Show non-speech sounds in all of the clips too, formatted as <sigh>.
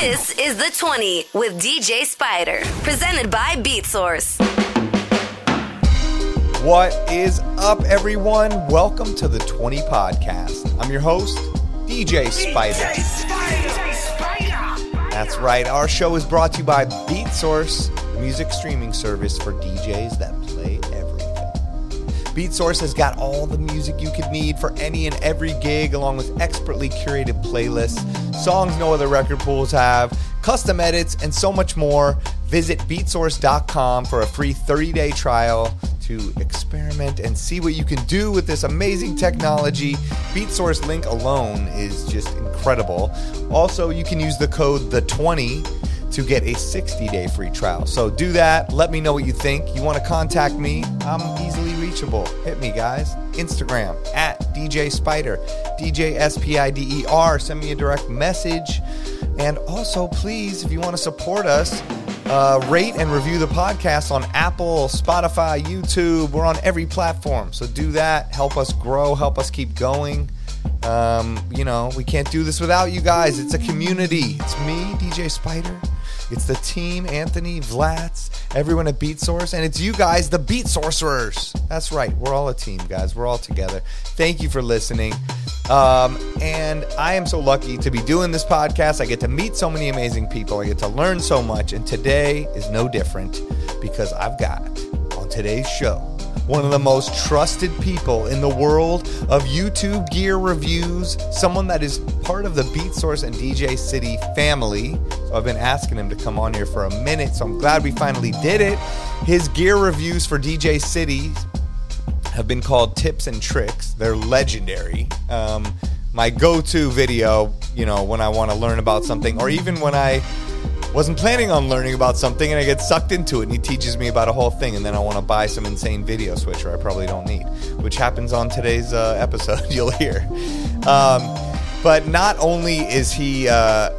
This is the 20 with DJ Spider, presented by BeatSource. What is up, everyone? Welcome to the 20 podcast. I'm your host, DJ Spider. That's right. Our show is brought to you by BeatSource, the music streaming service for DJs that play everything. BeatSource has got all the music you could need for any and every gig, along with expertly curated playlists, songs no other record pools have, custom edits, and so much more. Visit beatsource.com for a free 30 day trial to experiment and see what you can do with this amazing technology. BeatSource link alone is just incredible. Also, you can use the code the20 to get a 60 day free trial. So do that. Let me know what you think. You want to contact me? I'm easily reachable. Hit me, guys. Instagram at DJ Spider, DJ S P I D E R. Send me a direct message. And also, please, if you want to support us, uh, rate and review the podcast on Apple, Spotify, YouTube. We're on every platform. So do that. Help us grow, help us keep going. Um, you know, we can't do this without you guys. It's a community. It's me, DJ Spider. It's the team, Anthony, Vlatz, everyone at Beat Source, and it's you guys, the Beat Sorcerers. That's right. We're all a team, guys. We're all together. Thank you for listening. Um, and I am so lucky to be doing this podcast. I get to meet so many amazing people. I get to learn so much. And today is no different because I've got on today's show one of the most trusted people in the world of YouTube gear reviews, someone that is part of the Beat Source and DJ City family. So I've been asking him to come on here for a minute, so I'm glad we finally did it. His gear reviews for DJ City have been called tips and tricks. They're legendary. Um, my go-to video, you know, when I want to learn about something, or even when I wasn't planning on learning about something and I get sucked into it and he teaches me about a whole thing and then I want to buy some insane video switcher I probably don't need, which happens on today's uh, episode. <laughs> You'll hear. Um, but not only is he. Uh,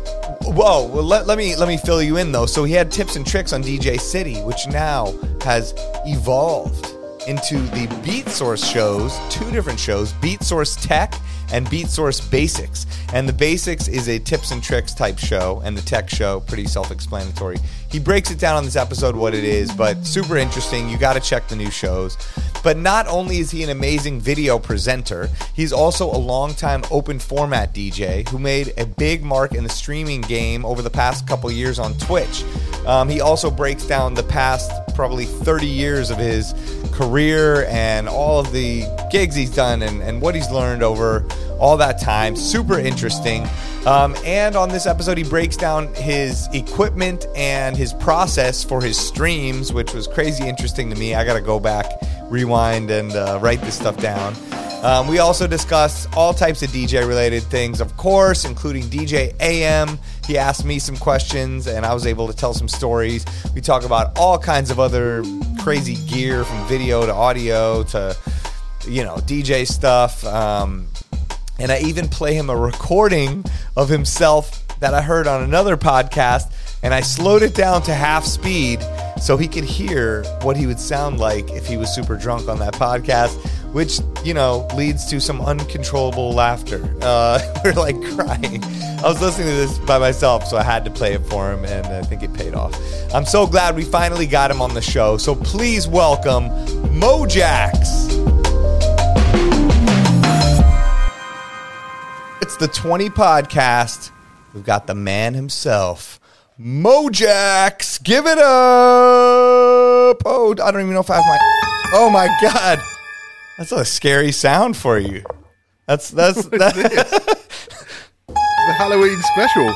Whoa! Well, let, let me let me fill you in though. So he had tips and tricks on DJ City, which now has evolved into the Beat Source shows, two different shows, Beat Source Tech and Beat Source Basics. And the Basics is a tips and tricks type show, and the tech show, pretty self explanatory. He breaks it down on this episode what it is, but super interesting. You got to check the new shows. But not only is he an amazing video presenter, he's also a longtime open format DJ who made a big mark in the streaming game over the past couple years on Twitch. Um, he also breaks down the past probably 30 years of his career and all of the gigs he's done and, and what he's learned over all that time. Super interesting. Um, and on this episode, he breaks down his equipment and his process for his streams, which was crazy interesting to me. I got to go back, rewind, and uh, write this stuff down. Um, we also discussed all types of DJ related things, of course, including DJ AM. He asked me some questions and I was able to tell some stories. We talk about all kinds of other crazy gear from video to audio to, you know, DJ stuff. Um, and I even play him a recording of himself that I heard on another podcast, and I slowed it down to half speed so he could hear what he would sound like if he was super drunk on that podcast, which, you know, leads to some uncontrollable laughter. Uh, <laughs> we're like crying. I was listening to this by myself, so I had to play it for him, and I think it paid off. I'm so glad we finally got him on the show, so please welcome Mojaxx. The 20 podcast. We've got the man himself, Mojaxx. Give it up. Oh, I don't even know if I have my. Oh my god, that's a scary sound for you. That's that's <laughs> that. the Halloween special.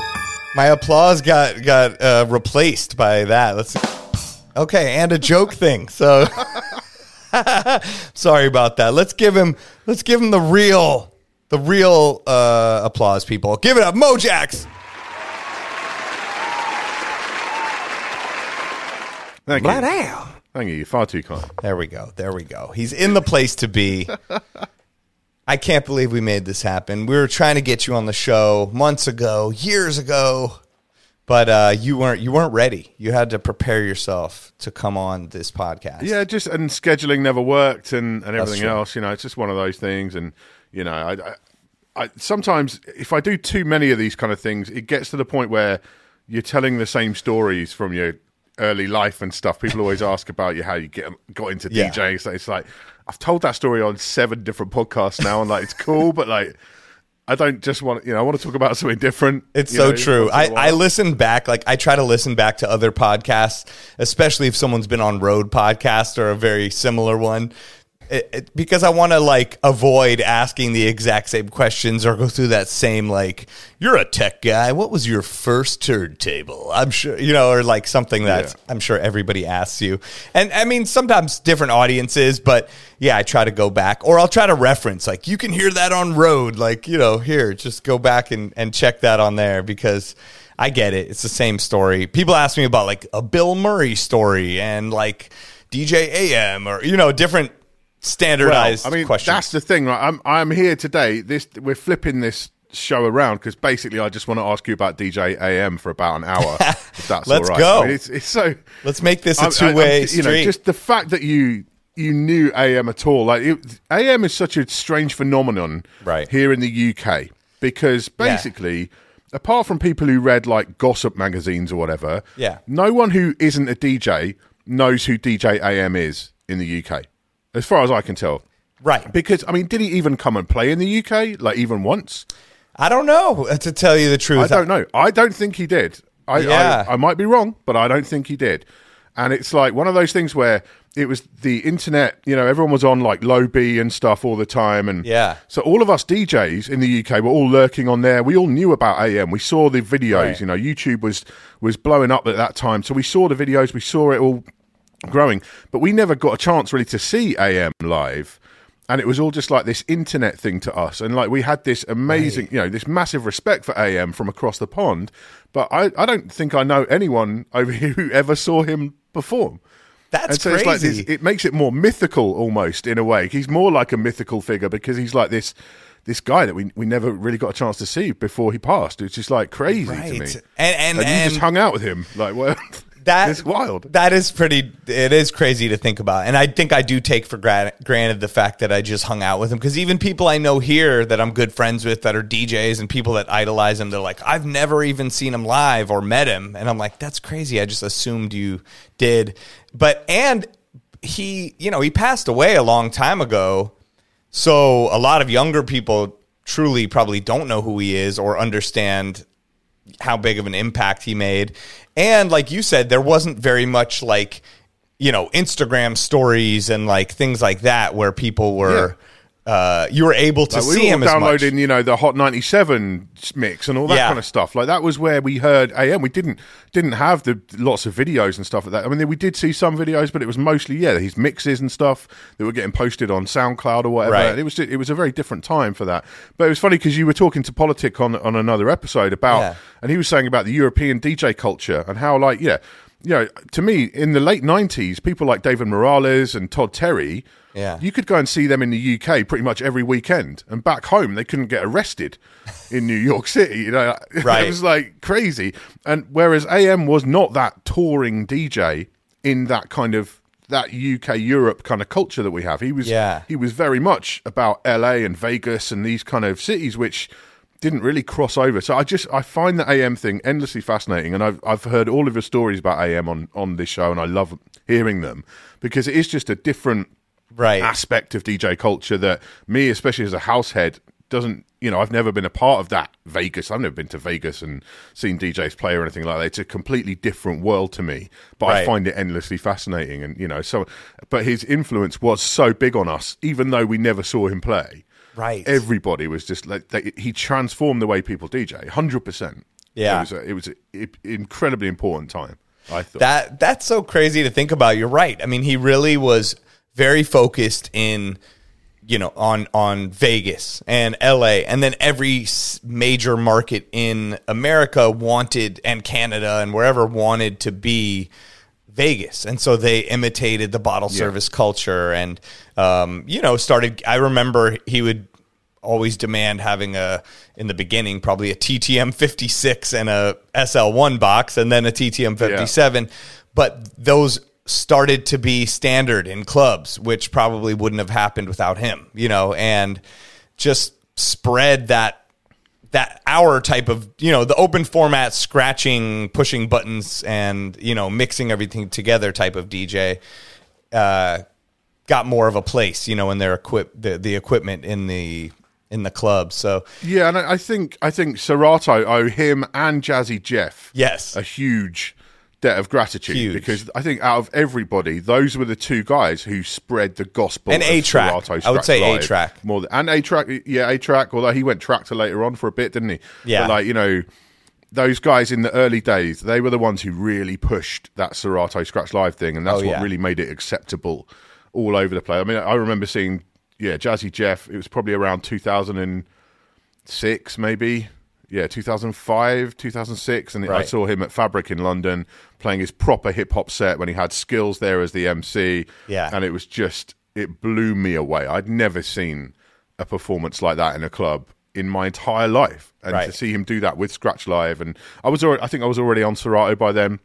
my applause got got uh, replaced by that. Let's. Okay, and a joke thing. So <laughs> sorry about that. Let's give him. Let's give him the real. The real uh, applause, people. Give it up, Mojaxx. Thank you. Wow. Thank you. You're far too kind. There we go. There we go. He's in the place to be. I can't believe we made this happen. We were trying to get you on the show months ago, years ago, but uh, you weren't. You weren't ready. You had to prepare yourself to come on this podcast. Yeah, just and scheduling never worked and, and everything else. You know, it's just one of those things. And you know, I, I, I sometimes if I do too many of these kind of things, it gets to the point where you're telling the same stories from your early life and stuff. People always <laughs> ask about you how you get got into Yeah. DJing. So it's like I've told that story on seven different podcasts now, and like it's cool, but like I don't just want you know I want to talk about something different. It's so know, true. I, I, a I while. listen back, like I try to listen back to other podcasts, especially if someone's been on road podcast or a very similar one. It, it- because I want to like avoid asking the exact same questions or go through that same like you're a tech guy. What was your first turntable? I'm sure you know, or like something that Yeah. I'm sure everybody asks you. And I mean, sometimes different audiences, but yeah, I try to go back or I'll try to reference like you can hear that on road. Like, you know, here, just go back and, and check that on there because I get it. It's the same story. People ask me about like a Bill Murray story and like DJ AM or, you know, different standardized I mean, questions. that's the thing. Right? I'm I'm here today. This we're flipping this show around because basically I just want to ask you about DJ AM for about an hour. <laughs> if that's Let's all right. go. I mean, it's, it's so. Let's make this a two way you street. know, just the fact that you you knew AM at all, like it, AM is such a strange phenomenon, Right. here in the UK because basically. Apart from people who read like gossip magazines or whatever, Yeah. no one who isn't a DJ knows who DJ AM is in the UK, as far as I can tell. right. Because I mean, did he even come and play in the UK, like even once? I don't know, uh, to tell you the truth. I don't know. I don't think he did. I, Yeah. I, I might be wrong, but I don't think he did. And it's like one of those things where it was the internet. You know, everyone was on like low B and stuff all the time, and Yeah. So all of us DJs in the UK were all lurking on there. We all knew about AM. We saw the videos. Right. You know, YouTube was was blowing up at that time, so we saw the videos. We saw it all growing, but we never got a chance really to see AM live. And it was all just like this internet thing to us. And like we had this amazing, you know, this massive respect for AM from across the pond. But I, I don't think I know anyone <laughs> over here who ever saw him perform. That's and so crazy. like this, it makes it more mythical almost in a way. He's more like a mythical figure because he's like this this guy that we we never really got a chance to see before he passed. It's just like crazy to me. Right. And- and- you and- just hung out with him. Like <laughs> well that it's wild. That is pretty. It is crazy to think about, and I think I do take for gra- granted the fact that I just hung out with him because even people I know here that I'm good friends with that are DJs and people that idolize him, they're like, I've never even seen him live or met him, and I'm like, that's crazy. I just assumed you did, but and he, you know, he passed away a long time ago. So a lot of younger people truly probably don't know who he is or understand how big of an impact he made. And like you said, there wasn't very much like, you know, Instagram stories and like things like that where people were uh you were able to Like, see were him all as much. downloading, you know, the Hot 97 mix and all that Yeah. kind of stuff. Like that was where we heard AM. We didn't didn't have the lots of videos and stuff like that. I mean, we did see some videos, but it was mostly yeah, his mixes and stuff that were getting posted on SoundCloud or whatever. Right. It was it was a very different time for that. But it was funny because you were talking to Politic on on another episode about, Yeah. and he was saying about the European DJ culture and how like yeah. You know, to me, in the late '90s, people like David Morales and Todd Terry, Yeah. you could go and see them in the UK pretty much every weekend, and back home they couldn't get arrested <laughs> in New York City. You know, <laughs> Right. it was like crazy. And whereas AM was not that touring DJ in that kind of that UK Europe kind of culture that we have, he was Yeah. he was very much about LA and Vegas and these kind of cities which didn't really cross over. So I just I find the AM thing endlessly fascinating, and I've I've heard all of your stories about AM on on this show, and I love hearing them because it is just a different right. aspect of DJ culture that me, especially as a househead, doesn't. You know, I've never been a part of that Vegas. I've never been to Vegas and seen DJs play or anything like that. It's a completely different world to me, but I find it endlessly fascinating. And you know, so but his influence was so big on us, even though we never saw him play. Right. Everybody was just like they, he transformed the way people DJ. Hundred percent. Yeah. It was a, it was an incredibly important time. I thought. That that's so crazy to think about. You're right. I mean, he really was very focused in you know on on Vegas and LA and then every major market in America wanted and Canada and wherever wanted to be Vegas. And so they imitated the bottle service culture and um, you know started I remember he would always demand having a in the beginning probably a TTM 56 and a SL1 box and then a TTM 57 but those started to be standard in clubs which probably wouldn't have happened without him you know and just spread that that our type of you know the open format scratching pushing buttons and you know mixing everything together type of dj uh, got more of a place you know in their equip the, the equipment in the in the club so Yeah, and I I think I think Serato owe him and Jazzy Jeff Yes. a huge debt of gratitude Huge. because I think out of everybody, those were the two guys who spread the gospel. And of A-Trak. I would say Live A-Trak. more than, and A Trak. Yeah, A Trak. Although he went Traktor later on for a bit, didn't he? Yeah. But like you know. Those guys in the early days, they were the ones who really pushed that Serato Scratch Live thing, and that's Oh, what really made it acceptable all over the place. I mean, I remember seeing, yeah, Jazzy Jeff. It was probably around two thousand and six, maybe. Yeah, 2005, 2006. And I saw him at Fabric in London playing his proper hip hop set when he had Skillz there as the MC. Yeah. And it was just, it blew me away. I'd never seen a performance like that in a club in my entire life. And Right. to see him do that with Scratch Live. And I was already, I think I was already on Serato by then.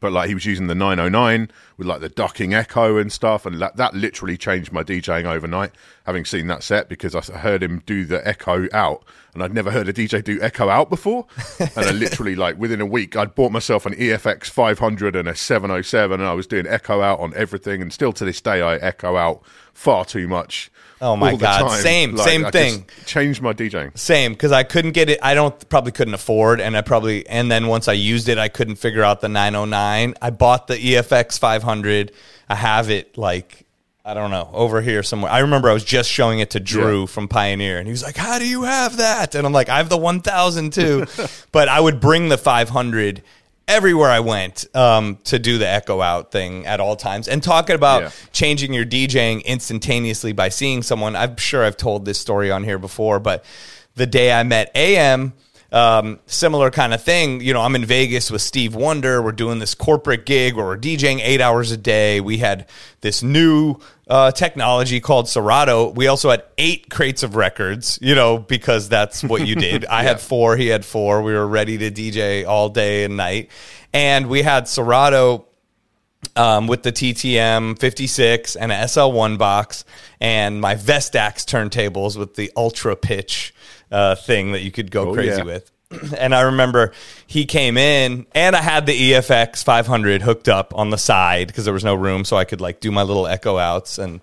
But like he was using the 909 with like the ducking echo and stuff, and that, that literally changed my DJing overnight. Having seen that set because I heard him do the echo out, and I'd never heard a DJ do echo out before. <laughs> and I literally like within a week, I'd bought myself an EFX 500 and a 707, and I was doing echo out on everything. And still to this day, I echo out far too much. Oh my God. time. Same- Like, same I thing. Changed my DJing. Same, because I couldn't get it. I don't probably couldn't afford, and I probably and then once I used it, I couldn't figure out the 909. I bought the EFX 500. I have it like I don't know over here somewhere. I remember I was just showing it to Drew Yeah. from Pioneer, and he was like, "How do you have that?" And I'm like, "I have the 1000 too," <laughs> but I would bring the 500 everywhere I went um, to do the echo out thing at all times. And talking about Yeah. changing your DJing instantaneously by seeing someone. I'm sure I've told this story on here before, but the day I met AM, um, similar kind of thing. You know, I'm in Vegas with Steve Wonder. We're doing this corporate gig where we're DJing eight hours a day. We had this new uh, technology called Serato. We also had eight crates of records, you know, because that's what you did. <laughs> I had four, he had four. We were ready to DJ all day and night. And we had Serato um, with the TTM 56 and a SL1 box and my Vestax turntables with the ultra pitch uh, thing that you could go Oh, crazy yeah. with. <clears throat> And I remember he came in and I had the EFX 500 hooked up on the side because there was no room so I could like do my little echo outs and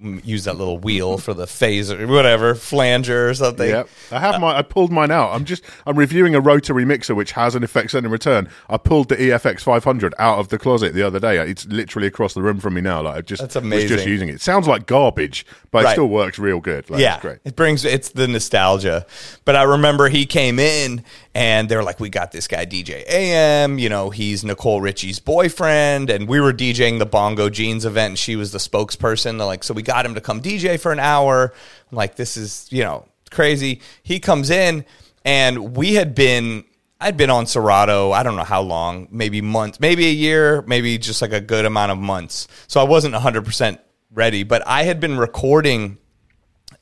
use that little wheel for the phaser, whatever, flanger or something. Yep. I have my I pulled mine out. I'm just I'm reviewing a rotary mixer which has an effect send in return. I pulled the EFX 500 out of the closet the other day. It's literally across the room from me now. Like I just That's was amazing. just using it. It sounds like garbage, but Right. it still works real good. Like, yeah, great. it brings it's the nostalgia. But I remember he came in and they're like, "We got this guy DJ AM. You know, he's Nicole Richie's boyfriend, and we were DJing the Bongo Jeans event, and she was the spokesperson. They're like, so we got him to come DJ for an hour. I'm like, this is you know crazy. He comes in, and we had been. I'd been on Serato, I don't know how long, maybe months, maybe a year, maybe just like a good amount of months. So I wasn't 100% ready, but I had been recording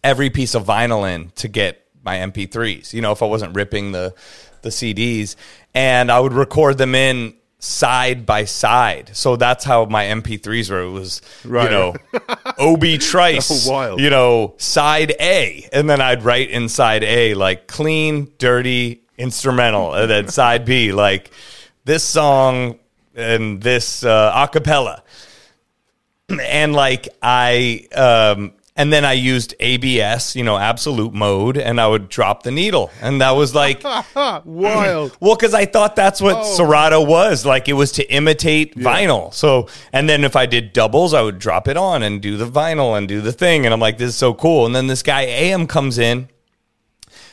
every piece of vinyl in to get my MP3s. You know, if I wasn't ripping the the CDs, and I would record them in side by side. So that's how my MP3s were. It was Right. you know <laughs> Obie Trice, Oh, wild. you know side A, and then I'd write inside A like clean, dirty instrumental, and then side B like this song and this uh, acapella <clears throat> and like I um and then I used ABS, you know, absolute mode, and I would drop the needle, and that was like, <laughs> Wild. <clears throat> well, because I thought that's what Oh. Serato was like. It was to imitate vinyl. So, and then if I did doubles, I would drop it on and do the vinyl and do the thing, and I'm like, this is so cool. And then this guy AM comes in.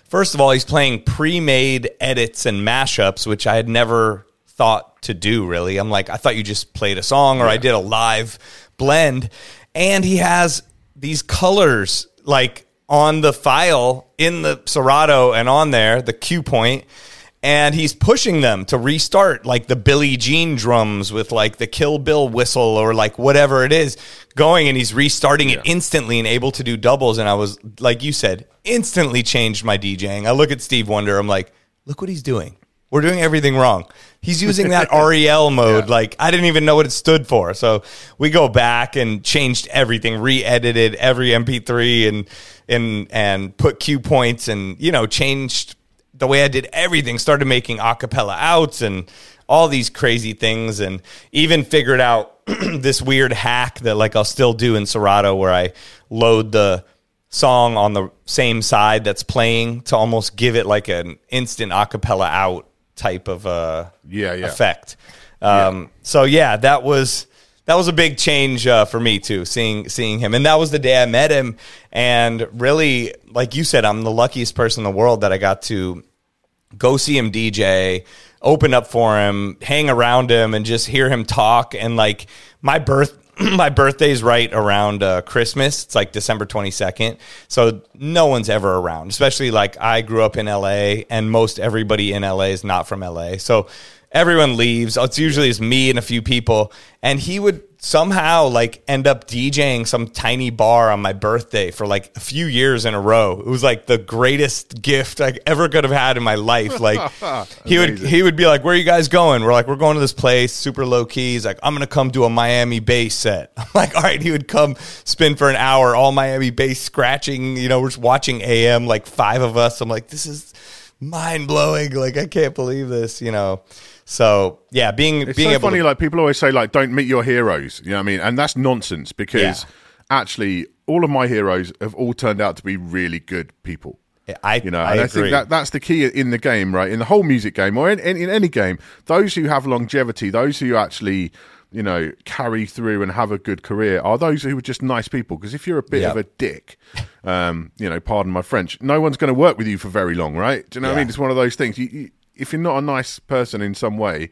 First of all, he's playing pre-made edits and mashups, which I had never thought to do. Really, I'm like, I thought you just played a song, or I did a live blend, and he has these colors like on the file in the Serato and on there the cue point and he's pushing them to restart like the Billie Jean drums with like the Kill Bill whistle or like whatever it is going and he's restarting it instantly and able to do doubles and I was like you said instantly changed my DJing. I look at Steve Wonder I'm like look what he's doing. We're doing everything wrong. He's using that <laughs> REL mode. Like I didn't even know what it stood for. So we go back and changed everything, re-edited every MP3 and and and put cue points and you know changed the way I did everything, started making a cappella outs and all these crazy things, and even figured out <clears throat> this weird hack that like I'll still do in Serato where I load the song on the same side that's playing to almost give it like an instant a cappella out type of uh Yeah, yeah. effect. Um, So yeah, that was that was a big change uh, for me too, seeing seeing him, and that was the day I met him. And really, like you said, I'm the luckiest person in the world that I got to go see him DJ, open up for him, hang around him, and just hear him talk. And like my birth. <clears throat> My birthday's right around uh, Christmas. It's like December 22nd. So no one's ever around, especially like I grew up in LA and most everybody in LA is not from LA. So everyone leaves. It's usually just me and a few people. And he would somehow like end up DJing some tiny bar on my birthday for like a few years in a row. It was like the greatest gift I ever could have had in my life. Like <laughs> he would he would be like, "Where are you guys going?" We're like, "We're going to this place, super low key." He's like, "I'm gonna come do a Miami bass set." <laughs> I'm like, "All right." He would come spin for an hour, all Miami bass scratching. You know, we're just watching AM, like five of us. I'm like, "This is mind blowing!" Like, I can't believe this. You know. So yeah, being It's being so funny. to like people always say, like, don't meet your heroes. You know what I mean? And that's nonsense because Yeah. actually, all of my heroes have all turned out to be really good people. I You know, I and I think that that's the key in the game, right? In the whole music game or in, in, in any game, those who have longevity, those who actually, you know, carry through and have a good career are those who are just nice people. Because if you're a bit Yep. of a dick, um, you know, pardon my French, no one's going to work with you for very long, right? Do you know what I mean? It's one of those things. You, you, if you're not a nice person in some way,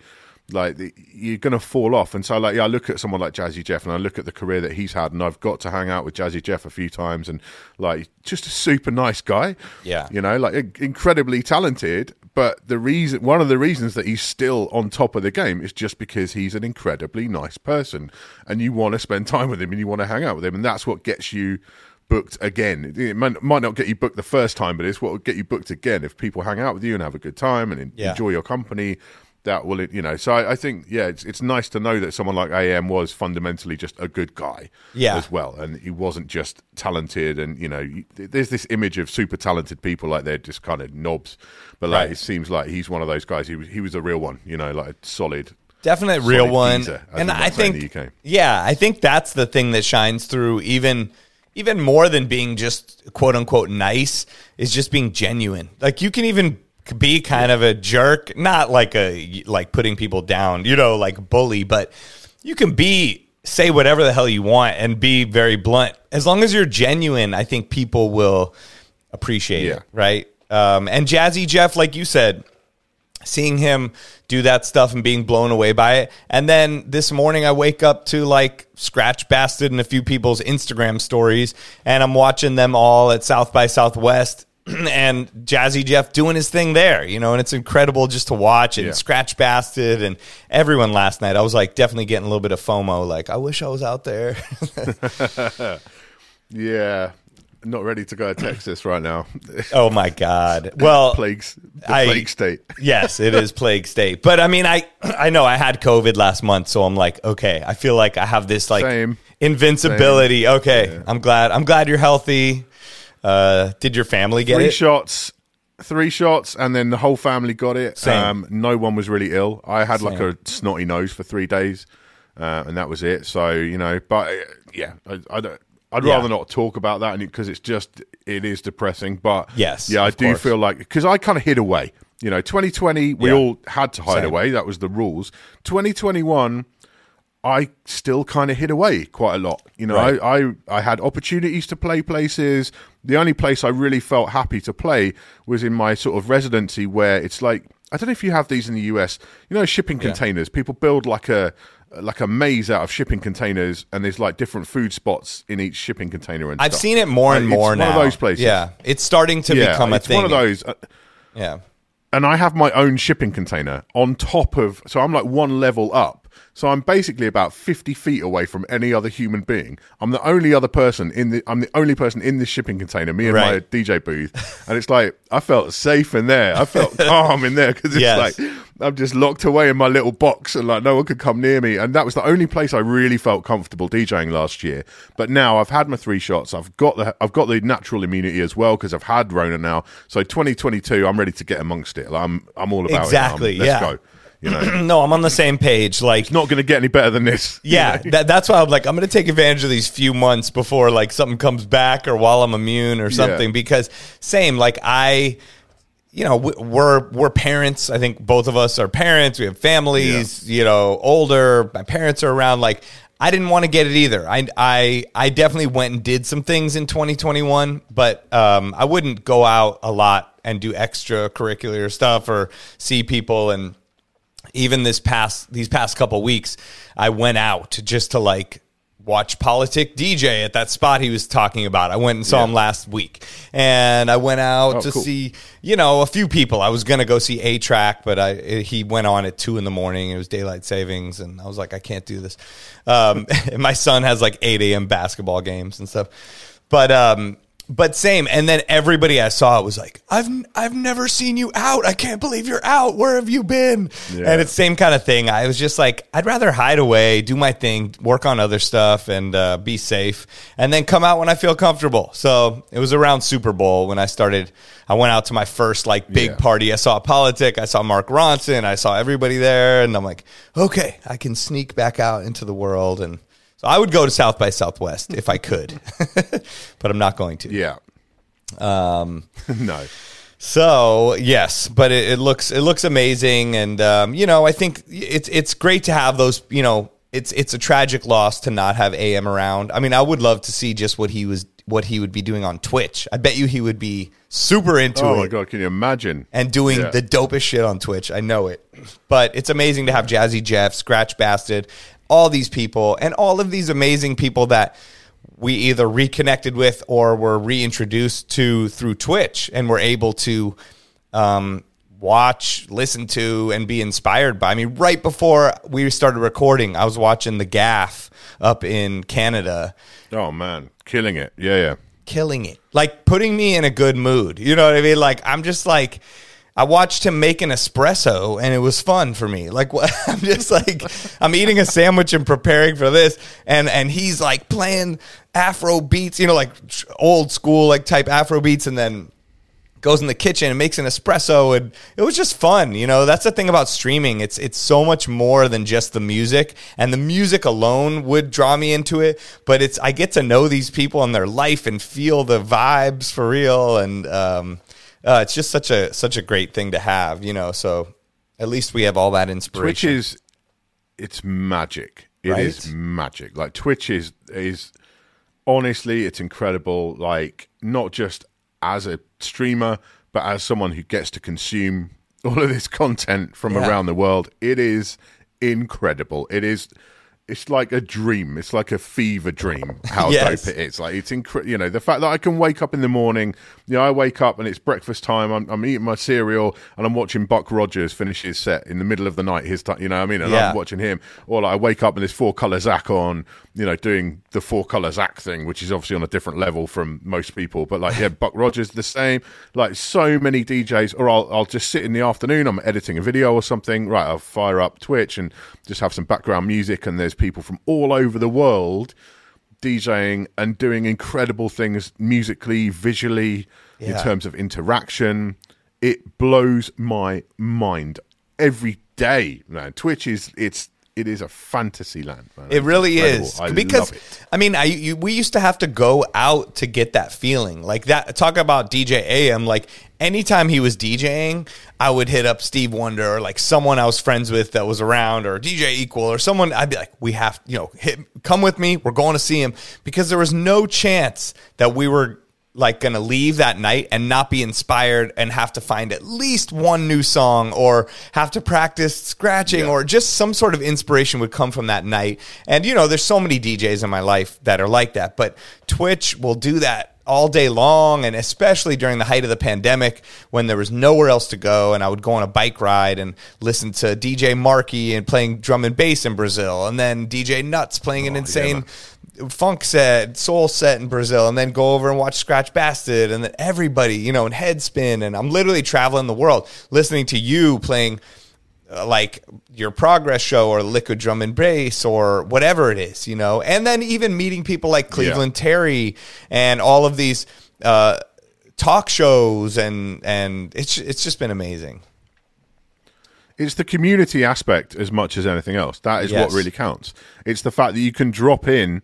like you're going to fall off. And so, like, yeah, I look at someone like Jazzy Jeff, and I look at the career that he's had, and I've got to hang out with Jazzy Jeff a few times, and like, just a super nice guy. Yeah. you know, like incredibly talented. But the reason, one of the reasons that he's still on top of the game is just because he's an incredibly nice person, and you want to spend <laughs> time with him, and you want to hang out with him, and that's what gets you booked again. It might, might not get you booked the first time, but it's what will get you booked again if people hang out with you and have a good time and Yeah. enjoy your company. That will, you know. So I, I think, yeah, it's it's nice to know that someone like AM was fundamentally just a good guy, Yeah. as well, and he wasn't just talented. And you know, there's this image of super talented people like they're just kind of knobs, but like Right. it seems like he's one of those guys. He was he was a real one, you know, like a solid. definite real one geezer, and i think yeah i think that's the thing that shines through even even more than being just quote unquote nice is just being genuine. Like you can even be kind of a jerk not like a like putting people down you know like bully but you can be say whatever the hell you want and be very blunt. As long as you're genuine i think people will appreciate Yeah. it right? Um, and jazzy jeff like you said seeing him do that stuff and being blown away by it. And then this morning I wake up to like Scratch Bastid and a few people's Instagram stories and I'm watching them all at South by Southwest <clears throat> and Jazzy Jeff doing his thing there, you know, and it's incredible just to watch and Yeah. Scratch Bastid and everyone last night. I was like definitely getting a little bit of FOMO like I wish I was out there. <laughs> <laughs> Yeah, not ready to go to Texas right now. <laughs> oh my god. <laughs> Well, plagues, I- plague state. <laughs> yes, it is plague state. But I mean, I <clears throat> I know I had COVID last month, so I'm like, okay, I feel like I have this like Same. invincibility. Okay, I'm glad. I'm glad you're healthy. Uh, did your family get three it? shots three shots and then the whole family got it Same. um no one was really ill i had like a snotty nose for three days uh, and that was it so you know but uh, yeah i, I don't I'd Yeah. rather not talk about that because it's just it is depressing. But Yes, yeah, I do course. feel like because I kind of hid away. You know, 2020 we Yeah. all had to hide Same. away. That was the rules. 2021 I still kind of hid away quite a lot. You know, Right. I, I I had opportunities to play places. The only place I really felt happy to play was in my sort of residency, where it's like I don't know if you have these in the US. You know, shipping containers. People build like a like a maze out of shipping containers, and there's like different food spots in each shipping container. And I've stuff. seen it more and Like, more it's now. One of those places. Yeah, it's starting to yeah, become a thing. it's thing. one of those. uh, Yeah, and I have my own shipping container on top of. So I'm like one level up So I'm basically about 50 feet away from any other human being. I'm the only other person in the. I'm the only person in this shipping container. Me and my DJ booth, and it's like I felt safe in there. I felt <laughs> calm in there because it's Yes. like I'm just locked away in my little box, and like no one could come near me. And that was the only place I really felt comfortable DJing last year. But now I've had my three shots. I've got the I've got the natural immunity as well because I've had Rona now. So 2022, I'm ready to get amongst it. Like, I'm I'm all about Exactly, it. Let's yeah. go. You know, <clears throat> no, I'm on the same page. Like, not going to get any better than this. you yeah, know? that, that's why I'm like, I'm going to take advantage of these few months before like something comes back or while I'm immune or something. Yeah. Because same, like I, you know, we- we're we're parents. I think both of us are parents. We have families. You know, older. My parents are around. Like, I didn't want to get it either. I I I definitely went and did some things in 2021, but um, I wouldn't go out a lot and do extracurricular stuff or see people and even this past these past couple weeks, I went out just to like watch Politic DJ at that spot he was talking about. I went and saw Yeah. him last week, and I went out Oh, to cool. see you know a few people. I was gonna go see A Trak, but I he went on at two in the morning. It was daylight savings, and I was like, I can't do this. Um, <laughs> my son has like eight a.m. basketball games and stuff, but um, but same. And then everybody I saw was like, I've I've never seen you out. I can't believe you're out. Where have you been? Yeah. And it's same kind of thing. I was just like, I'd rather hide away, do my thing, work on other stuff, and uh, be safe, and then come out when I feel comfortable. So it was around Super Bowl when I started. I went out to my first like big Yeah. party. I saw Politic. I saw Mark Ronson. I saw everybody there, and I'm like, okay, I can sneak back out into the world and. So I would go to South by Southwest if I could, <laughs> but I'm not going to. Yeah. Um, <laughs> no. So yes, but it, it looks it looks amazing, and um, you know I think it's it's great to have those. You know, it's it's a tragic loss to not have AM around. I mean, I would love to see just what he was what he would be doing on Twitch. I bet you he would be super into Oh it Oh my god, can you imagine? and doing Yeah. the dopest shit on Twitch. I know it. But it's amazing to have Jazzy Jeff, Scratch Bastid, all these people, and all of these amazing people that we either reconnected with or were reintroduced to through Twitch and were able to um, watch, listen to, and be inspired by. I mean, right before we started recording, I was watching The Gaff up in Canada Oh man, killing it. Yeah, yeah. killing it. Like putting me in a good mood. You know what I mean? Like I'm just like I watched him make an espresso and it was fun for me. Like <laughs> I'm just like I'm eating a sandwich and preparing for this and and he's like playing afro beats, you know, like old school like type afro beats and then goes in the kitchen and makes an espresso and it was just fun you know? That's the thing about streaming. It's it's so much more than just the music and the music alone would draw me into it but it's i get to know these people and their life and feel the vibes for real and um, uh, it's just such a such a great thing to have you know so at least we have all that inspiration. Twitch is it's magic. It is Right? magic. Like Twitch is is honestly, it's incredible. Like not just as a streamer, but as someone who gets to consume <laughs> all of this content from Yeah. around the world. It is incredible. It is. It's like a dream. It's like a fever dream. How <laughs> Yes. dope it is! Like it's incredible. You know the fact that I can wake up in the morning. You know, I wake up and it's breakfast time. I'm, I'm eating my cereal and I'm watching Buck Rogers finish his set in the middle of the night. His time. You know what I mean? And Yeah. I'm watching him. Or like I wake up and there's four color Zack on. You know, doing the four color Zack thing, which is obviously on a different level from most people. But like, yeah, <laughs> Buck Rogers the same. Like so many DJs. Or I'll I'll just sit in the afternoon. I'm editing a video or something. Right, I'll fire up Twitch and just have some background music. And there's people from all over the world DJing and doing incredible things musically, visually, in terms of interaction. It blows my mind every day, man. Twitch is it's it is a fantasy land, man. It It's really incredible. is I because love it. I mean, I you, we used to have to go out to get that feeling like that. Talk about DJ AM. Like anytime he was DJing, I would hit up Steve Wonder or like someone I was friends with that was around or DJ Equal or someone. I'd be like, we have you know, hit, come with me. We're going to see him because there was no chance that we were like gonna leave that night and not be inspired and have to find at least one new song or have to practice scratching Yeah. or just some sort of inspiration would come from that night. And you know, there's so many DJs in my life that are like that, but Twitch will do that all day long, and especially during the height of the pandemic when there was nowhere else to go, and I would go on a bike ride and listen to DJ Marky and playing drum and bass in Brazil, and then DJ Nuts playing an oh, insane funk set, soul set in Brazil, and then go over and watch Scratch Bastid, and then everybody, you know, and Headspin, and I'm literally traveling the world listening to you playing uh, like your progress show or liquid drum and bass or whatever it is, you know, and then even meeting people like Cleveland Terry and all of these uh, talk shows, and and it's it's just been amazing. It's the community aspect as much as anything else. That is Yes. what really counts. It's the fact that you can drop in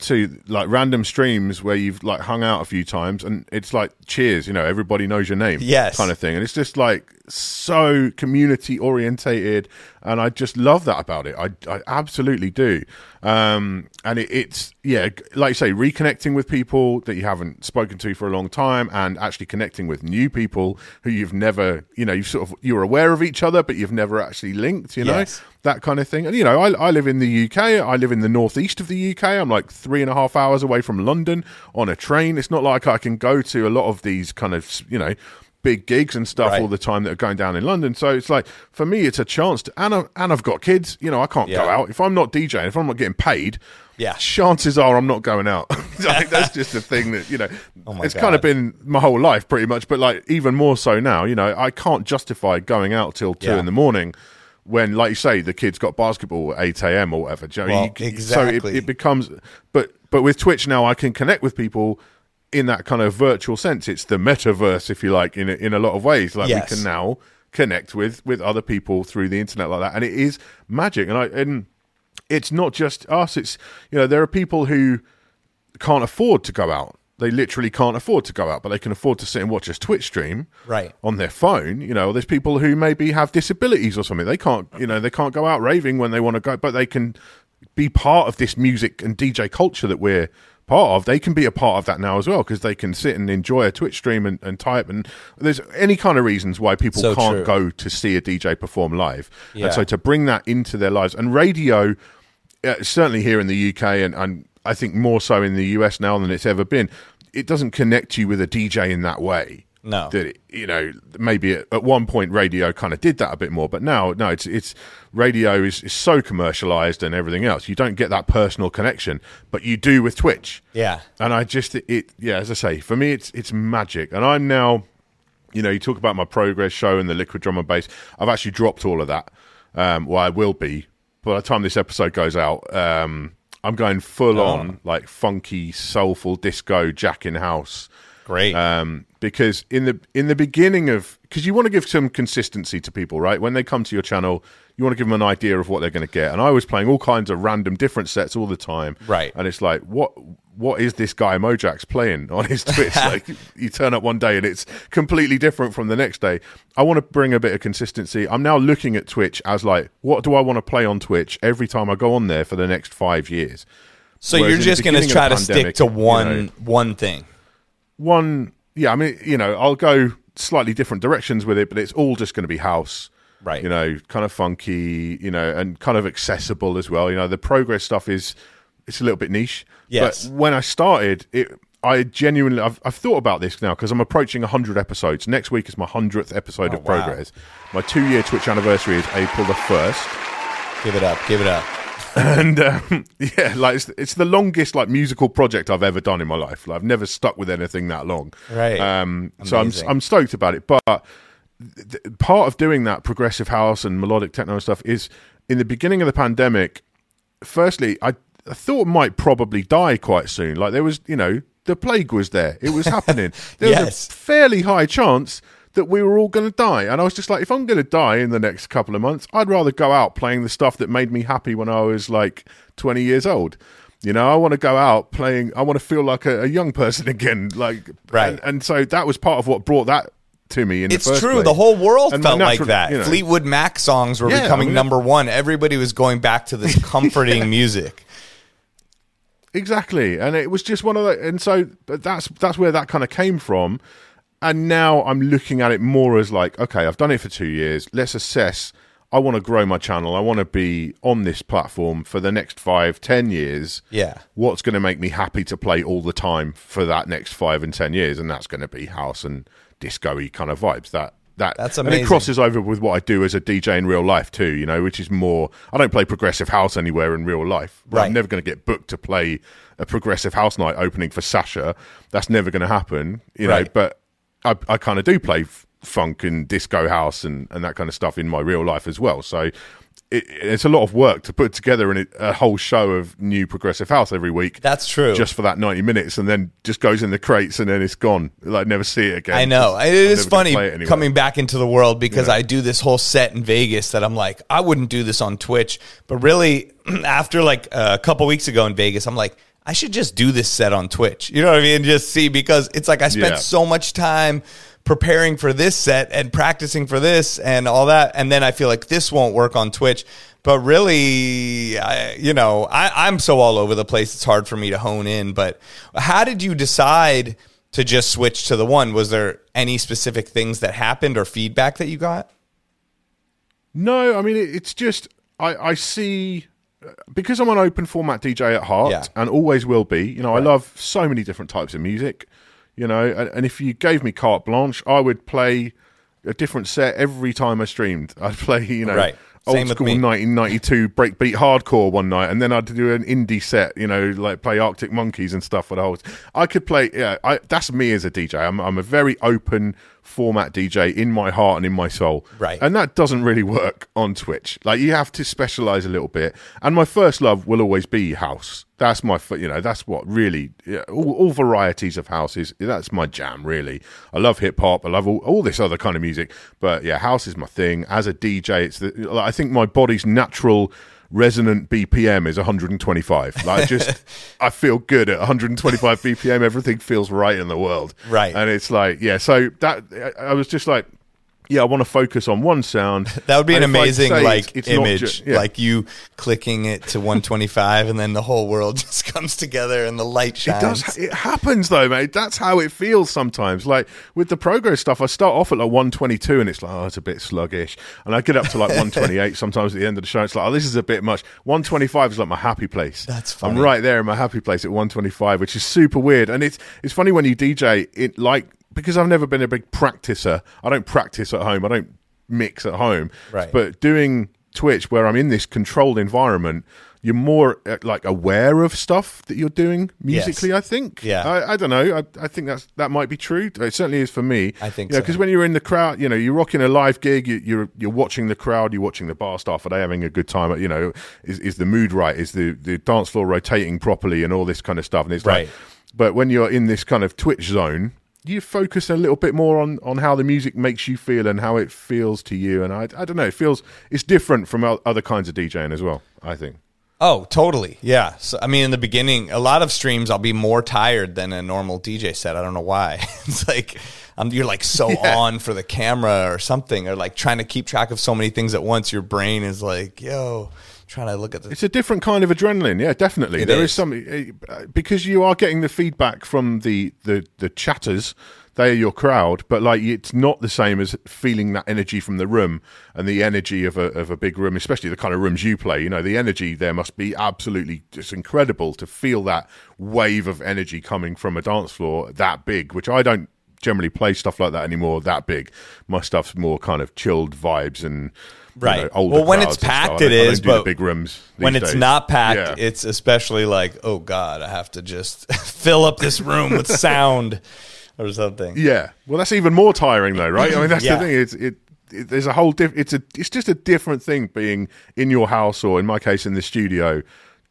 to like random streams where you've like hung out a few times and it's like cheers, you know, everybody knows your name. Yes. Kind of thing. And it's just like so community orientated and I just love that about it. I I absolutely do. Um and it, it's yeah, like you say, reconnecting with people that you haven't spoken to for a long time and actually connecting with new people who you've never, you know, you sort of you're aware of each other but you've never actually linked, you know Yes. that kind of thing. And you know, I, I live in the UK. I live in the northeast of the UK. I'm like three and a half hours away from London on a train. It's not like I can go to a lot of these kind of you know big gigs and stuff Right. all the time that are going down in London. So it's like for me, it's a chance to. And, I, and I've got kids. You know, I can't go out if I'm not DJing. If I'm not getting paid. Yeah. chances are I'm not going out. <laughs> like, that's just a thing that you know. <laughs> Oh it's kind of been my whole life pretty much, but like even more so now. You know, I can't justify going out till two Yeah. in the morning when, like you say, the kids got basketball at eight a.m. or whatever. Know, Well, you- So it, it becomes, but but with Twitch now, I can connect with people in that kind of virtual sense. It's the metaverse, if you like, in a, in a lot of ways. Like Yes. we can now connect with with other people through the internet like that, and it is magic. And I and it's not just us. It's you know there are people who can't afford to go out. They literally can't afford to go out, but they can afford to sit and watch a Twitch stream Right. on their phone. You know, there's people who maybe have disabilities or something. They can't, you know, they can't go out raving when they want to go, but they can be part of this music and DJ culture that we're part of. They can be a part of that now as well because they can sit and enjoy a Twitch stream and, and type. And there's any kind of reasons why people So can't true. go to see a DJ perform live. Yeah. And so to bring that into their lives and radio, uh, certainly here in the UK and, and I think more so in the US now than it's ever been, it doesn't connect you with a DJ in that way. No. That you know, maybe at, at one point radio kind of did that a bit more, but now no, it's it's radio is, is so commercialized and everything else. You don't get that personal connection, but you do with Twitch. Yeah. And I just it yeah, as I say, for me it's it's magic. And I'm now you know, you talk about my progress show and the liquid drum and bass. I've actually dropped all of that. Um, well, I will be by the time this episode goes out. Um, I'm going full on like funky, soulful disco, jack in house. Great. Um, because in the in the beginning of because you want to give some consistency to people, right? When they come to your channel, you want to give them an idea of what they're going to get. And I was playing all kinds of random different sets all the time, Right. And it's like, what what is this guy Mojaxx playing on his Twitch? <laughs> like you turn up one day and it's completely different from the next day. I want to bring a bit of consistency. I'm now looking at Twitch as like, what do I want to play on Twitch every time I go on there for the next five years? so whereas you're just going to try to stick pandemic, to you one know- one thing. One yeah i mean you know i'll go slightly different directions with it but it's all just going to be house Right. you know kind of funky you know and kind of accessible as well you know the progress stuff is it's a little bit niche Yes. but when i started it i genuinely i've, I've thought about this now because i'm approaching 100 episodes next week is my 100th episode Oh, of wow. progress my two year twitch anniversary is april the 1st Give it up. Give it up. And um, <laughs> yeah, like it's, it's the longest like musical project I've ever done in my life. Like, I've never stuck with anything that long. Right. Um, so I'm I'm stoked about it. But th- part of doing that progressive house and melodic techno and stuff is in the beginning of the pandemic. Firstly, I, I thought might probably die quite soon. Like there was, you know, the plague was there. It was happening. <laughs> There Yes. was a fairly high chance that we were all going to die. And I was just like, if I'm going to die in the next couple of months, I'd rather go out playing the stuff that made me happy when I was like 20 years old. You know, I want to go out playing. I want to feel like a, a young person <laughs> again. Like, Right. And, and so that was part of what brought that to me. In It's the first true. place. The whole world And felt like that. you know. Fleetwood Mac songs were Yeah, becoming I mean- number one. Everybody was going back to this <laughs> comforting music. Exactly, and it was just one of the, and so but that's that's where that kind of came from, and now I'm looking at it more as like, okay, I've done it for two years. Let's assess. I want to grow my channel. I want to be on this platform for the next five, ten years. Yeah. What's going to make me happy to play all the time for that next five and ten years? And that's going to be house and disco-y kind of vibes. That that That's amazing. And it crosses over with what I do as a DJ in real life too. You know, which is more. I don't play progressive house anywhere in real life. Right. I'm never going to get booked to play a progressive house night opening for Sasha. That's never going to happen. You know, Right. but I, I kind of do play f- funk and disco house and, and that kind of stuff in my real life as well. So it, it's a lot of work to put together a, a whole show of new progressive house every week. That's true. Just for that 90 minutes and then just goes in the crates and then it's gone. Like never see it again. I know. It is funny it coming back into the world because I do this whole set in Vegas that I'm like, I wouldn't do this on Twitch. But really, <clears throat> after like a couple weeks ago in Vegas, I'm like, I should just do this set on Twitch. You know what I mean? Just see because it's like I spent Yeah. so much time preparing for this set and practicing for this and all that. And then I feel like this won't work on Twitch. But really, I, you know, I, I'm so all over the place. It's hard for me to hone in. But how did you decide to just switch to the one? Was there any specific things that happened or feedback that you got? No, I mean it, it's just I, I see because I'm an open format DJ at heart Yeah. and always will be. You know, I love so many different types of music. You know, and, and if you gave me carte blanche, I would play a different set every time I streamed. <laughs> I'd play, you know, Right. old Same school 1992 breakbeat hardcore one night, and then I'd do an indie set. You know, like play Arctic Monkeys and stuff for the whole. I could play. Yeah, I, that's me as a DJ. I'm, I'm a very open format DJ in my heart and in my soul. Right. And that doesn't really work on Twitch. Like you have to specialize a little bit. And my first love will always be house. That's my, you know, that's what really all, all varieties of houses. That's my jam, really. I love hip hop. I love all, all this other kind of music. But yeah, house is my thing. As a DJ, it's the. I think my body's natural resonant BPM is 125. Like just, <laughs> I feel good at 125 BPM. Everything feels right in the world. Right. And it's like, yeah. So that I I was just like, yeah, I want to focus on one sound. <laughs> That would be an amazing like it's- it's image, ju- yeah. like you clicking it to 125, and then the whole world <laughs> just comes together and the light It shines. does. It happens though, mate. That's how it feels sometimes. Like with the progress stuff, I start off at like 122, and it's like, oh, it's a bit sluggish. And I get up to like <laughs> 128 sometimes at the end of the show. It's like, oh, this is a bit much. 125 is like my happy place. That's I'm right there in my happy place at 125, which is super weird. And it's it's funny when you DJ it like because I've never been a big practicer. I don't practice at home. I don't mix at home. Right. But doing Twitch, where I'm in this controlled environment. You're more uh, like aware of stuff that you're doing musically. I think. Yeah. I, I don't know. I, I think that's that might be true. It certainly is for me. I think you know, so. because when you're in the crowd, you know, you're rocking a live gig. You, you're you're watching the crowd. You're watching the bar staff. Are they having a good time? You know, is is the mood right? Is the the dance floor rotating properly and all this kind of stuff? And it's Right. like, but when you're in this kind of Twitch zone. You focus a little bit more on, on how the music makes you feel and how it feels to you, and I, I don't know. It feels it's different from other kinds of DJing as well. I think. Oh, totally. Yeah. So, I mean, in the beginning, a lot of streams, I'll be more tired than a normal DJ set. I don't know why. <laughs> it's like um, you're like so <laughs> on for the camera or something, or like trying to keep track of so many things at once. Your brain is like, yo, trying to look at the. It's a different kind of adrenaline. Yeah, definitely. It There is. is some uh, because you are getting the feedback from the the the chatters. They are your crowd, but like it's not the same as feeling that energy from the room and the energy of a of a big room, especially the kind of rooms you play. You know, the energy there must be absolutely just incredible to feel that wave of energy coming from a dance floor that big, which I don't generally play stuff like that anymore. That big, my stuff's more kind of chilled vibes and you Right. know, older Well, when it's packed, it is. it don't- I don't is, do the but big rooms. when it's days. not packed, Yeah. it's especially like, oh God, I have to just <laughs> fill up this room with <laughs> sound or something. Yeah. Well, that's even more tiring, though, right? I mean, that's Yeah. the thing. It's it, it. There's a whole diff. It's a. It's just a different thing being in your house or, in my case, in the studio.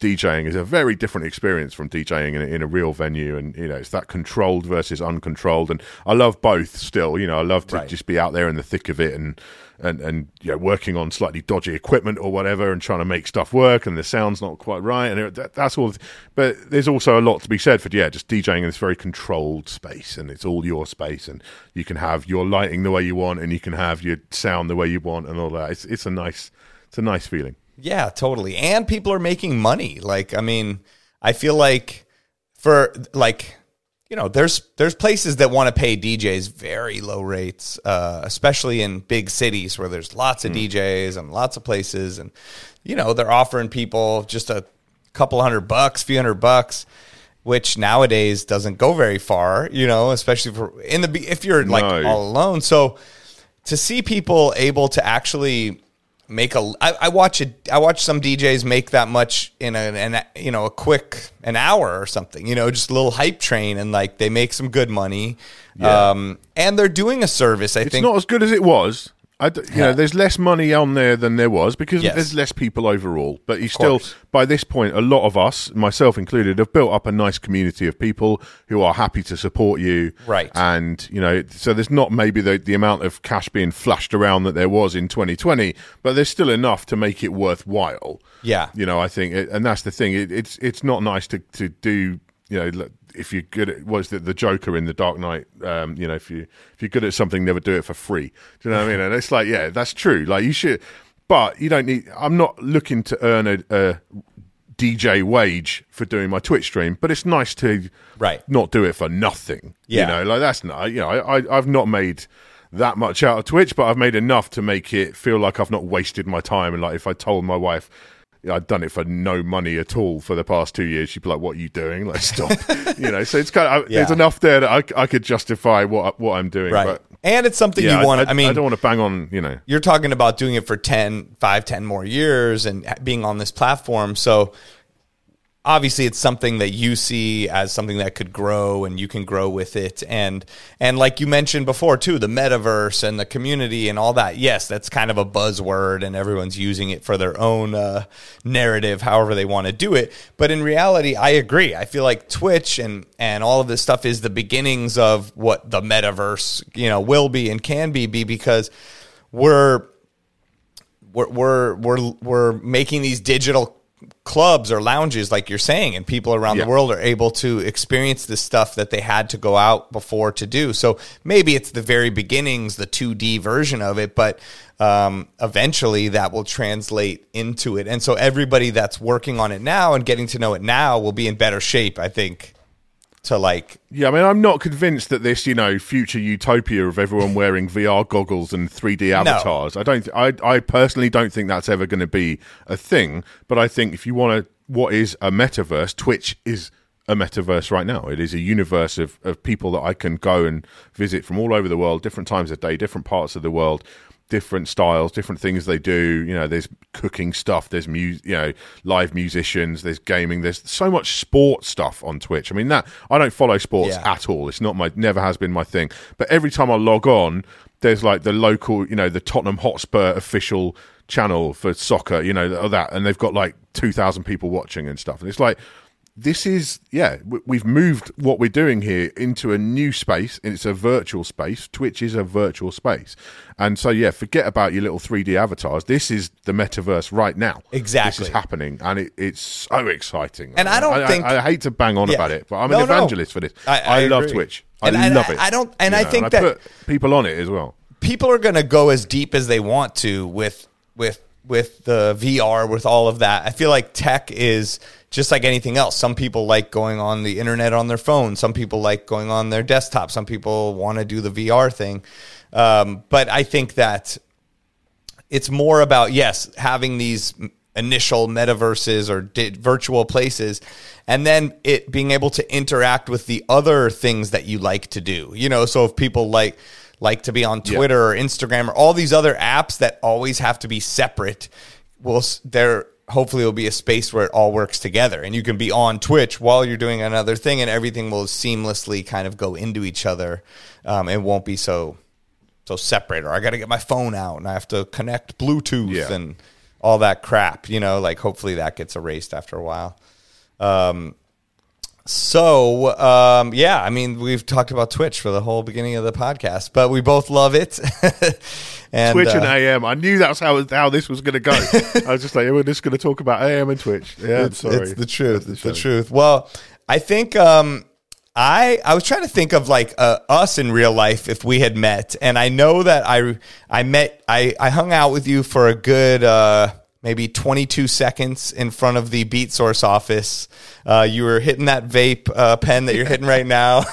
DJing is a very different experience from DJing in a, in a real venue, and you know it's that controlled versus uncontrolled. And I love both. Still, you know, I love to Right. just be out there in the thick of it and and and you know working on slightly dodgy equipment or whatever, and trying to make stuff work, and the sound's not quite right, and that, that's all. But there's also a lot to be said for yeah, just DJing in this very controlled space, and it's all your space, and you can have your lighting the way you want, and you can have your sound the way you want, and all that. It's it's a nice it's a nice feeling. Yeah, totally. And people are making money. Like, I mean, I feel like for like you know, there's there's places that want to pay DJs very low rates, uh, especially in big cities where there's lots of DJs and lots of places, and you know they're offering people just a couple hundred bucks, few hundred bucks, which nowadays doesn't go very far. You know, especially for in the if you're like No. all alone. So to see people able to actually make a I, I watch it I watch some DJs make that much in a an, you know a quick an hour or something you know just a little hype train and like they make some good money Yeah. um and they're doing a service I It's think not as good as it was. I d- you know, there's less money on there than there was because Yes. there's less people overall. But you still, by this point, a lot of us, myself included, have built up a nice community of people who are happy to support you. Right. And you know, so there's not maybe the the amount of cash being flushed around that there was in 2020, but there's still enough to make it worthwhile. Yeah. You know, I think, and that's the thing. It, it's it's not nice to to do. You know, if you're good at was the the Joker in the Dark Knight. Um, you know, if you if you're good at something, never do it for free. Do you know what I mean? And it's like, yeah, that's true. Like you should, but you don't need. I'm not looking to earn a. a DJ wage for doing my Twitch stream, but it's nice to Right. not do it for nothing. Yeah. You know, like that's not, you know, I, I, I've not made that much out of Twitch, but I've made enough to make it feel like I've not wasted my time. And like, if I told my wife I'd done it for no money at all for the past two years, she'd be like, "What are you doing? <laughs> Like, stop." <laughs> you know, so it's kind of there's enough there that I, I could justify what what I'm doing. right But and it's something yeah, you want I, I, mean I don't want to bang on. You know, you're talking about doing it for 10 5 10 more years and being on this platform so obviously it's something that you see as something that could grow and you can grow with it. And and like you mentioned before too the metaverse and the community and all that. Yes that's kind of a buzzword and everyone's using it for their own uh, narrative however they want to do it. But in reality i agree. I feel like twitch and and all of this stuff is the beginnings of what the metaverse you know will be and can be be because we're we're we're we're, we're making these digital clubs or lounges like you're saying and people around Yeah. the world are able to experience this stuff that they had to go out before to do so maybe it's the very beginnings the 2d version of it but um, eventually that will translate into it and so everybody that's working on it now and getting to know it now will be in better shape i think to like yeah. I mean, I'm not convinced that this, you know, future utopia of everyone wearing VR goggles and 3D avatars. I don't. I I personally don't think that's ever going to be a thing. But I think if you want to, what is a metaverse? Twitch is a metaverse right now. It is a universe of, of people that I can go and visit from all over the world, different times of day, different parts of the world, different styles, different things they do. You know, there's cooking stuff, there's music, you know, live musicians, there's gaming, there's so much sport stuff on Twitch. I mean, that I don't follow sports Yeah. at all. It's not my, never has been my thing. But every time I log on, there's like the local, you know, the Tottenham Hotspur official channel for soccer, you know, or that, and they've got like 2,000 people watching and stuff. And it's like, this is yeah we've moved what we're doing here into a new space and it's a virtual space. Twitch is a virtual space. And so yeah forget about your little 3d avatars. This is the metaverse right now. Exactly. this is happening and it, it's so exciting. And I don't I, think- I, hate to bang on Yeah. about it but i'm No, an no. evangelist for this. I- I love twitch. I And I- love I- it. I don't- and You I know, think I that- people on it as well. people are going to go as deep as they want to with with with the VR with all of that. I feel like tech is just like anything else. Some people like going on the internet on their phone. Some people like going on their desktop. Some people want to do the VR thing. Um, but I think that it's more about yes having these initial metaverses or di- virtual places and then it being able to interact with the other things that you like to do you know so if people like like to be on twitter or instagram or all these other apps that always have to be separate will there hopefully will be a space where it all works together and you can be on twitch while you're doing another thing and everything will seamlessly kind of go into each other um, it won't be so so separate or I got to get my phone out and I have to connect Bluetooth Yeah. and all that crap, you know, like hopefully that gets erased after a while. Um, so, um, yeah, I mean, we've talked about Twitch for the whole beginning of the podcast, but we both love it. <laughs> and Twitch and uh, AM. I knew that's how how this was going to go. <laughs> I was just like, we're just going to talk about AM and Twitch. Yeah, it's, sorry. it's the truth. It's the show. truth. Well, I think um, I I was trying to think of like uh, us in real life if we had met, and I know that I I met I I hung out with you for a good uh, maybe 22 seconds in front of the Beatsource office. Uh, you were hitting that vape uh, pen that you're hitting right <laughs> now,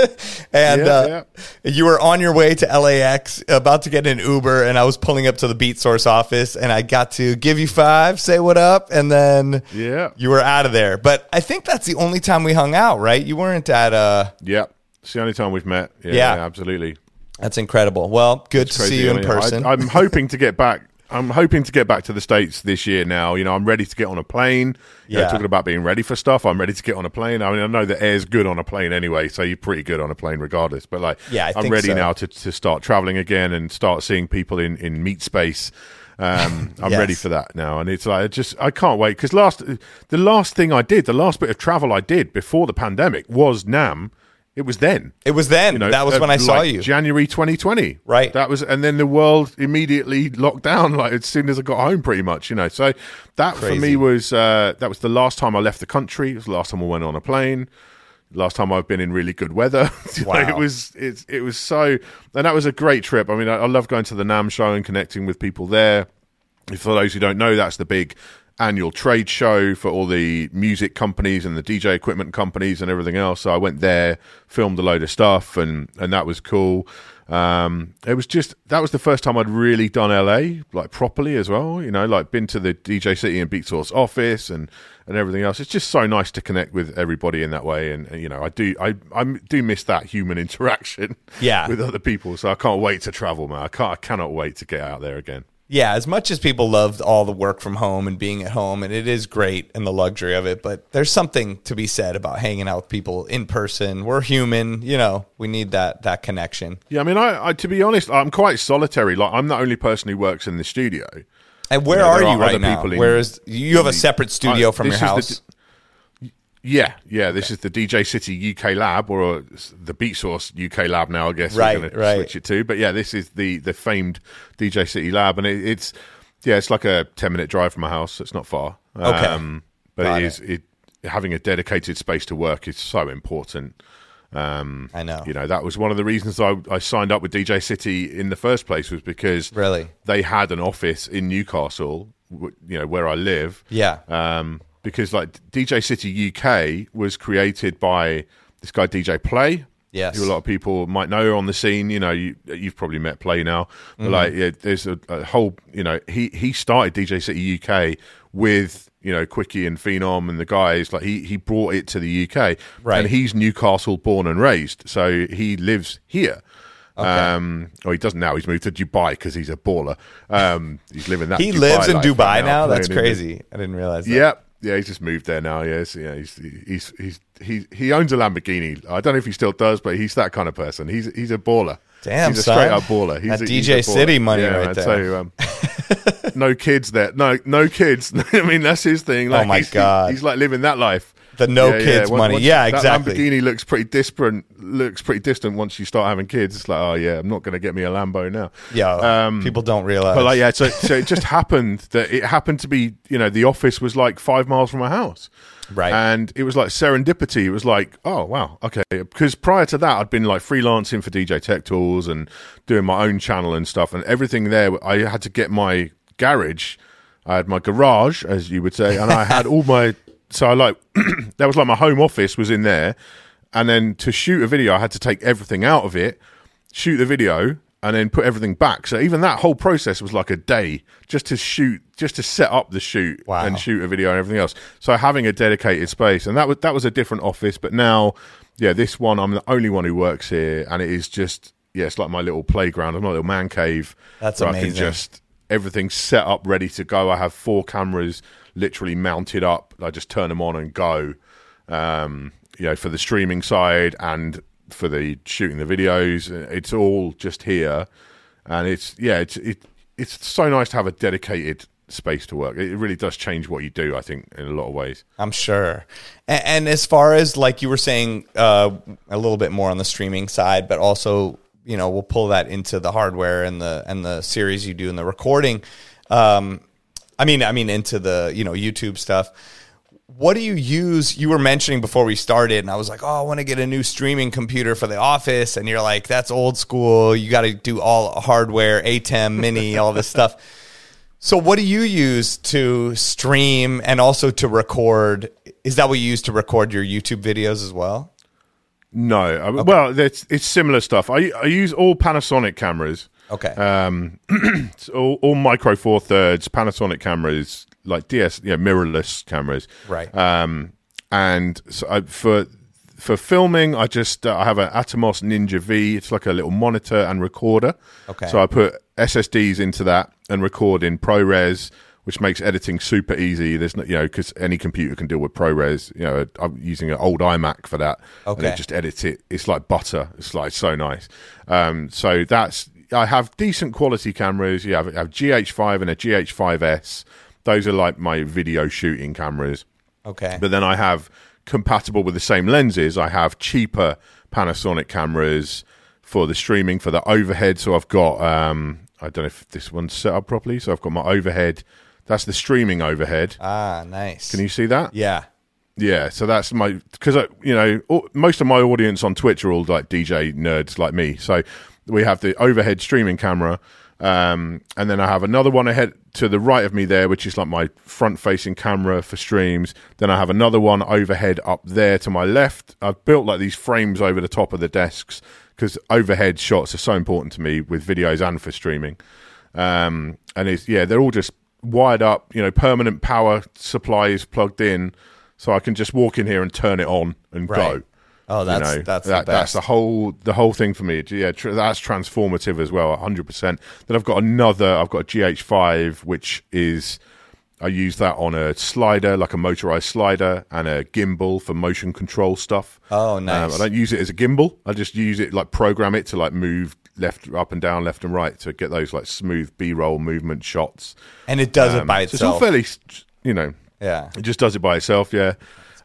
<laughs> and Yeah, uh, you were on your way to LAX, about to get an Uber, and I was pulling up to the Beatsource office, and I got to give you five, say what up, and then Yeah. you were out of there. But I think that's the only time we hung out, right? You weren't at uh Yeah, it's the only time we've met. Yeah, Yeah. yeah, absolutely. That's incredible. Well, good to see you in person. I, I'm hoping to get back. I'm hoping to get back to the states this year. Now, you know, I'm ready to get on a plane. You know, Yeah. talking about being ready for stuff. I'm ready to get on a plane. I mean, I know the air's good on a plane anyway, so you're pretty good on a plane regardless. But like, Yeah, I I'm think ready so. now to to start traveling again and start seeing people in in meat space. Um, <laughs> I'm Yes. ready for that now, and it's like I just I can't wait because last the last thing I did, the last bit of travel I did before the pandemic was NAMM. It was then. it was then. You know, that was uh, when I saw you. January 2020. Right. That was, and then the world immediately locked down. <laughs> Like as soon as I got home, pretty much. You know, so that for me was uh, that was the last time I left the country. It was the last time I went on a plane. Last time I've been in really good weather. <laughs> You know, Wow. it was it, it was so, and that was a great trip. I mean, I, I love going to the NAMM show and connecting with people there. For those who don't know, that's the big annual trade show for all the music companies and the DJ equipment companies and everything else. So I went there, filmed a load of stuff, and and that was cool. Um, it was just that was the first time I'd really done LA like properly as well. You know, like been to the DJcity and Beatsource office and and everything else. It's just so nice to connect with everybody in that way. And, and, you know, I do I I do miss that human <laughs> interaction. Yeah. with other people. So I can't wait to travel, man. I can't I cannot wait to get out there again. Yeah, as much as people loved all the work from home and being at home, and it is great and the luxury of it, but there's something to be said about hanging out with people in person. We're human, you know. We need that that connection. Yeah, I mean, I, I to be honest, I'm quite solitary. Like, I'm the only person who works in the studio. And where Yeah, are there you right now? people in- Where is you have a separate studio I- from your the house? d- Yeah, yeah. This is the DJcity UK lab, or uh, the Beatsource UK lab now. I guess Right, we're going right. to switch it to. But yeah, this is the the famed DJcity lab, and it, it's yeah, it's like a ten minute drive from my house. So it's not far. Okay. but Got it is it having a dedicated space to work is so important. Um, I know. You know, that was one of the reasons I, I signed up with DJcity in the first place was because Really? they had an office in Newcastle, you know, where I live. Yeah. Um, because like DJcity UK was created by this guy DJ Play. Yes. Who a lot of people might know on the scene. You know, you, you've probably met Play now. But Mm-hmm. like, yeah, there's a, a whole. You know, he he started DJcity UK with you know Quickie and Phenom and the guys. Like he he brought it to the UK. Right. And he's Newcastle born and raised, so he lives here. Um, or he doesn't now. He's moved to Dubai because he's a baller. Um, he's living that. he Dubai lives in Dubai right now. That's playing in the- crazy. I didn't realize that. yeah, yeah, he's just moved there now. Yes, yeah, he's he's he's he he owns a Lamborghini. I don't know if he still does, but he's that kind of person. He's he's a baller. Damn, he's a son. straight up baller. He's That a, he's DJ a. City money yeah, right man. there. So, um, <laughs> no kids there. No, no kids. <laughs> I mean, that's his thing. Like, Oh my he's, he- God. he's like living that life. The no kids Once- money. once Yeah, that exactly. Lamborghini looks pretty disparate. Looks pretty distant once you start having kids. It's like, oh yeah, I'm not going to get me a Lambo now. Yeah. Um, people don't realize. But like, yeah, so so it just <laughs> happened that it happened to be, you know, the office was like five miles from my house, Right. And it was like serendipity. It was like, oh wow, okay. Because prior to that, I'd been like freelancing for DJ Tech Tools and doing my own channel and stuff, and everything there. I had to get my garage. I had my garage, as you would say, and I had all my. So I like <clears throat> that was like my home office was in there, and then to shoot a video, I had to take everything out of it, shoot the video, and then put everything back. So even that whole process was like a day just to shoot, just to set up the shoot Wow. and shoot a video and everything else. So having a dedicated space, and that was that was a different office. But now, yeah, this one I'm the only one who works here, and it is just yeah, it's like my little playground, my little man cave. That's where I amazing. can just everything's set up, ready to go. I have four cameras literally mounted up. I just turn them on and go. Um, you know, for the streaming side and for the shooting the videos, it's all just here, and it's yeah, it's it, it's so nice to have a dedicated space to work. It really does change what you do. I think in a lot of ways. I'm sure. And, and as far as like you were saying, uh, a little bit more on the streaming side, but also you know we'll pull that into the hardware and the and the series you do in the recording. Um, I mean, I mean into the you know YouTube stuff. What do you use? You were mentioning before we started, and I was like, "Oh, I want to get a new streaming computer for the office." And you're like, "That's old school. You got to do all hardware, ATEM, Mini, all this <laughs> stuff." So, what do you use to stream and also to record? Is that what you use to record your YouTube videos as well? No, I, well, it's, it's similar stuff. I I use all Panasonic cameras. Okay. Um, <clears throat> all, all micro four thirds Panasonic cameras, like DS, you know, mirrorless cameras. Right. Um, and so I, for for filming, I just uh, I have an Atomos Ninja V. It's like a little monitor and recorder. Okay. So I put SSDs into that and record in ProRes, which makes editing super easy. There's no, you know, because any computer can deal with ProRes. You know, I'm using an old iMac for that. Okay. And it just edits it. It's like butter. It's like so nice. Um, so that's I have decent quality cameras. Have, I have GH5 and a GH5S. Those are like my video shooting cameras. Okay. But then I have compatible with the same lenses. I have cheaper Panasonic cameras for the streaming for the overhead. So I've got um, I don't know if this one's set up properly. So I've got my overhead. That's the streaming overhead. ah, nice. Can you see that? Yeah. Yeah, so that's my because you know all, most of my audience on Twitch are all like DJ nerds like me. So we have the overhead streaming camera, um, and then I have another one ahead to the right of me there, which is like my front-facing camera for streams. Then I have another one overhead up there to my left. I've built like these frames over the top of the desks because overhead shots are so important to me with videos and for streaming. Um, and it's yeah, they're all just wired up. You know, permanent power supply is plugged in, so I can just walk in here and turn it on and Right. go. Oh, You that's know, that's that, the that's the whole the whole thing for me. Yeah, tr- that's transformative as well, hundred percent. Then I've got another. I've got a GH5, which is I use that on a slider, like a motorized slider, and a gimbal for motion control stuff. Oh, Um, nice. I don't use it as a gimbal. I just use it like program it to like move left, up and down, left and right to get those like smooth B-roll movement shots. and it does it Um, by so it's all fairly, you know, yeah. it just does it by itself. Yeah.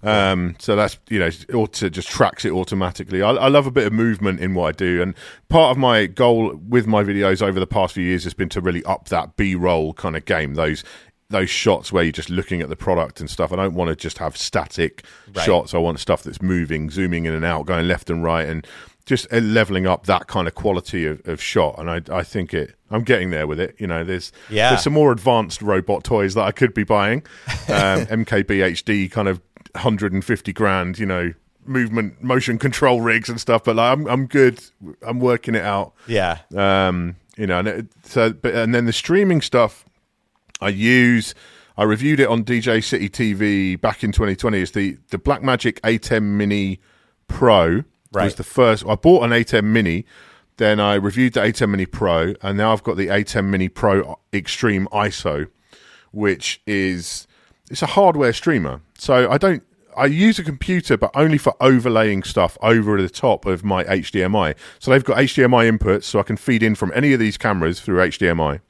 Um, so that's you know, it auto, just tracks it automatically. I, I love a bit of movement in what I do, and part of my goal with my videos over the past few years has been to really up that B-roll kind of game. Those those shots where you're just looking at the product and stuff. I don't want to just have static Right. shots. I want stuff that's moving, zooming in and out, going left and right, and just uh, leveling up that kind of quality of, of shot. And I, I think it. I'm getting there with it. You know, there's Yeah. there's some more advanced robot toys that I could be buying. <laughs> Um, MKBHD kind of 150 grand. You know, movement, motion control rigs and stuff. But like, I'm I'm good. I'm working it out. Yeah. Um, you know, and it, so but and then the streaming stuff I use. I reviewed it on DJcityTV back in 2020. It's the the Blackmagic ATEM Mini Pro. Right. Was the first. I bought an ATEM Mini. Then I reviewed the ATEM Mini Pro, and now I've got the ATEM Mini Pro Extreme ISO, which is it's a hardware streamer. So I don't I use a computer, but only for overlaying stuff over the top of my HDMI. So they've got HDMI inputs, so I can feed in from any of these cameras through HDMI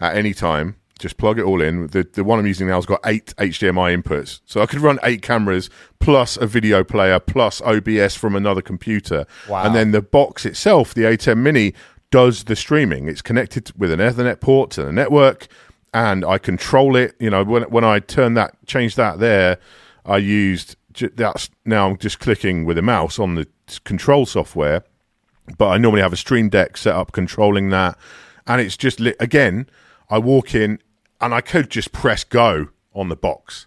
at any time. Just plug it all in. The the one I'm using now has got eight HDMI inputs, so I could run eight cameras plus a video player plus OBS from another computer. Wow. And then the box itself, the ATEM Mini, does the streaming. It's connected with an Ethernet port to the network, and I control it. You know, when when I turn that, change that there, I used that's now I'm just clicking with a mouse on the control software but I normally have a Stream Deck set up controlling that, and it's just li- again, I walk in and I could just press go on the box,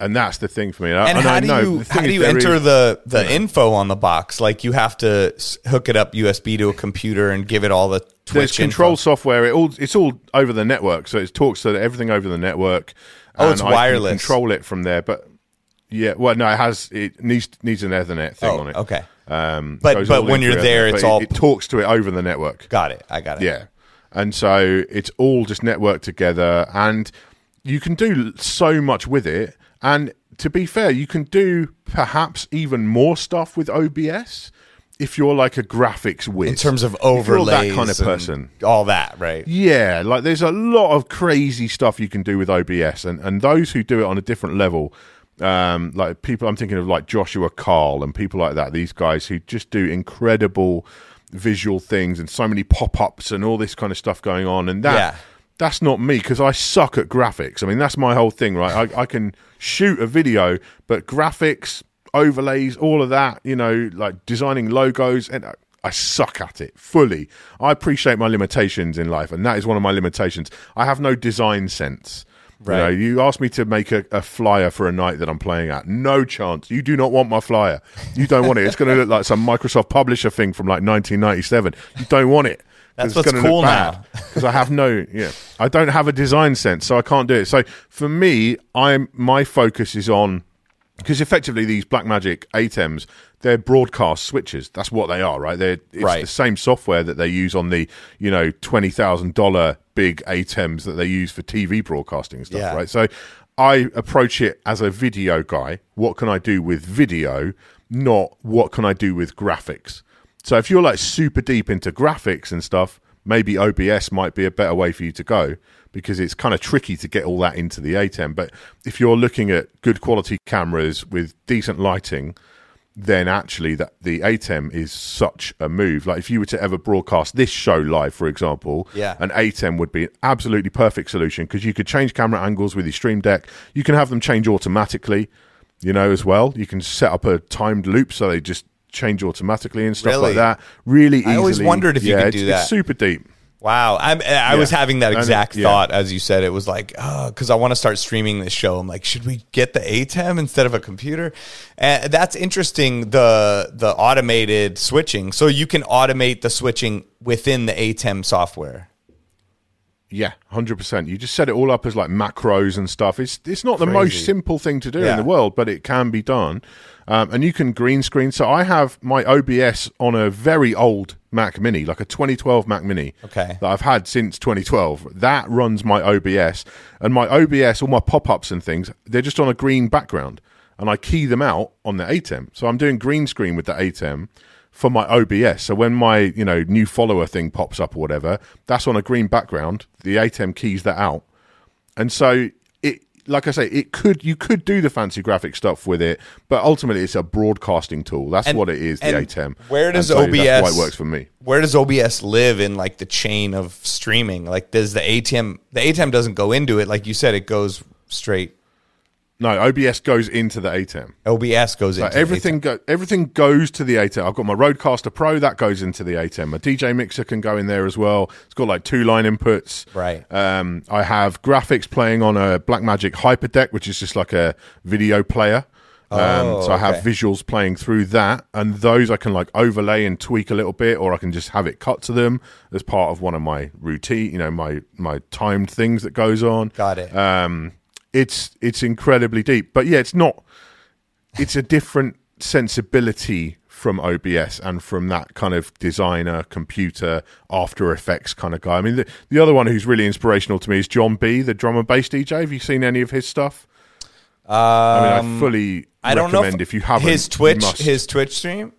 and that's the thing for me. I- And I how do know you the thing how do you enter is- the the info on the box? Like you have to hook it up USB to a computer and give it all the There's control info. software. It all it's all over the network, so it talks to everything over the network. Oh, it's and I can wireless. control it from there, but yeah, well, no, it has it needs needs an Ethernet thing Oh, on it. okay. Um, But- but when you're there, Ethernet, it's all- it, it talks to it over the network. Got it. I got it. Yeah. And so it's all just networked together and you can do so much with it. And to be fair, you can do perhaps even more stuff with OBS if you're like a graphics whiz. In terms of overlays, that kind of person. all that, right? Yeah, like there's a lot of crazy stuff you can do with OBS, and, and those who do it on a different level, um, like people I'm thinking of like Joshua Carl and people like that, these guys who just do incredible visual things and so many pop ups and all this kind of stuff going on, and that. Yeah. That's not me because I suck at graphics. I mean, that's my whole thing, right? I, I can shoot a video, but graphics, overlays, all of that, you know, like designing logos, and I suck at it fully. I appreciate my limitations in life, and that is one of my limitations. I have no design sense. You, know, you ask me to make a, a flyer for a night that I'm playing at. No chance. You do not want my flyer. You don't want it. It's going to look like some Microsoft publisher thing from like 1997. You don't want it. That's it's what's cool now. <laughs> Because I have no, yeah, I don't have a design sense, so I can't do it. So for me, I'm my focus is on because effectively these Blackmagic ATEMs, they're broadcast switches. That's what they are, right? They're it's Right. the same software that they use on the you know twenty thousand dollar big ATEMs that they use for TV broadcasting and stuff, Yeah. right? So I approach it as a video guy. What can I do with video? Not what can I do with graphics. So if you're like super deep into graphics and stuff, maybe OBS might be a better way for you to go because it's kind of tricky to get all that into the ATEM. But if you're looking at good quality cameras with decent lighting, then actually that the ATEM is such a move. Like if you were to ever broadcast this show live, for example, Yeah. an ATEM would be an absolutely perfect solution because you could change camera angles with your Stream Deck. You can have them change automatically, you know, as well. You can set up a timed loop so they just change automatically and stuff Really? like that. Really easily. I always wondered if you Yeah, could it's- do that. It's super deep. Wow, I'm, I was having that And it- exact yeah. thought as you said. It was like, uh, because I want to start streaming this show. I'm like, should we get the ATEM instead of a computer? And that's interesting. The the automated switching, so you can automate the switching within the ATEM software. Yeah, hundred percent. You just set it all up as like macros and stuff. It's it's not the most simple thing to do Yeah. in the world, but it can be done. Um, and you can green screen. So I have my OBS on a very old Mac Mini, like a 2012 Mac Mini, Okay. that I've had since 2012. That runs my OBS, and my OBS, all my pop ups and things, they're just on a green background, and I key them out on the ATEM. So I'm doing green screen with the ATEM for my OBS. So when my you know new follower thing pops up or whatever, that's on a green background. The ATEM keys that out, and so like I say, it could you could do the fancy graphic stuff with it, but ultimately it's a broadcasting tool. That's And- what it is. The ATEM. where does so OBS That's why it works for me. Where does OBS live in like the chain of streaming? Like, does the ATEM the ATEM doesn't go into it? Like you said, it goes straight. No, OBS goes into the ATEM. OBS goes into Like the everything go, everything goes to the ATEM. I've got my Rodecaster Pro that goes into the ATEM. My DJ mixer can go in there as well. It's got like two line inputs. Right. Um, I have graphics playing on a Blackmagic Hyperdeck, which is just like a video player. Um, Oh, so I have okay. visuals playing through that, and those I can like overlay and tweak a little bit, or I can just have it cut to them as part of one of my routine, you know, my my timed things that goes on. Got it. Um, it's it's incredibly deep, but yeah, it's not. It's a different sensibility from OBS and from that kind of designer, computer, After Effects kind of guy. I mean, the, the other one who's really inspirational to me is John B, the drum and bass DJ. Have you seen any of his stuff? I mean, I fully Um, I don't know recommend if, you haven't. his Twitch his Twitch stream.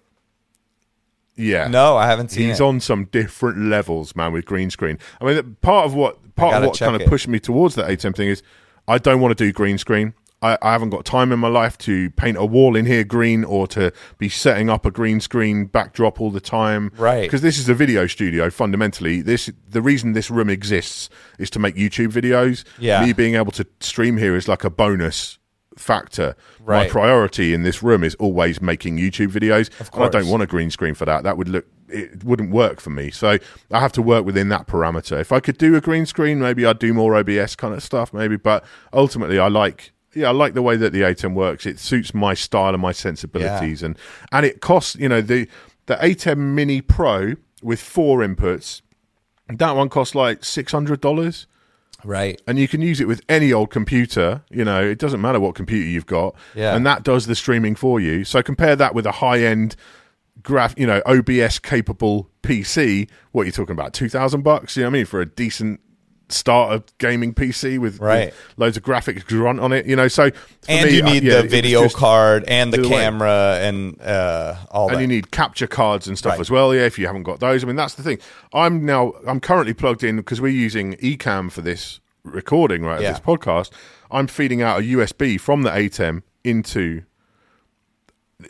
yeah, No, I haven't seen he's it. on some different levels, man, with green screen. I mean, part of what part of what kind of it. pushed me towards that ATEM thing is I don't want to do green screen. I, I haven't got time in my life to paint a wall in here green or to be setting up a green screen backdrop all the time. Right. Because this is a video studio. Fundamentally, this the reason this room exists is to make YouTube videos. Yeah. Me being able to stream here is like a bonus factor. Right. My priority in this room is always making YouTube videos. Of And I don't want a green screen for that. That would look it wouldn't work for me. So I have to work within that parameter. If I could do a green screen, maybe I'd do more OBS kind of stuff, maybe. But ultimately, I like yeah, I like the way that the ATEM works. It suits my style and my sensibilities, and and it costs you know the the ATEM Mini Pro with four inputs. That one costs like six hundred dollars Right. and you can use it with any old computer. You know, it doesn't matter what computer you've got, Yeah. and that does the streaming for you. So compare that with a high end graph, you know, OBS capable PC. What are you're talking about, two thousand bucks? You know what I mean for a decent starter gaming PC with, with Right. loads of graphics grunt on it. You know, so for And me, you I- need yeah, the video just- card and the either way. camera and uh, all that. and that. you need capture cards and stuff Right. as well. Yeah, if you haven't got those, I mean that's the thing. I'm now I'm currently plugged in because we're using Ecamm for this recording right Yeah. this podcast. I'm feeding out a USB from the ATEM into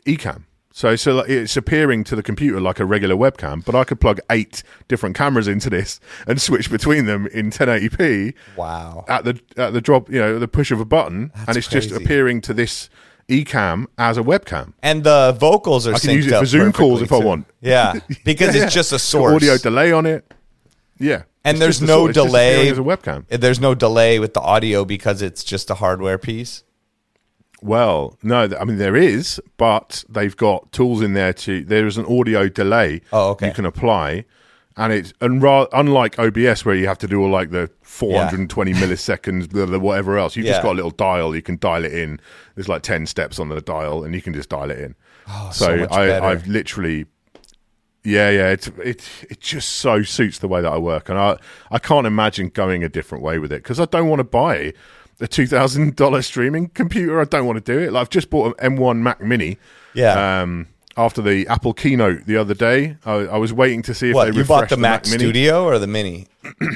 Ecamm. So, so it's appearing to the computer like a regular webcam, but I could plug eight different cameras into this and switch between them in 1080p wow. at the at the drop, you know, the push of a button, and it's just appearing to this Ecamm as a webcam. And the vocals are I can use it for Zoom calls if I want. Yeah, <laughs> because Yeah, it's just a source. Audio delay on it. Yeah. and It's there's no delay as a webcam. There's no delay with the audio because it's just a hardware piece. Well, no, I mean there is, but they've got tools in there to. There is an audio delay. Oh, okay. You can apply, and it's and ra- unlike OBS where you have to do all like the 420 milliseconds, the, the whatever else. You've Yeah. just got a little dial. You can dial it in. There's like 10 steps on the dial, and you can just dial it in. Oh, so so I, I've literally. Yeah, yeah, it it it just so suits the way that I work, and I I can't imagine going a different way with it because I don't want to buy a two thousand dollar streaming computer. I don't want to do it. Like I've just bought an M1 Mac Mini. Yeah. Um, after the Apple keynote the other day, I, I was waiting to see if What they you bought refreshed the Mac, Mini. Studio or the Mini? <clears throat>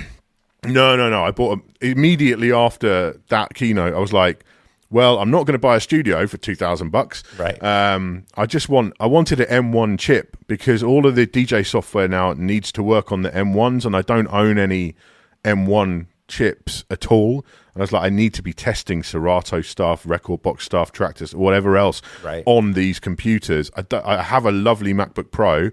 No, no, no. I bought them immediately after that keynote. I was like, well, I'm not going to buy a studio for two thousand bucks. Right. Um, I just want. I wanted an M1 chip because all of the DJ software now needs to work on the M1s, and I don't own any M1 chips at all. And I was like, I need to be testing Serato stuff, rekordbox stuff, Traktors, whatever else Right. on these computers. I, do- I have a lovely MacBook Pro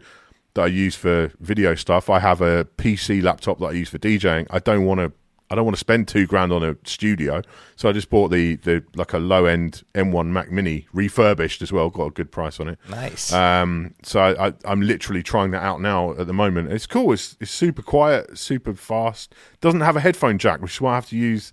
that I use for video stuff. I have a PC laptop that I use for DJing. I don't want to. I don't want to spend two grand on a studio, so I just bought the the like a low end M1 Mac Mini refurbished as well. Got a good price on it. Nice. Um, so I, I'm literally trying that out now at the moment. It's cool. It's, it's super quiet, super fast. Doesn't have a headphone jack, which is why I have to use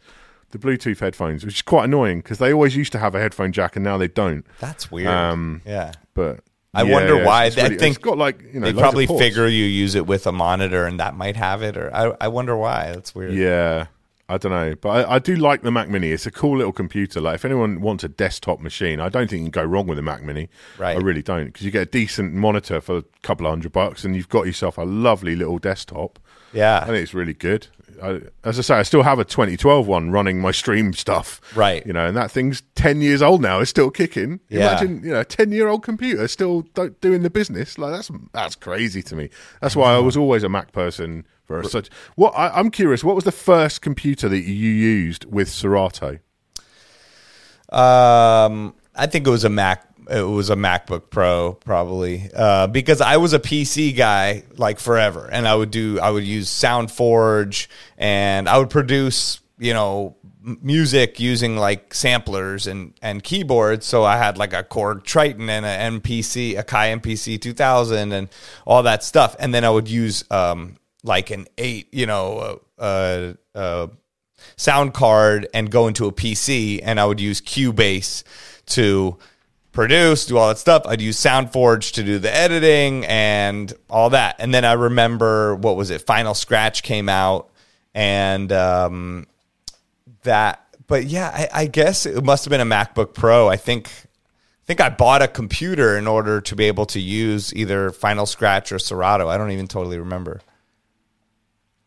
the Bluetooth headphones, which is quite annoying because they always used to have a headphone jack and now they don't. That's weird. Um, yeah. But I yeah, wonder yeah, why. I really- think it's got like you know they probably figure you use it with a monitor and that might have it, or I, I wonder why. That's weird. Yeah. I don't know, but I, I do like the Mac Mini. It's a cool little computer. Like, if anyone wants a desktop machine, I don't think you can go wrong with a Mac Mini. Right. I really don't, because you get a decent monitor for a couple of hundred bucks, and you've got yourself a lovely little desktop. I Yeah. think it's really good. I, as I say, I still have a 2012 one running my stream stuff. Right. You know, and that thing's 10 years old now. It's still kicking. Yeah. Imagine, you know, a 10 year old computer still doing the business. Like that's that's crazy to me. That's why I was always a Mac person. For such. What I, I'm curious. What was the first computer that you used with Serato? Um, I think it was a Mac. It was a MacBook Pro, probably, uh, because I was a PC guy like forever, and I would do. I would use SoundForge, and I would produce, you know, music using like samplers and and keyboards. So I had like a Korg Triton and an MPC, Akai MPC 2000, and all that stuff. And then I would use um like an eight, you know, uh, uh, sound card and go into a PC and I would use Cubase to produce, do all that stuff. I'd use SoundForge to do the editing and all that. And then I remember what was it? Final Scratch came out and um, that. But yeah, I, I guess it must have been a MacBook Pro. I think. I think I bought a computer in order to be able to use either Final Scratch or Serato. I don't even totally remember.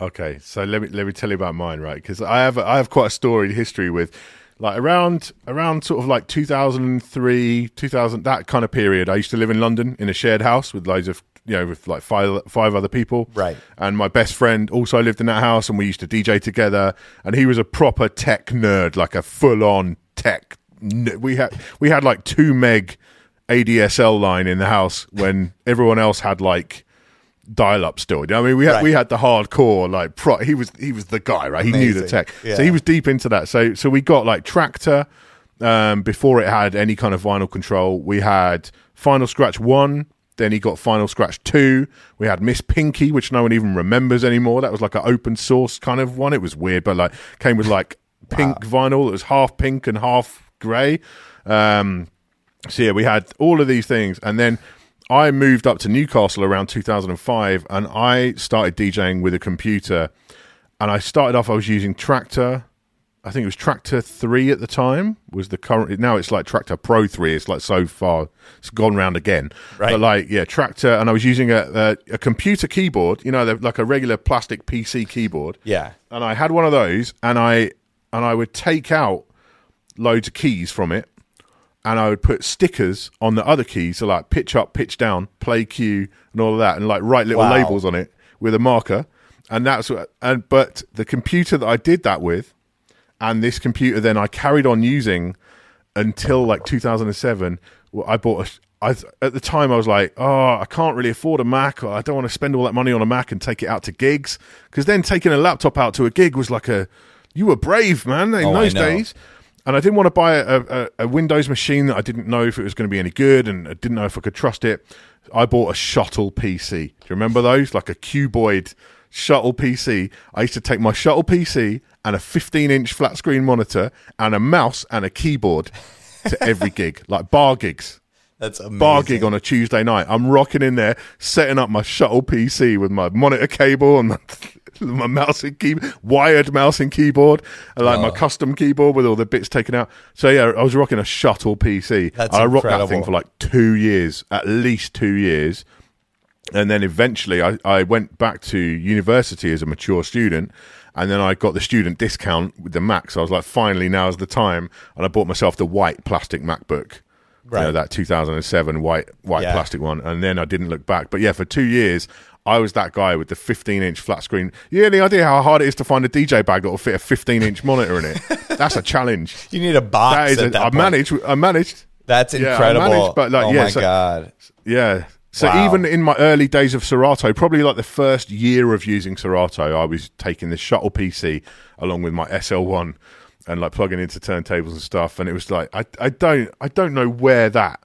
Okay, so let me let me tell you about mine, right? Because I have I have quite a storied history with, like around around sort of like two thousand three, two thousand that kind of period. I used to live in London in a shared house with loads of you know with like five five other people, Right. And my best friend also lived in that house, and we used to DJ together. And he was a proper tech nerd, like a full on tech. n- We had we had like two meg ADSL line in the house when everyone else had like dial up still. I mean, we had Right. we had the hardcore like pro. He was he was the guy, right? He knew the tech, Yeah. so he was deep into that. So so we got like Traktor um, before it had any kind of vinyl control. We had Final Scratch one. Then he got Final Scratch two. We had Ms. Pinky, which no one even remembers anymore. That was like an open source kind of one. It was weird, but like came with like <laughs> pink vinyl. It was half pink and half grey. Um, so yeah, we had all of these things, and then I moved up to Newcastle around 2005, and I started DJing with a computer. And I started off, I was using Traktor. I think it was Traktor Three at the time. Was the current? Now it's like Traktor Pro Three. It's like so far, it's gone round again. Right. But like yeah, Traktor, and I was using a a, a computer keyboard. You know, like a regular plastic PC keyboard Yeah. and I had one of those, and I and I would take out loads of keys from it, and I would put stickers on the other keys, so like pitch up, pitch down, play cue, and all of that, and like write little Wow. labels on it with a marker, and that's what. And but the computer that I did that with, and this computer then I carried on using until like 2007. well, I bought a. I, at the time, I was like, "Oh, I can't really afford a Mac, or I don't want to spend all that money on a Mac and take it out to gigs." Because then taking a laptop out to a gig was like a, you were brave, man, in Oh, those days. And I didn't want to buy a, a, a Windows machine that I didn't know if it was going to be any good, and I didn't know if I could trust it. I bought a shuttle PC. Do you remember those? Like a cuboid shuttle PC. I used to take my shuttle PC and a 15 inch flat screen monitor and a mouse and a keyboard to every <laughs> gig, like bar gigs. That's amazing. Bar gig on a Tuesday night. I'm rocking in there, setting up my shuttle PC with my monitor cable and my, <laughs> my mouse and keyboard, wired mouse and keyboard, and like Oh. my custom keyboard with all the bits taken out. So yeah, I was rocking a shuttle PC. That's I rocked that thing for like two years, at least two years. And then eventually I, I went back to university as a mature student. And then I got the student discount with the Mac. So I was like, finally, now's the time. And I bought myself the white plastic MacBook. You know, that 2007 white white Yeah. plastic one. And then I didn't look back. But yeah, for two years, I was that guy with the 15 inch flat screen. You have any idea how hard it is to find a DJ bag that will fit a 15 inch <laughs> monitor in it? That's a challenge. You need a box. That is a, that I point. managed. I managed. That's Yeah, I incredible. managed, but, like, oh yeah, my so- god. Yeah. So Wow. even in my early days of Serato, probably like the first year of using Serato, I was taking the shuttle PC along with my SL1 and like plugging into turntables and stuff. And it was like I I don't I don't know where that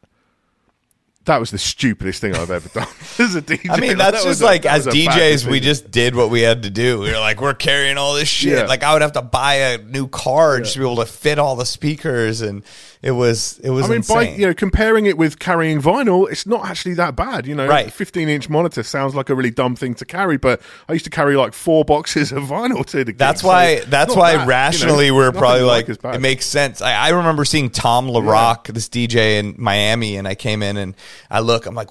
that was the stupidest thing I've ever done <laughs> as a DJ. I mean, Like, that's that just was a- like that as was a bad DJs, we just did what we had to do. We were like, we're carrying all this shit. Yeah. Like I would have to buy a new car just to be able to fit all the speakers, and it was it was I mean, insane. by you know comparing it with carrying vinyl, it's not actually that bad. You know, Right. fifteen inch monitor sounds like a really dumb thing to carry, but I used to carry like four boxes of <laughs> vinyl to the. gig, That's why. it's That's why that, you know, rationally we're probably like, as bad. it makes sense. I, I remember seeing Tom LaRock, this DJ in Miami, and I came in and I look. I'm like,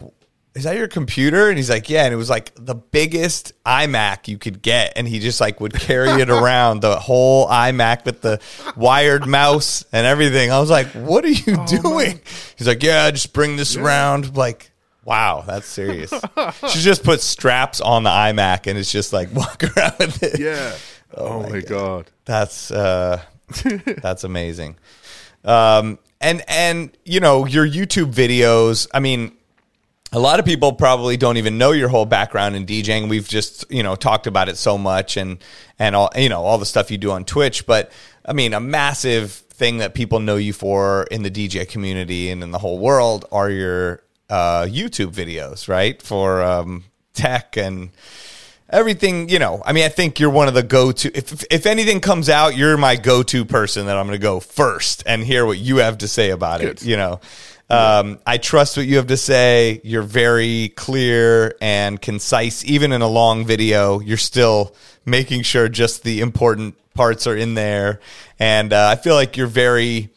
"Is that your computer?" And he's like, "Yeah." And it was like the biggest iMac you could get, and he just like would carry it <laughs> around the whole iMac with the wired mouse and everything. I was like, "What are you Oh, doing?" He's like, "Yeah, just bring this around." Like. Wow, that's serious. <laughs> she just put straps on the iMac and it's just like <laughs> walk around with it. yeah. Oh, my god. That's uh, that's amazing. Um, and and you know your YouTube videos. I mean, a lot of people probably don't even know your whole background in DJing. We've just you know talked about it so much, and and all you know all the stuff you do on Twitch. But I mean, a massive thing that people know you for in the DJ community and in the whole world are your uh, YouTube videos, right? For um, tech and everything you know i mean i think you're one of the go-to if if anything comes out you're my go-to person that i'm going to go first and hear what you have to say about it you know. Um, i trust what you have to say. You're very clear and concise. Even in a long video you're still making sure just the important parts are in there. And uh, i feel like you're very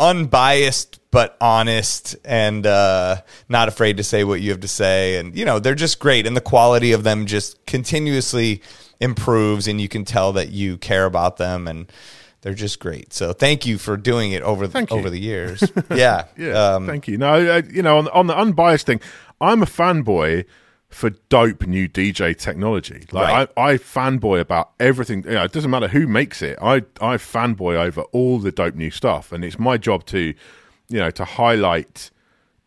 unbiased but honest and uh, not afraid to say what you have to say and you know they're just great and the quality of them just continuously improves and you can tell that you care about them and they're just great so thank you for doing it over you. over the years <laughs> yeah Yeah. um, thank you. No, I, you know, on, on the unbiased thing, I'm a fanboy for dope new DJ technology. Like Right. I, I fanboy about everything. You know, it doesn't matter who makes it. I, I fanboy over all the dope new stuff, and it's my job to, you know, to highlight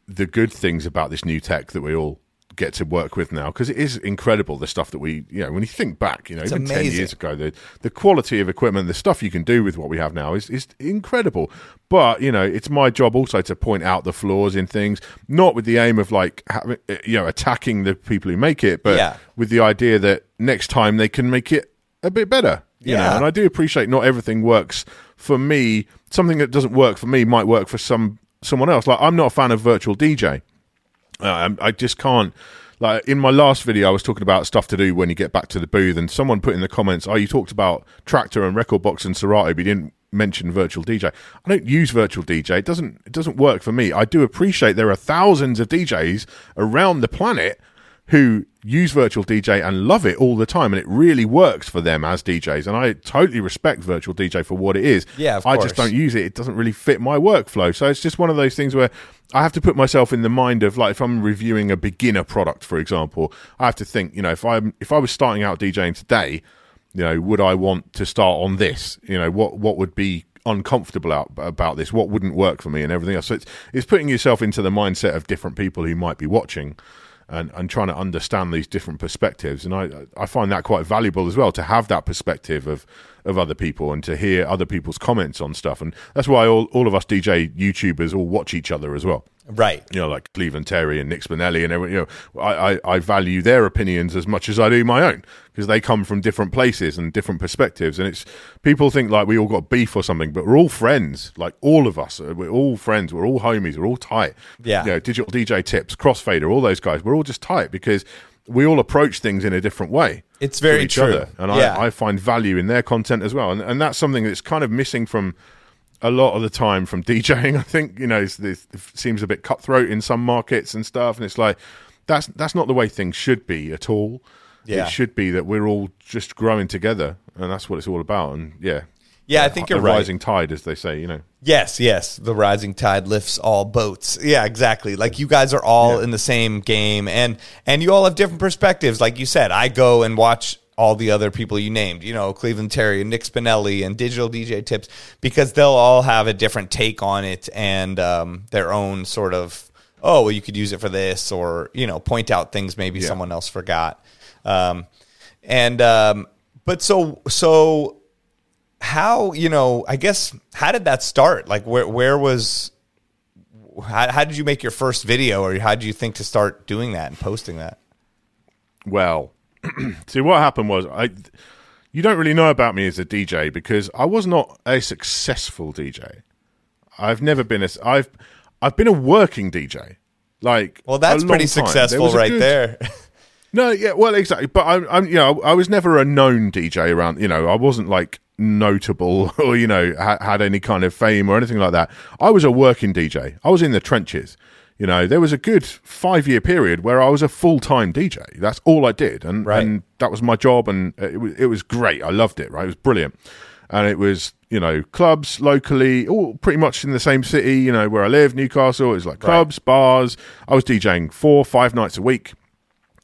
the good things about this new tech that we all get to work with now because it is incredible the stuff that we you know when you think back you know even 10 years ago the the quality of equipment the stuff you can do with what we have now is is incredible. But you know it's my job also to point out the flaws in things not with the aim of like having, uh, you know attacking the people who make it but Yeah. with the idea that next time they can make it a bit better you Yeah. know and I do appreciate not everything works for me. Something that doesn't work for me might work for some someone else. Like I'm not a fan of virtual DJ um, I just can't. Like in my last video, I was talking about stuff to do when you get back to the booth, and someone put in the comments, "Oh, you talked about Traktor and rekordbox and Serato, but you didn't mention Virtual DJ." I don't use Virtual DJ. It doesn't. It doesn't work for me. I do appreciate there are thousands of DJs around the planet who use virtual DJ and love it all the time, and it really works for them as DJs. And I totally respect virtual DJ for what it is. Yeah, of I just don't use it. It doesn't really fit my workflow. So it's just one of those things where I have to put myself in the mind of like if I'm reviewing a beginner product, for example, I have to think, you know, if I'm if I was starting out DJing today, you know, would I want to start on this? You know, what what would be uncomfortable out, about this, what wouldn't work for me, and everything else. So it's it's putting yourself into the mindset of different people who might be watching. And, and trying to understand these different perspectives, and I I find that quite valuable as well to have that perspective of of other people and to hear other people's comments on stuff, and that's why all all of us DJ YouTubers all watch each other as well Right. you know, like Cleveland Terry and Nick Spinelli and everyone, you know, I, I, I value their opinions as much as I do my own because they come from different places and different perspectives. And it's people think like we all got beef or something, but we're all friends. Like all of us, we're all friends. We're all homies. We're all tight. Yeah. You know, digital DJ tips, crossfader, all those guys. We're all just tight because we all approach things in a different way. It's very each true. other. And Yeah. I, I find value in their content as well. And, and that's something that's kind of missing from a lot of the time from <laughs> DJing. I think you know it's, it's, it seems a bit cutthroat in some markets and stuff, and it's like that's that's not the way things should be at all. Yeah. It should be that we're all just growing together, and that's what it's all about. And yeah, Yeah, I think you're a right. rising tide, as they say. You know, Yes, yes. The rising tide lifts all boats. Yeah, exactly. Like you guys are all in the same game and and you all have different perspectives. Like you said, I go and watch all the other people you named, you know, Cleveland Terry and Nick Spinelli and Digital DJ Tips, because they'll all have a different take on it and um, their own sort of, oh, well, you could use it for this, or you know, point out things maybe someone else forgot. Um, and um, but so so how you know i guess how did that start like where where was how, how did you make your first video or how did you think to start doing that and posting that well, <clears throat> see what happened was I. You don't really know about me as a DJ because I was not a successful DJ. I've never been a. I've I've been a working DJ. Like well that's pretty time. Successful a right good- there <laughs> No, yeah, well, exactly. But I'm, I'm, you know, I was never a known DJ around. You know, I wasn't like notable <laughs> or you know ha- had any kind of fame or anything like that. I was a working DJ. I was in the trenches. You know, there was a good five year period where I was a full time DJ. That's all I did, and Right. and that was my job, and it was it was great. I loved it. Right, it was brilliant, and it was you know clubs locally, all pretty much in the same city. You know where I live, Newcastle. It was like clubs, bars. I was DJing four, five nights a week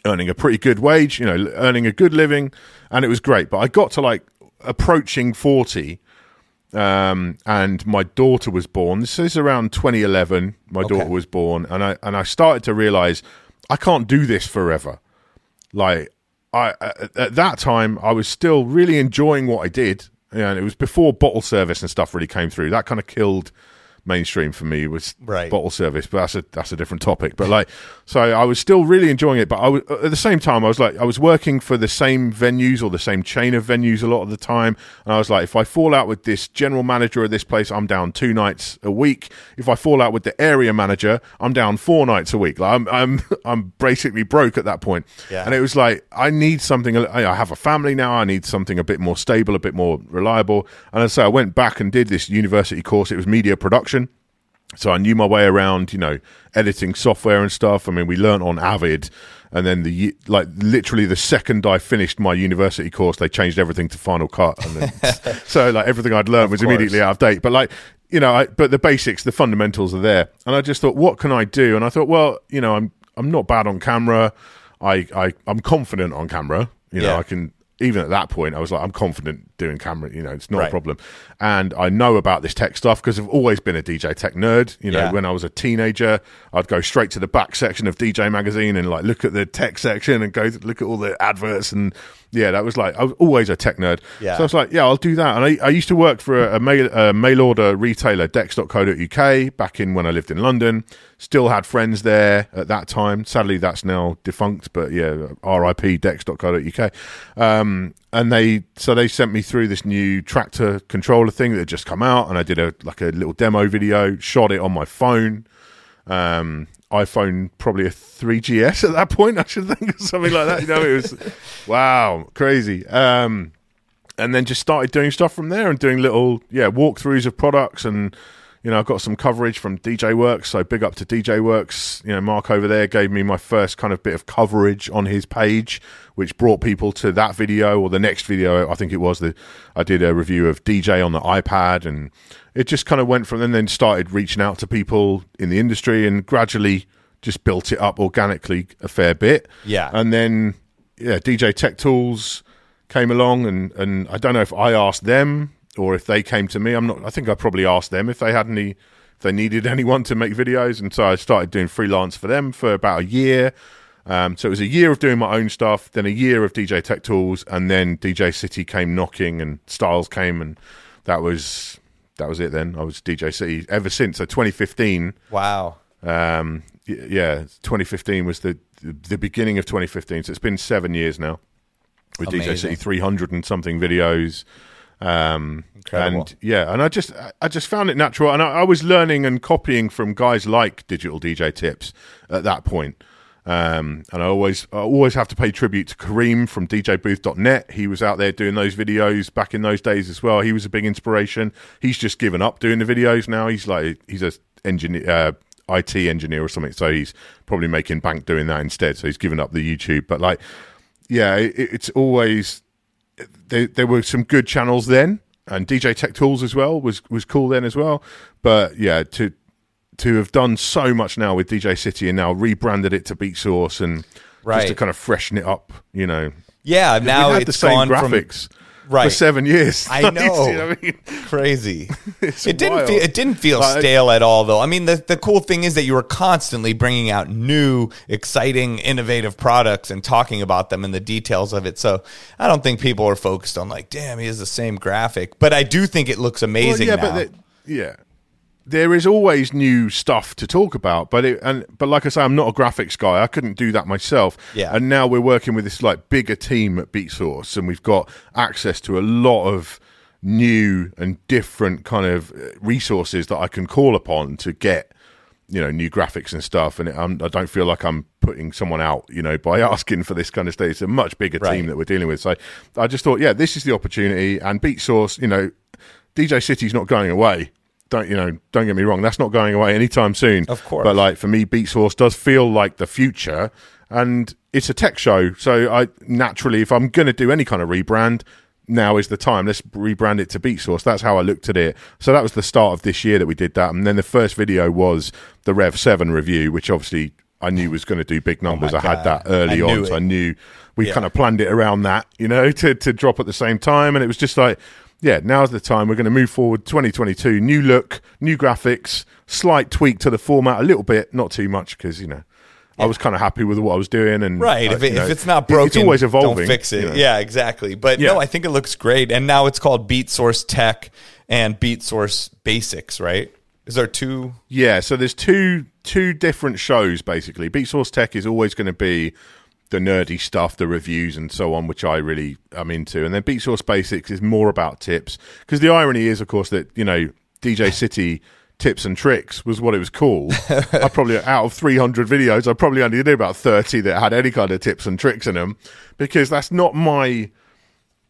earning a pretty good wage, you know, earning a good living, and it was great. But I got to like approaching 40, um, and my daughter was born. This is around 2011. My Okay. daughter was born, and I and I started to realize I can't do this forever. Like I at, at that time, I was still really enjoying what I did, and it was before bottle service and stuff really came through. That kind of killed mainstream for me was Right. bottle service, but that's a that's a different topic. But like, <laughs> so I was still really enjoying it. But I was at the same time, I was like, I was working for the same venues or the same chain of venues a lot of the time, and I was like, if I fall out with this general manager of this place, I'm down two nights a week. If I fall out with the area manager, I'm down four nights a week. Like I'm I'm <laughs> I'm basically broke at that point. Yeah. And it was like I need something. I have a family now. I need something a bit more stable, a bit more reliable. And so I went back and did this university course. It was media production. So I knew my way around, you know, editing software and stuff. I mean, we learnt on Avid, and then the like literally the second I finished my university course, they changed everything to Final Cut, and then, <laughs> so like everything I'd learned was course. immediately out of date. But like, you know, I, but the basics, the fundamentals are there, and I just thought, what can I do? And I thought, well, you know, I'm I'm not bad on camera. I I I'm confident on camera. You know, Yeah. I can even at that point, I was like, I'm confident doing camera. You know, it's not Right. a problem. And I know about this tech stuff because I've always been a DJ tech nerd. You know, Yeah. when I was a teenager, I'd go straight to the back section of DJ magazine and like look at the tech section and go look at all the adverts. And yeah, that was like I was always a tech nerd. Yeah. So I was like, yeah, I'll do that. And I, I used to work for a, a mail a mail order retailer, Decks.co.uk, back in when I lived in London. Still had friends there at that time. Sadly, that's now defunct. But yeah, RIP Decks.co.uk. Um, and they so they sent me through this new Traktor controller thing that had just come out, and I did a like a little demo video, shot it on my phone. Um, iPhone probably a 3GS at that point, I should think, or something like that. You know, it was <laughs> wow, crazy. Um, and then just started doing stuff from there and doing little yeah walkthroughs of products and you know I've got some coverage from DJWORX so big up to DJWORX you know Mark over there gave me my first kind of bit of coverage on his page which brought people to that video or the next video I think it was that I did a review of DJ on the iPad and it just kind of went from and then started reaching out to people in the industry and gradually just built it up organically a fair bit Yeah. and then yeah DJ Tech Tools came along and and I don't know if I asked them or if they came to me. I'm not. I think I probably asked them if they had any, if they needed <laughs> anyone to make videos, and so I started doing freelance for them for about a year. Um, so it was a year of doing my own stuff, then a year of DJ Tech Tools, and then DJcity came knocking, and Styles came, and that was that was it. Then I was DJcity ever since. So 2015. Wow. Um, yeah, 2015 was the the beginning of 2015. So it's been seven years now with DJcity, 300 and something videos. Um, and yeah, and I just I just found it natural, and I, I was learning and copying from guys like Digital DJ Tips at that point. Um, and I always I always have to pay tribute to Kareem from DJBooth.net. He was out there doing those videos back in those days as well. He was a big inspiration. He's just given up doing the videos now. He's like he's a engineer, uh, IT engineer or something. So he's probably making bank doing that instead. So he's given up the YouTube. But like, yeah, it, it's always there, there were some good channels then, and DJ Tech Tools as well was was cool then as well. But yeah, to to have done so much now with DJcity and now rebranded it to Beatsource and just to kind of freshen it up, you know. Yeah, now it's the same gone graphics from right. for seven years. I <laughs> You know. what I mean? crazy. <laughs> It's it didn't wild. feel it didn't feel stale at all though. I mean the the cool thing is that you were constantly bringing out new, exciting, innovative products and talking about them and the details of it. So I don't think people are focused on like, damn, he has the same graphic. But I do think it looks amazing Well, yeah, now. but yeah, there is always new stuff to talk about. But it, and but like I say, I'm not a graphics guy. I couldn't do that myself. Yeah. And now we're working with this like bigger team at BeatSource, and we've got access to a lot of new and different kind of uh, resources that I can call upon to get you know new graphics and stuff and it, I'm, i don't feel like i'm putting someone out you know by <laughs> asking for this kind of stuff it's a much bigger Right. team that we're dealing with so i just thought yeah this is the opportunity and Beatsource you know DJcity's not going away don't you know don't get me wrong that's not going away anytime soon Of course. but like for me Beatsource does feel like the future and it's a tech show so i naturally if i'm going to do any kind of rebrand now is the time. Let's rebrand it to Beatsource. That's how I looked at it. So that was the start of this year that we did that. And then the first video was the Rev 7 review, which obviously I knew was going to do big numbers. I had that early on. knew So. I knew we Yeah. kind of planned it around that, you know, <laughs> to, to drop at the same time. And it was just like, yeah, now's the time. We're going to move forward 2022. New look, new graphics, slight tweak to the format a little bit, not too much because, you know, I was kind of happy with what I was doing. And Right. uh, if, it, know, if it's not broken, it's always evolving. Don't fix it. you know. Yeah, exactly. But Yeah. no, I think it looks great. And now it's called Beatsource Tech and Beatsource Basics, right? Is there two? Yeah, so there's two two different shows basically. Beatsource Tech is always going to be the nerdy stuff, the reviews and so on, which I really am into. And then Beatsource Basics is more about tips because the irony is, of course, that you know DJcity tips and tricks was what it was called. <laughs> I probably out of 300 videos, I probably only did about 30 that had any kind of tips and tricks in them because that's not my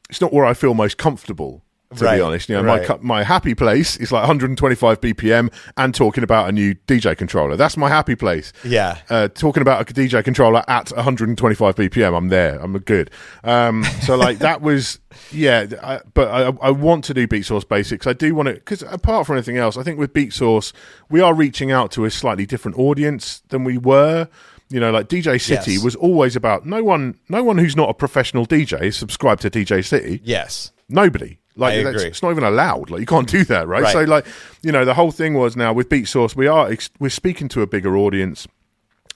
it's not where I feel most comfortable. To Right, be honest, you know, my right. cu- my happy place is like 125 BPM and talking about a new DJ controller. That's my happy place. Yeah. uh, talking about a DJ controller at 125 BPM, I'm there. I'm good. Um, so like that <laughs> was yeah, I, but I, I want to do Beatsource Basics. I do want to because apart from anything else, I think with Beatsource we are reaching out to a slightly different audience than we were. You know, like DJcity Yes. was always about no one, no one who's not a professional DJ is subscribed to DJcity. Yes. Nobody. Like it's not even allowed. Like you can't do that, right? Right. So like, you know, the whole thing was now with Beatsource, we are ex- we're speaking to a bigger audience.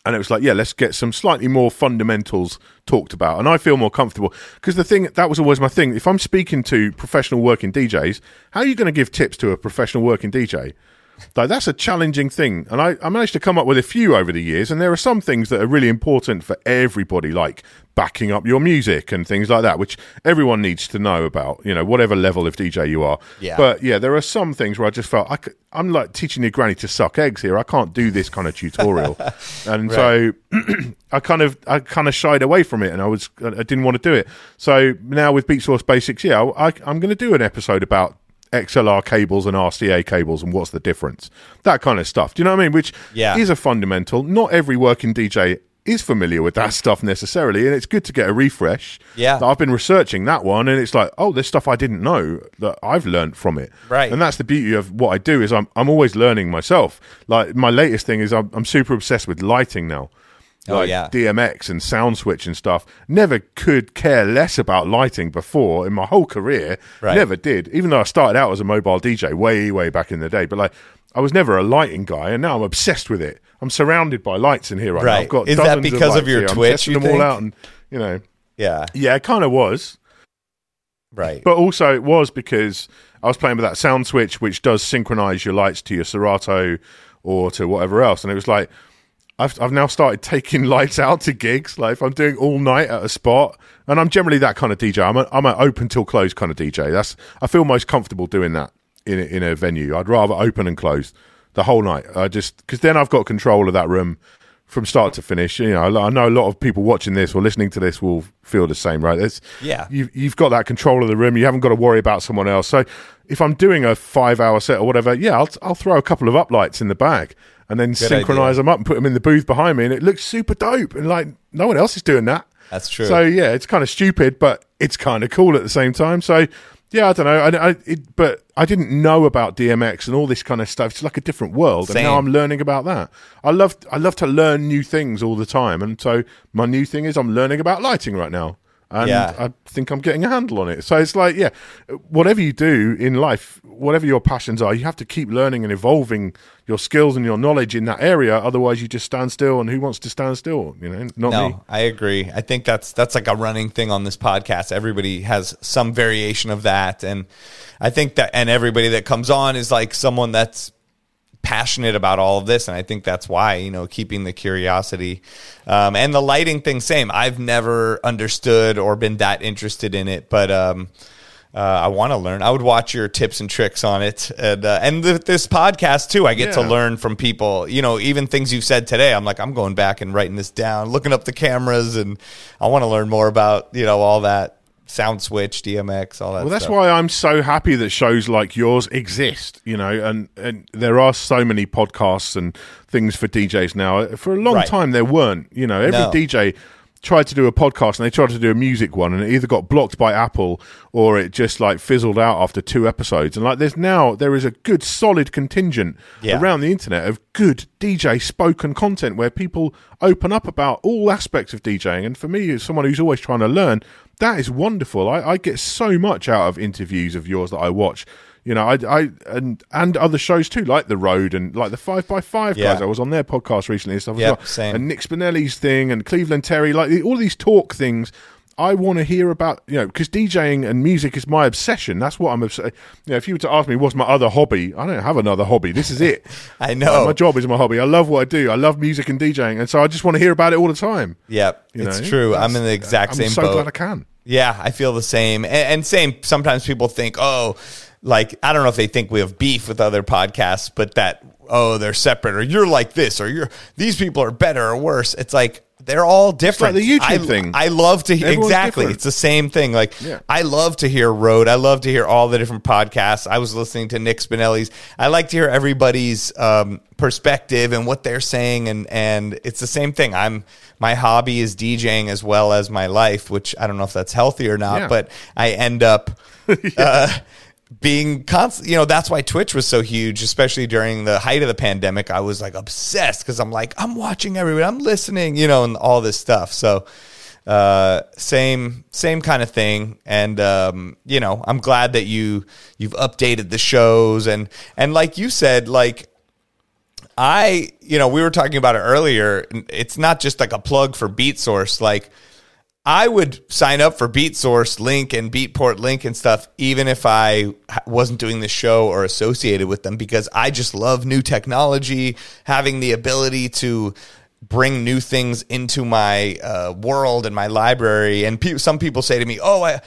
And it was like, yeah, let's get some slightly more fundamentals talked about. And I feel more comfortable because the thing that was always my thing. If I'm speaking to professional working DJs, how are you going to give tips to a professional working DJ? Like that's a challenging thing, and I, I managed to come up with a few over the years. And there are some things that are really important for everybody, like backing up your music and things like that, which everyone needs to know about. You know, whatever level of DJ you are. Yeah. But yeah, there are some things where I just felt I could, I'm like teaching your granny to suck eggs here. I can't do this kind of tutorial, <laughs> and so <clears throat> I kind of I kind of shied away from it, and I was I didn't want to do it. So now with Beatsource Basics, yeah, I, I'm going to do an episode about XLR cables and RCA cables and what's the difference, that kind of stuff. Do you know what I mean? Which Yeah. is a fundamental. Not every working DJ is familiar with that <laughs> stuff necessarily, and it's good to get a refresh. Yeah. I've been researching that one, and it's like, oh, there's stuff I didn't know that I've learned from it. Right. and that's the beauty of what I do is I'm I'm always learning myself. Like my latest thing is I'm, I'm super obsessed with lighting now. Oh, like yeah. DMX and SoundSwitch and stuff. Never could care less about lighting before in my whole career. Right. Never did. Even though I started out as a mobile DJ way, way back in the day. But like, I was never a lighting guy, and now I'm obsessed with it. I'm surrounded by lights in here right. Right. I've got Is that because of lights your here. I'm testing them all out, and you know, Yeah. yeah, it kind of was. Right. But also, it was because I was playing with that SoundSwitch, which does synchronize your lights to your Serato or to whatever else. And it was like, I've, I've now started <laughs> taking lights out to gigs. Like, if I'm doing all night at a spot, and I'm generally that kind of DJ. I'm a, I'm an open till close kind of DJ. That's I feel most comfortable doing that in a, in a venue. I'd rather open and close the whole night. I just because then I've got control of that room from start to finish. You know, I know a lot of people watching this or listening to this will feel the same, right? It's, Yeah. you've you've got that control of the room. You haven't got to worry about someone else. So if I'm doing a five hour set or whatever, yeah, I'll I'll throw a couple of uplights in the bag and then synchronize idea. them up and put them in the booth behind me, and it looks super dope. And like no one else is doing that. That's true. So yeah, it's kind of stupid, but it's kind of cool at the same time. So. Yeah, I don't know, I, I, it, but I didn't know about DMX and all this kind of stuff. It's like a different world, and now I'm learning about that. I love, I love to learn new things all the time, and so my new thing is I'm learning about lighting right now, and Yeah. I think I'm getting a handle on it. So it's like, yeah, whatever you do in life, whatever your passions are, you have to keep learning and evolving your skills and your knowledge in that area. Otherwise, you just stand still, and who wants to stand still? You know, not No, me. I agree. I think that's that's like a running thing on this podcast. Everybody has some variation of that, and I think that and everybody that comes on is like someone that's passionate about all of this, and I think that's why you know keeping the curiosity um, and the lighting thing. Same. I've never understood or been that interested in it, but. Um, uh, I want to learn. I would watch your tips and tricks on it, and uh, and th- this podcast too. I get to learn from people. You know, even things you've said today. I'm like, I'm going back and writing this down, looking up the cameras, and I want to learn more about you know all that SoundSwitch, DMX, all that. Well, that's stuff. why I'm so happy that shows like yours exist, you know, and, and there are so many podcasts and things for DJs now. For a long Right. time, there weren't, you know, every No. DJ tried to do a podcast and they tried to do a music one and it either got blocked by Apple or it just like fizzled out after two episodes. And like there's now, there is a good solid contingent Yeah. around the internet of good DJ spoken content where people open up about all aspects of DJing. And for me, as someone who's always trying to learn, that is wonderful. I, I get so much out of interviews of yours that I watch. You know, I, I and and other shows too, like the Road and like the Five by Five guys. Yeah. I was on their podcast recently and stuff. as well. same. And Nick Spinelli's thing and Cleveland Terry, like all these talk things. I want to hear about, you know, because DJing and music is my obsession. That's what I'm obsessed. You know, if you were to ask me what's my other hobby, I don't have another hobby. This is it. <laughs> I know. my job is my hobby. I love what I do. I love music and DJing, and so I just want to hear about it all the time. Yep, You it's know? true. I'm in the exact I'm same so boat. glad I can. Yeah, I feel the same. And, and same, sometimes people think, oh, like, I don't know if they think we have beef with other podcasts, but that, oh, they're separate or you're like this or you're, these people are better or worse. It's like, they're all different. the YouTube I, thing. I love to hear, Everyone's exactly. different. It's the same thing. Like, Yeah. I love to hear Road. I love to hear all the different podcasts. I was listening to Nick Spinelli's. I like to hear everybody's um, perspective and what they're saying, and and it's the same thing. I'm my hobby is DJing as well as my life, which I don't know if that's healthy or not, Yeah. but I end up. <laughs> uh, being constant, you know, that's why Twitch was so huge, especially during the height of the pandemic. I was like obsessed because I'm like, I'm watching everyone, I'm listening, you know, and all this stuff. So, uh, same, same kind of thing. And, um, you know, I'm glad that you, you've updated the shows and, and like you said, like, I, you know, we were talking about it earlier. It's not just like a plug for Beatsource. Like, I would sign up for Beatsource Link and Beatport Link and stuff, even if I wasn't doing the show or associated with them, because I just love new technology, having the ability to bring new things into my uh, world and my library. And pe- some people say to me, "Oh, I."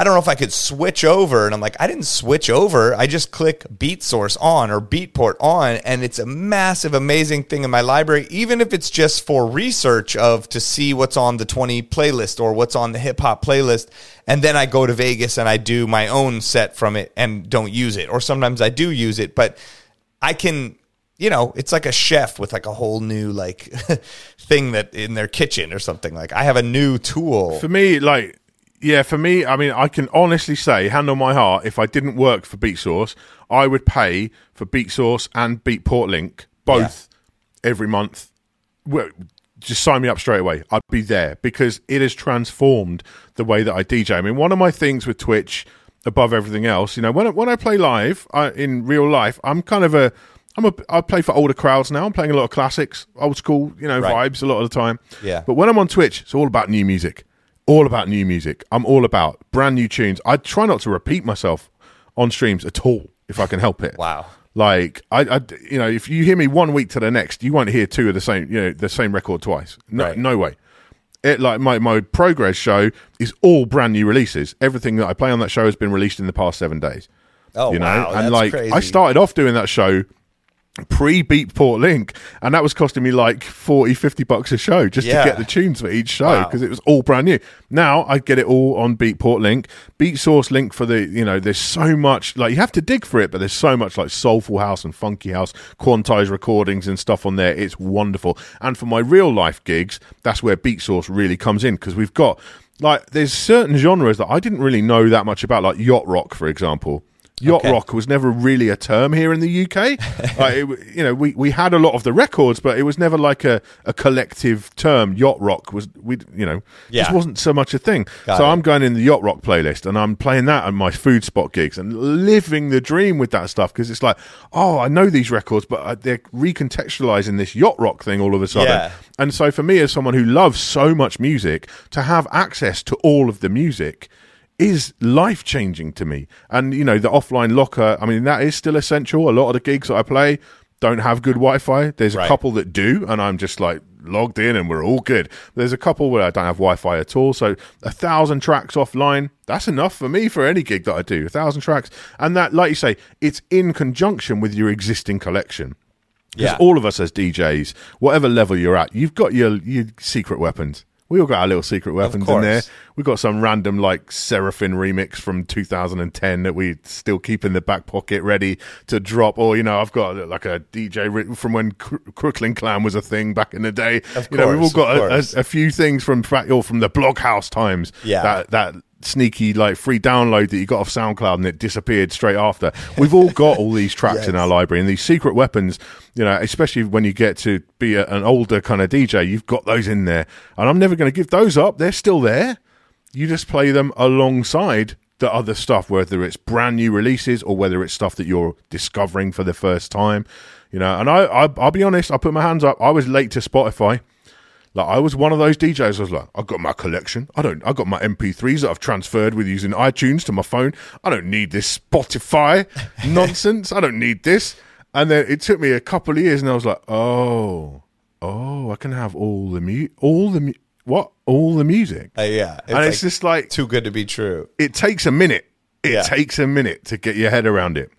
I don't know if I could switch over. And I'm like, I didn't switch over. I just click Beatsource on or Beatport on, and it's a massive, amazing thing in my library, even if it's just for research of to see what's on the 20 playlist or what's on the hip hop playlist. And then I go to Vegas and I do my own set from it and don't use it. Or sometimes I do use it, but I can you know, it's like a chef with like a whole new like <laughs> thing that in their kitchen or something. Like I have a new tool. For me, like, yeah, for me, I mean, I can honestly say, hand on my heart, if I didn't work for Beatsource, I would pay for Beatsource and Beatport Link both every month. Well, just sign me up straight away. I'd be there because it has transformed the way that I DJ. I mean, one of my things with Twitch, above everything else, you know, when I, when I play live I, in real life, I'm kind of a I'm a I play for older crowds now. I'm playing a lot of classics, old school, you know, Right. vibes a lot of the time. Yeah. But when I'm on Twitch, it's all about new music. All about new music. I'm all about brand new tunes. I try not to repeat myself on streams at all if I can help it. Wow. Like I, I, you know, if you hear me one week to the next, you won't hear two of the same, you know, the same record twice. No, Right. no way. It like my my progress show is all brand new releases. Everything that I play on that show has been released in the past seven days. Oh you know, wow, and like crazy. I started off doing that show pre Beatport Link, and that was costing me like 40, 50 bucks a show just Yeah. to get the tunes for each show Wow. because it was all brand new. Now I get it all on Beatport Link, Beatsource Link for the you know. There's so much like you have to dig for it, but there's so much like soulful house and funky house, quantized recordings and stuff on there. It's wonderful. And for my real life gigs, that's where Beatsource really comes in because we've got like there's certain genres that I didn't really know that much about, like yacht rock, for example. Yacht Okay. rock was never really a term here in the UK. <laughs> like, it, you know, we, we had a lot of the records, but it was never like a, a collective term. Yacht rock was we you know just wasn't so much a thing. Got so it. I'm going in the yacht rock playlist and I'm playing that at my food spot gigs and living the dream with that stuff because it's like, oh, I know these records, but uh, they're recontextualizing this yacht rock thing all of a sudden. Yeah. And so for me, as someone who loves so much music, to have access to all of the music is life changing to me. And you know, the offline locker, I mean, that is still essential. A lot of the gigs that I play don't have good Wi-Fi. There's a couple that do, and I'm just like logged in and we're all good. There's a couple where I don't have Wi-Fi at all. So a thousand tracks offline, that's enough for me for any gig that I do. A thousand tracks. And that, like you say, it's in conjunction with your existing collection. Because Yeah. all of us as DJs, whatever level you're at, you've got your, your secret weapons. We all got our little secret weapons in there. We've got some random like Seraphim remix from 2010 that we still keep in the back pocket ready to drop. Or, you know, I've got like a DJ from when Cro- Crooklyn Clan was a thing back in the day. Of you know, we've all got a, a, a few things from, or from the Bloghouse times. Yeah. That, that sneaky like free download that you got off SoundCloud and it disappeared straight after. <laughs> We've all got all these tracks in our library and these secret weapons, you know, especially when you get to be a, an older kind of DJ, you've got those in there. And I'm never going to give those up. They're still there. You just play them alongside the other stuff, whether it's brand new releases or whether it's stuff that you're discovering for the first time, you know. And I, I I'll be honest, I put my hands up. I was late to Spotify. Like I was one of those DJs. I was like, I got my collection. I don't. I got my MP3s that I've transferred with using iTunes to my phone. I don't need this Spotify <laughs> nonsense. I don't need this. And then it took me a couple of years, and I was like, oh, oh, I can have all the mu, all the mu- what, all the music. Uh, yeah, it's, and like it's just like too good to be true. it takes a minute. It Yeah. takes a minute to get your head around it.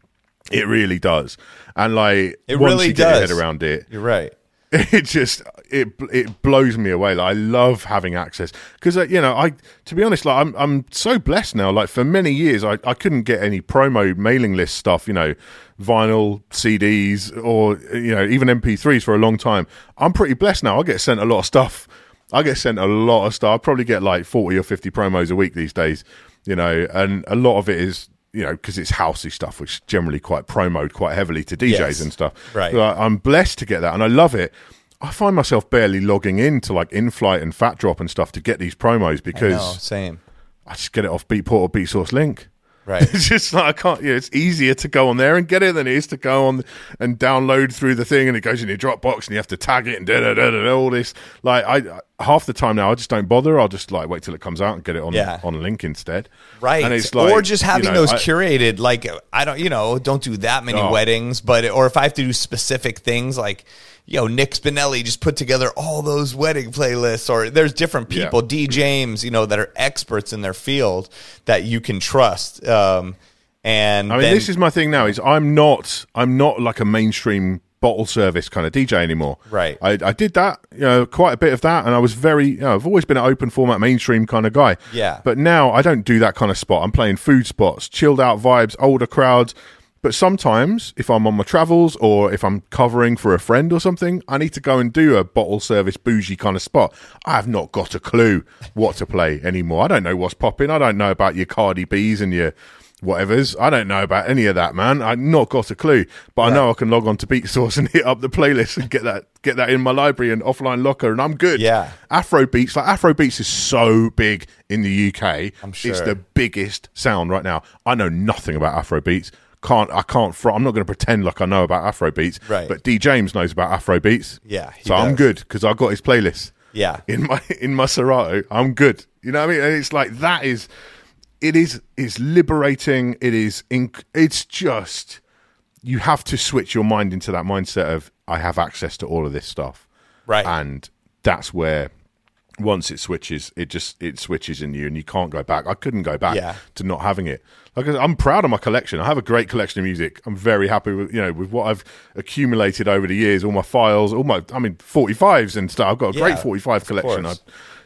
It really does. And like It once really you get your does. head around it, You're right. <laughs> it just it it blows me away. Like I love having access because uh, you know I to be honest, like I'm I'm so blessed now. Like for many years, I I couldn't get any promo mailing list stuff. You know, vinyl CDs or you know even MP3s for a long time. I'm pretty blessed now. I get sent a lot of stuff. I get sent a lot of stuff. I probably get like forty or fifty promos a week these days. You know, and a lot of it is. You know, because it's housey stuff, which generally quite promoted quite heavily to DJs Yes. and stuff. Right. But I'm blessed to get that, and I love it. I find myself barely logging into like Inflyte and Fatdrop and stuff to get these promos because same. I just get it off Beatport or Beatsource Link. Right. <laughs> It's just like I can't. It's easier to go on there and get it than it is to go on and download through the thing, and it goes in your Dropbox, and you have to tag it and da da da da. da, All this, like I half the time now, I just don't bother. I'll just like wait till it comes out and get it on Yeah. on Link instead. Right. and it's like or just you having know, those I- curated, like, I don't, you know, don't do that many Oh. weddings, but, or if I have to do specific things like, yo, Nick Spinelli just put together all those wedding playlists, or there's different Yeah. people, D. James, you know, that are experts in their field that you can trust. Um, and I mean, then- this is my thing now. Is I'm not I'm not like a mainstream bottle service kind of DJ anymore. Right. I, I did that, you know, quite a bit of that, and I was very, you know, I've always been an open format mainstream kind of guy. Yeah. But now I don't do that kind of spot. I'm playing food spots, chilled out vibes, older crowds. But sometimes, if I'm on my travels or if I'm covering for a friend or something, I need to go and do a bottle service bougie kind of spot. I have not got a clue what to play anymore. I don't know what's popping. I don't know about your Cardi B's and your whatever's. I don't know about any of that, man. I've not got a clue, but I know I can log on to BeatSource and <laughs> hit up the playlist and get that get that in my library and offline locker, and I'm good. Yeah. Afro beats like Afro beats is so big in the UK. I'm sure. it's the biggest sound right now. I know nothing about Afro beats. Can't I can't fr- I'm not going to pretend like I know about Afro beats. Right. But D James knows about Afro beats. Yeah, So I'm good because I got his playlist Yeah. in my in my Serato. I'm good. You know what I mean? And it's like that is it is it's liberating. It is inc- it's just you have to switch your mind into that mindset of I have access to all of this stuff. Right. And that's where once it switches, it just it switches in you and you can't go back. I couldn't go back Yeah. to not having it. Like I said, I'm proud of my collection. I have a great collection of music. I'm very happy with you know with what I've accumulated over the years, all my files, all my I mean 45s and stuff. I've got a great 45 collection. I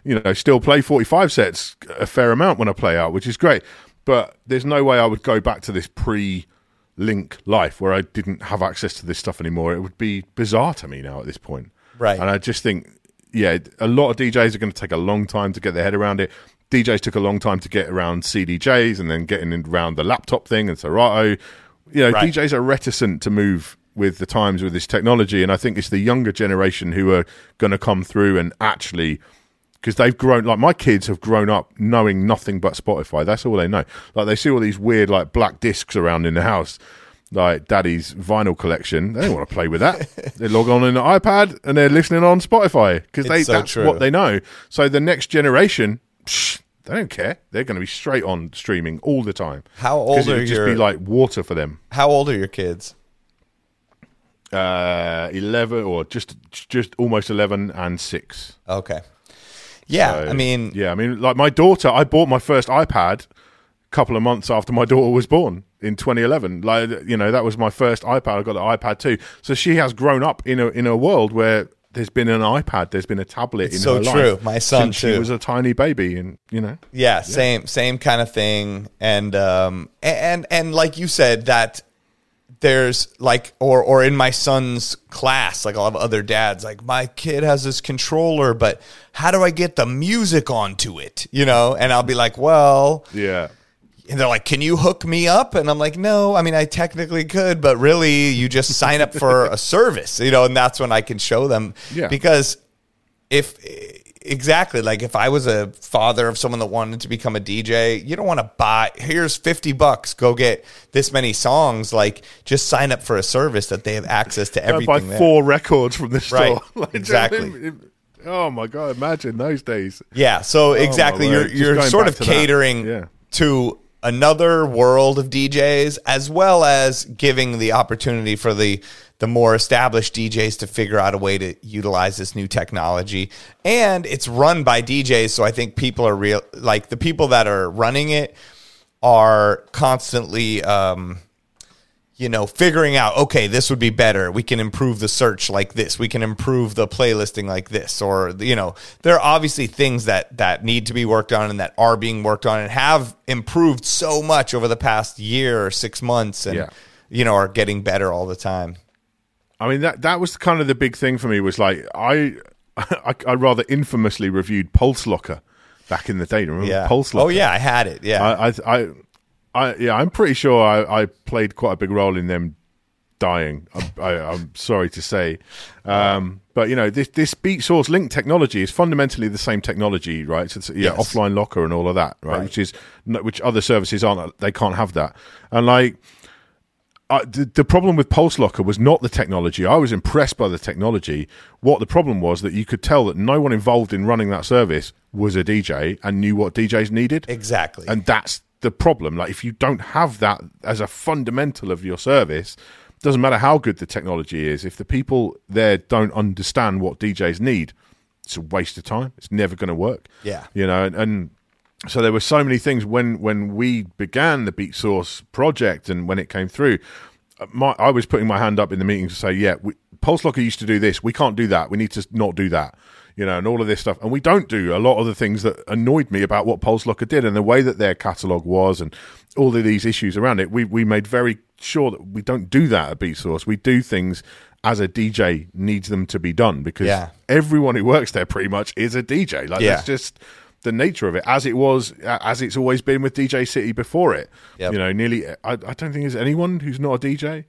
you know still play 45 sets a fair amount when I play out, which is great. But there's no way I would go back to this pre link life where I didn't have access to this stuff anymore. It would be bizarre to me now at this point. Right. And I just think, yeah, a lot of DJs are going to take a long time to get their head around it. DJs took a long time to get around CDJs and then getting around the laptop thing and Serato. You know, Right. DJs are reticent to move with the times with this technology. And I think it's the younger generation who are going to come through and actually because they've grown like my kids have grown up knowing nothing but Spotify. That's all they know. Like they see all these weird like black discs around in the house, like daddy's vinyl collection. They don't want to play with that. <laughs> they log on an iPad and they're listening on Spotify because they so that's true. what they know. So the next generation, psh, they don't care. They're going to be straight on streaming all the time. How old it are would just be like water for them. How old are your kids? Uh, eleven or just just almost eleven and six. Okay. Yeah, So, I mean, yeah, I mean, like my daughter, I bought my first iPad a couple of months after my daughter was born in 2011. Like, you know, that was my first iPad. I got the iPad too. So she has grown up in a in a world where there's been an iPad, there's been a tablet in so her true. life. My son, since she was a tiny baby, and you know, yeah, same same kind of thing and um and and like you said that there's like or or in my son's class like I'll have other dads like my kid has this controller but how do I get the music onto it you know and I'll be like well yeah. And they're like can you hook me up and I'm like no I mean I technically could but really you just sign up for a <laughs> service you know and that's when I can show them Yeah. because if exactly like if I was a father of someone that wanted to become a DJ, you don't want to buy here's 50 bucks, go get this many songs, like just sign up for a service that they have access to Go buy there. four records from the store. Right. <laughs> Like, do you know what Exactly. Oh my god! Imagine those days. Yeah, so oh exactly Oh, you're you're sort of that. catering Yeah. to another world of DJs as well as giving the opportunity for the the more established DJs to figure out a way to utilize this new technology. And it's run by DJs, so I think people are real like the people that are running it are constantly um you know, figuring out, okay, this would be better. We can improve the search like this. We can improve the playlisting like this. Or, you know, there are obviously things that, that need to be worked on and that are being worked on and have improved so much over the past year or six months and, Yeah. you know, are getting better all the time. I mean that that was kind of the big thing for me was like I <laughs> I, I rather infamously reviewed Pulse Locker back in the day. Remember Yeah. Pulse oh, Locker? Oh, yeah, I had it. Yeah. I, I, I, I, yeah, I'm pretty sure I, I played quite a big role in them dying. I'm, I, I'm sorry to say, um, but you know, this this Beatsource Link technology is fundamentally the same technology, right? So it's, yeah, Yes. offline locker and all of that, right? Right. Which is which other services aren't. They can't have that, and like. Uh, the, the problem with Pulse Locker was not the technology. I was impressed by the technology. What the problem was that you could tell that no one involved in running that service was a DJ and knew what DJs needed. exactly. And that's the problem. Like if you don't have that as a fundamental of your service, doesn't matter how good the technology is, if the people there don't understand what DJs need, it's a waste of time. It's never going to work. Yeah. You know, and, and so there were so many things when when we began the Beatsource project and when it came through. uh, My, I was putting my hand up in the meeting to say, yeah, we, Pulse Locker used to do this. We can't do that. We need to not do that. You know, and all of this stuff. And we don't do a lot of the things that annoyed me about what Pulse Locker did and the way that their catalog was and all of these issues around it. We we made very sure that we don't do that at Beatsource. We do things as a DJ needs them to be done because Yeah. everyone who works there pretty much is a DJ. Like Yeah. that's just the nature of it, as it was, as it's always been with DJcity before it. Yep. You know, nearly. I, I don't think there's anyone who's not a DJ.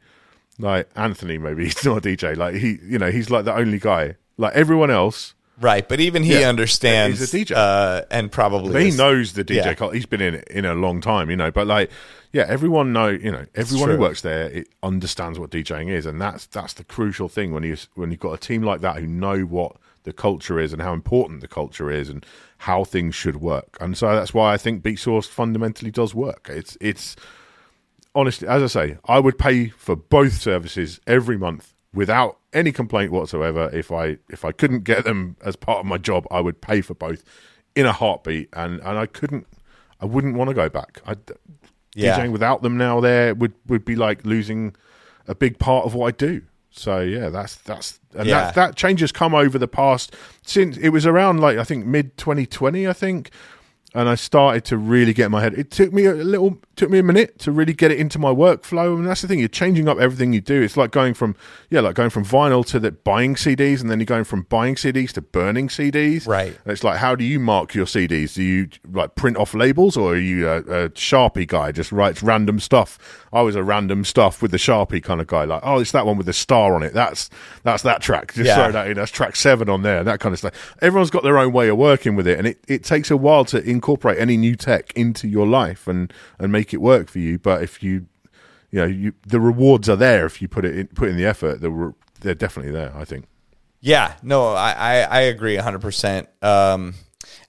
Like Anthony, maybe <laughs> he's not a DJ. Like he, you know, he's like the only guy. Like everyone else, Right, but even he Yeah, understands he's a DJ. uh, and probably But he is- knows the DJ. Yeah. He's been in it in a long time, you know. But like, yeah, everyone know, you know, everyone who works there it understands what DJing is, and that's that's the crucial thing when you when you've got a team like that who know what the culture is and how important the culture is and how things should work. And so that's why I think Beatsource fundamentally does work. It's it's honestly, as I say, I would pay for both services every month without any complaint whatsoever. If I if I couldn't get them as part of my job, I would pay for both in a heartbeat, and and I couldn't, I wouldn't want to go back. I, Yeah. DJing without them now there would would be like losing a big part of what I do. So yeah, that's that's and Yeah. that that change has come over the past since it was around like I think mid 2020, I think, and I started to really get my head. It took me a little, took me a minute to really get it into my workflow. And that's the thing, you're changing up everything you do. It's like going from, yeah, like going from vinyl to the buying CDs, and then you're going from buying CDs to burning CDs. Right. And it's like, how do you mark your CDs? Do you like print off labels, or are you a, a Sharpie guy just writes random stuff? I was a random stuff with the Sharpie kind of guy. Like, oh, it's that one with the star on it. That's that's that track. Just Yeah. throw that in. That's track seven on there. That kind of stuff. Everyone's got their own way of working with it, and it, it takes a while to incorporate any new tech into your life and and make it work for you. But if you you know, you, the rewards are there if you put it in, put in the effort. The re- they're definitely there. I think. Yeah, no, I, I, I agree hundred percent. Um,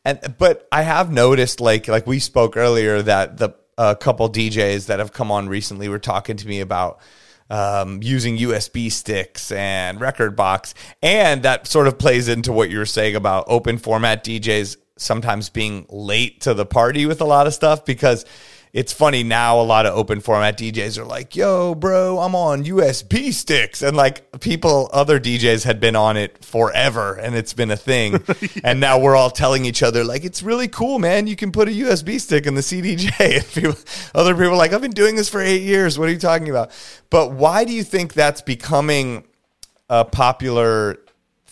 and but I have noticed, like like we spoke earlier, that the a couple DJs that have come on recently were talking to me about um, using USB sticks and rekordbox, and that sort of plays into what you were saying about open format DJs sometimes being late to the party with a lot of stuff because it's funny now a lot of open format DJs are like, "Yo, bro, I'm on USB sticks." And like people other DJs had been on it forever and it's been a thing. <laughs> And now we're all telling each other like, "It's really cool, man. You can put a USB stick in the CDJ." <laughs> And people, other people are like, "I've been doing this for 8 years. What are you talking about?" But why do you think that's becoming a popular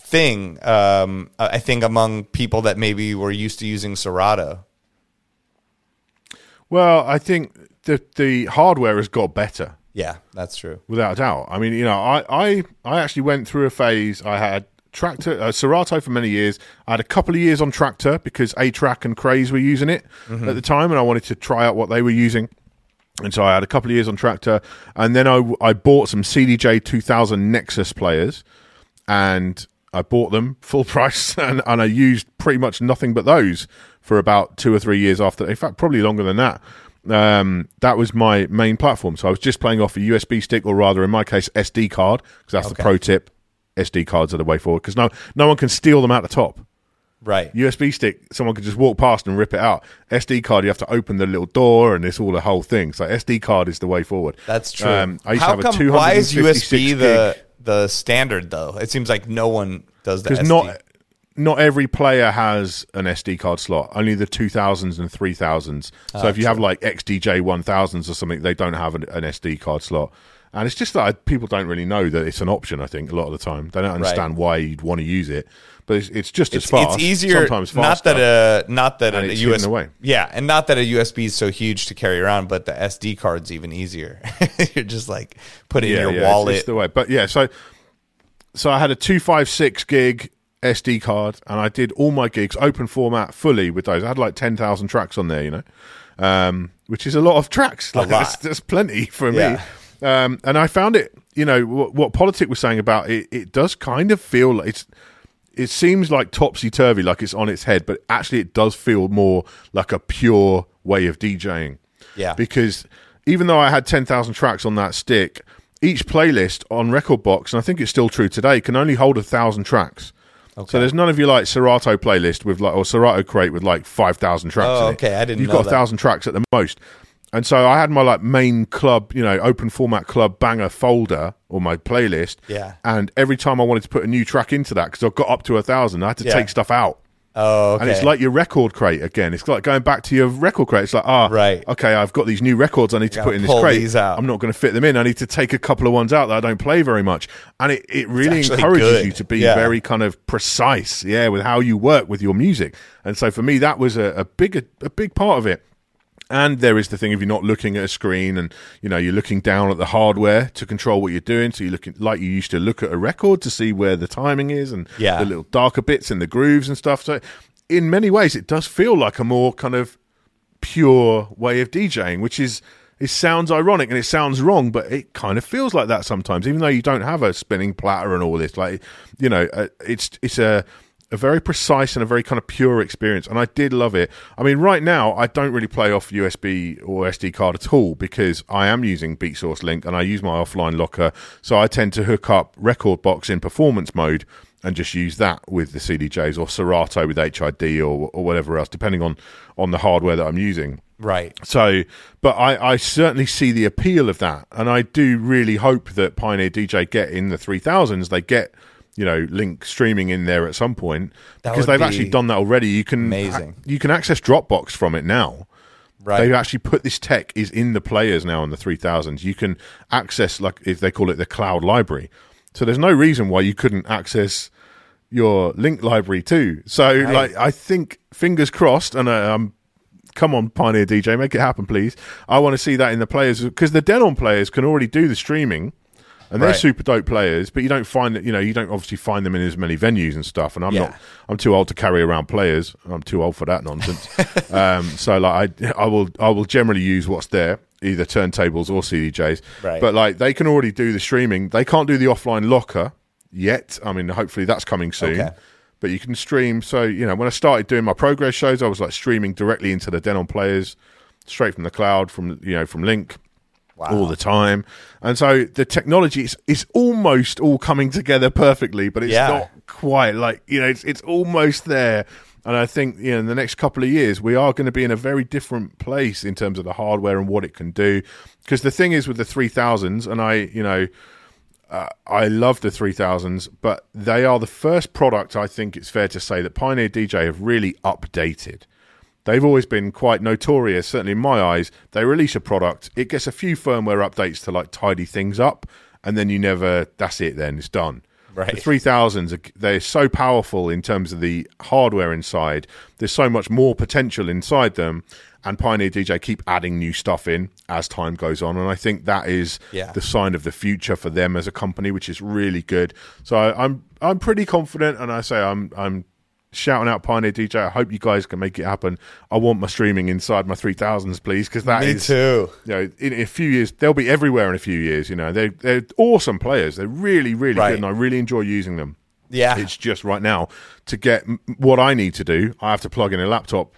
thing um, I think among people that maybe were used to using Serato? Well, I think the the hardware has got better. Yeah, that's true. without a doubt. I mean, you know, I I, I actually went through a phase. I had Traktor, uh, Serato for many years. I had a couple of years on Traktor because A-Trak and Craze were using it Mm-hmm. at the time, and I wanted to try out what they were using. And so I had a couple of years on Traktor, and then I, I bought some CDJ 2000 Nexus players, and I bought them full <laughs> price, and, and I used pretty much nothing but those for about two or three years after. In fact, probably longer than that. Um, that was my main platform. So I was just playing off a USB stick, or rather, in my case, SD card, because that's the pro tip. SD cards are the way forward because no no one can steal them out the top. Right. USB stick, someone could just walk past and rip it out. SD card, you have to open the little door, and it's all the whole thing. So SD card is the way forward. That's true. Um, I used How to have come? a Why is USB gig the the standard though? It seems like no one does that. because not not every player has an SD card slot. Only the two thousands and three thousands. Ah, So if you have like XDJ one thousands or something, they don't have an, an SD card slot. And it's just that people don't really know that it's an option. I think a lot of the time they don't understand why you'd want to use it, but it's, it's just as It's, fast. it's easier. sometimes not that a not that And a USB. away. Yeah, and not that a USB is so huge to carry around, but the SD card's even easier. <laughs> You're just like put it in your it's- wallet. It's, the way. But yeah, so so I had a two five six gig SD card, and I did all my gigs open format fully with those. I had like ten thousand tracks on there, you know, um, which is a lot of tracks. Like, lot. That's, that's plenty for Yeah. me. Um, and I found it, you know, what, what Politic was saying about it. It does kind of feel like it's. It seems like topsy turvy, like it's on its head, but actually, it does feel more like a pure way of DJing Yeah. because even though I had 10,000 tracks on that stick, each playlist on rekordbox, and I think it's still true today, can only hold a thousand tracks. Okay. So there's none of your like Serato playlist with like or Serato crate with like five thousand tracks. Oh, okay, I didn't You've know got a thousand tracks at the most, and so I had my like main club, you know, open format club banger folder or my playlist. Yeah. And every time I wanted to put a new track into that, because I got up to a thousand, I had to Yeah. take stuff out Oh, And it's like your record crate again. It's like going back to your record crate. It's like, ah, Right. okay, I've got these new records I need to put in this crate. I'm not going to fit them in. I need to take a couple of ones out that I don't play very much. And it, it really encourages good. you to be Yeah. very kind of precise, yeah, with how you work with your music. And so for me, that was a, a big a big part of it. And there is the thing if you're not looking at a screen and you know you're looking down at the hardware to control what you're doing, so you're looking like you used to look at a record to see where the timing is and Yeah. the little darker bits and the grooves and stuff. So in many ways, it does feel like a more kind of pure way of DJing, which is it sounds ironic and it sounds wrong, but it kind of feels like that sometimes, even though you don't have a spinning platter and all this. Like you know, uh, it's it's a a very precise and a very kind of pure experience, and I did love it. I mean, right now I don't really play off USB or SD card at all because I am using Beatsource Link and I use my offline locker, so I tend to hook up rekordbox in performance mode and just use that with the CDJs or Serato with HID or or whatever else, depending on on the hardware that I'm using. Right. So, but I, I certainly see the appeal of that, and I do really hope that Pioneer DJ get in the three thousands. They get you know link streaming in there at some point That because they've be actually done that already. You can amazing. you can access Dropbox from it now. Right. They've actually put this tech is in the players now on the 3000s. You can access like if they call it the cloud library. So there's no reason why you couldn't access your link library too. So like I think fingers crossed and uh, um come on Pioneer DJ make it happen please. I want to see that in the players because the Denon players can already do the streaming and they're Right. super dope players, but you don't find that you know you don't obviously find them in as many venues and stuff. And I'm Yeah. not I'm too old to carry around players. I'm too old for that nonsense. <laughs> um, so like I I will I will generally use what's there, either turntables or CDJs. Right. But like they can already do the streaming. They can't do the offline locker yet. I mean, hopefully that's coming soon. Okay. But you can stream. So you know, when I started doing my progress shows, I was like streaming directly into the Denon players, straight from the cloud, from you know from Link all the time. And so the technology is, is almost all coming together perfectly, but it's Yeah. not quite like, you know, it's, it's almost there. And I think, you know, in the next couple of years, we are going to be in a very different place in terms of the hardware and what it can do. Because the thing is with the 3000s, and I, you know, uh, I love the 3000s, but they are the first product I think it's fair to say that Pioneer DJ have really updated. They've always been quite notorious, certainly in my eyes. They release a product, it gets a few firmware updates to like tidy things up, and then you never, that's it, then it's done. Right. The 3000s, are- they're so powerful in terms of the hardware inside. There's so much more potential inside them. And Pioneer DJ keep adding new stuff in as time goes on. And I think that is Yeah. the sign of the future for them as a company, which is really good. So I, I'm I'm pretty confident, and I say I'm I'm shouting out Pioneer DJ. I hope you guys can make it happen. I want my streaming inside my 3000s, please, because that Me is too. You know, in a few years they'll be everywhere. In a few years, you know, they're they're awesome players. They're really really Right. good, and I really enjoy using them. Yeah. It's just right now to get what I need to do, I have to plug in a laptop,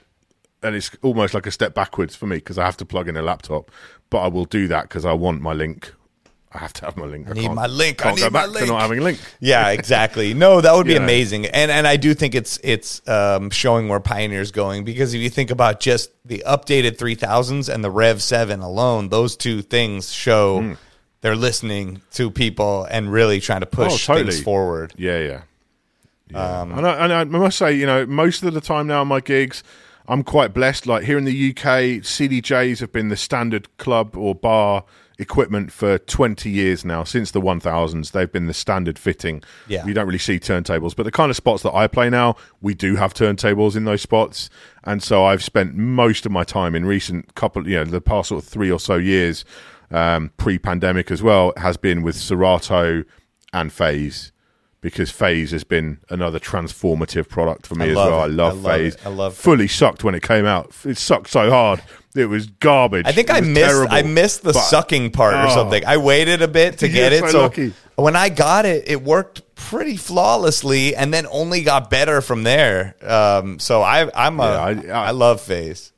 and it's almost like a step backwards for me because I have to plug in a laptop. But I will do that because I want my link. I have to have my link. I, need my link. I Can't need go my back to link. not having link. Yeah, exactly. No, that would be know. amazing, and and I do think it's it's um, showing where Pioneer's going because if you think about just the updated three thousands and the Rev Seven alone, those two things show Hmm. they're listening to people and really trying to push Oh, totally. things forward. Yeah, yeah. yeah. Um, and, I, and I must say, you know, most of the time now on my gigs, I'm quite blessed. Like here in the UK, CDJs have been the standard club or bar equipment for 20 years now. Since the 1000s, they've been the standard fitting. Yeah. You don't really see turntables, but the kind of spots that I play now, we do have turntables in those spots. And so I've spent most of my time in recent couple, you know, the past sort of three or so years, um, pre-pandemic as well, has been with Serato and Phase because Phase has been another transformative product for me I as well. it. I love I love Phase. it. I love Fully sucked when it came out. It sucked so hard. It was garbage. I think It I missed terrible. I missed the But- sucking part or Oh. something. I waited a bit to get it. so So lucky. when I got it, it worked pretty flawlessly, and then only got better from there. Um, so I I'm a Yeah, I- I, I- love Phase.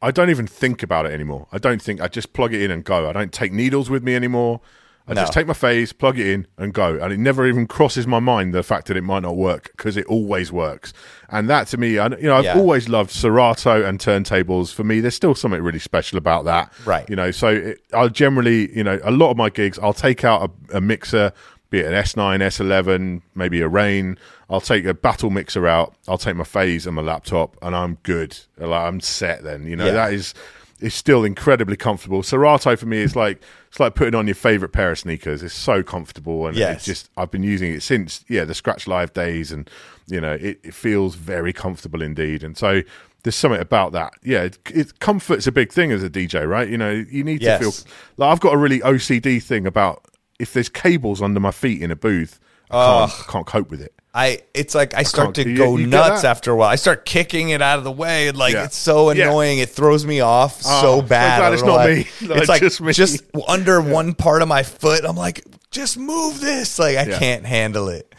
I don't even think about it anymore. I don't think. I just plug it in and go. I don't take needles with me anymore. I No. just take my phase, plug it in, and go. And it never even crosses my mind the fact that it might not work because it always works. And that to me, I, you know, I've Yeah. always loved Serato and turntables. For me, there's still something really special about that. Right. You know, so it, I'll generally, you know, a lot of my gigs, I'll take out a, a mixer, be it an S9, S11, maybe a Rain. I'll take a battle mixer out. I'll take my phase and my laptop, and I'm good. Like, I'm set. Then you know Yeah. that is is still incredibly comfortable. Serato for me is like it's like putting on your favorite pair of sneakers. It's so comfortable, and Yes. it's just I've been using it since yeah the Scratch Live days, and you know it, it feels very comfortable indeed. And so there's something about that. Yeah, it, it, comfort's a big thing as a DJ, right? You know, you need Yes. to feel like I've got a really OCD thing about if there's cables under my feet in a booth, I can't, I can't cope with it. I it's like I start to you- go you nuts after a while. I start kicking it out of the way, and like Yeah. it's so Yeah. annoying. It throws me off Oh, so bad. I it's why. me. Like, It's like just me. just under one part of my foot. I'm like, just move this. Like I Yeah. can't handle it.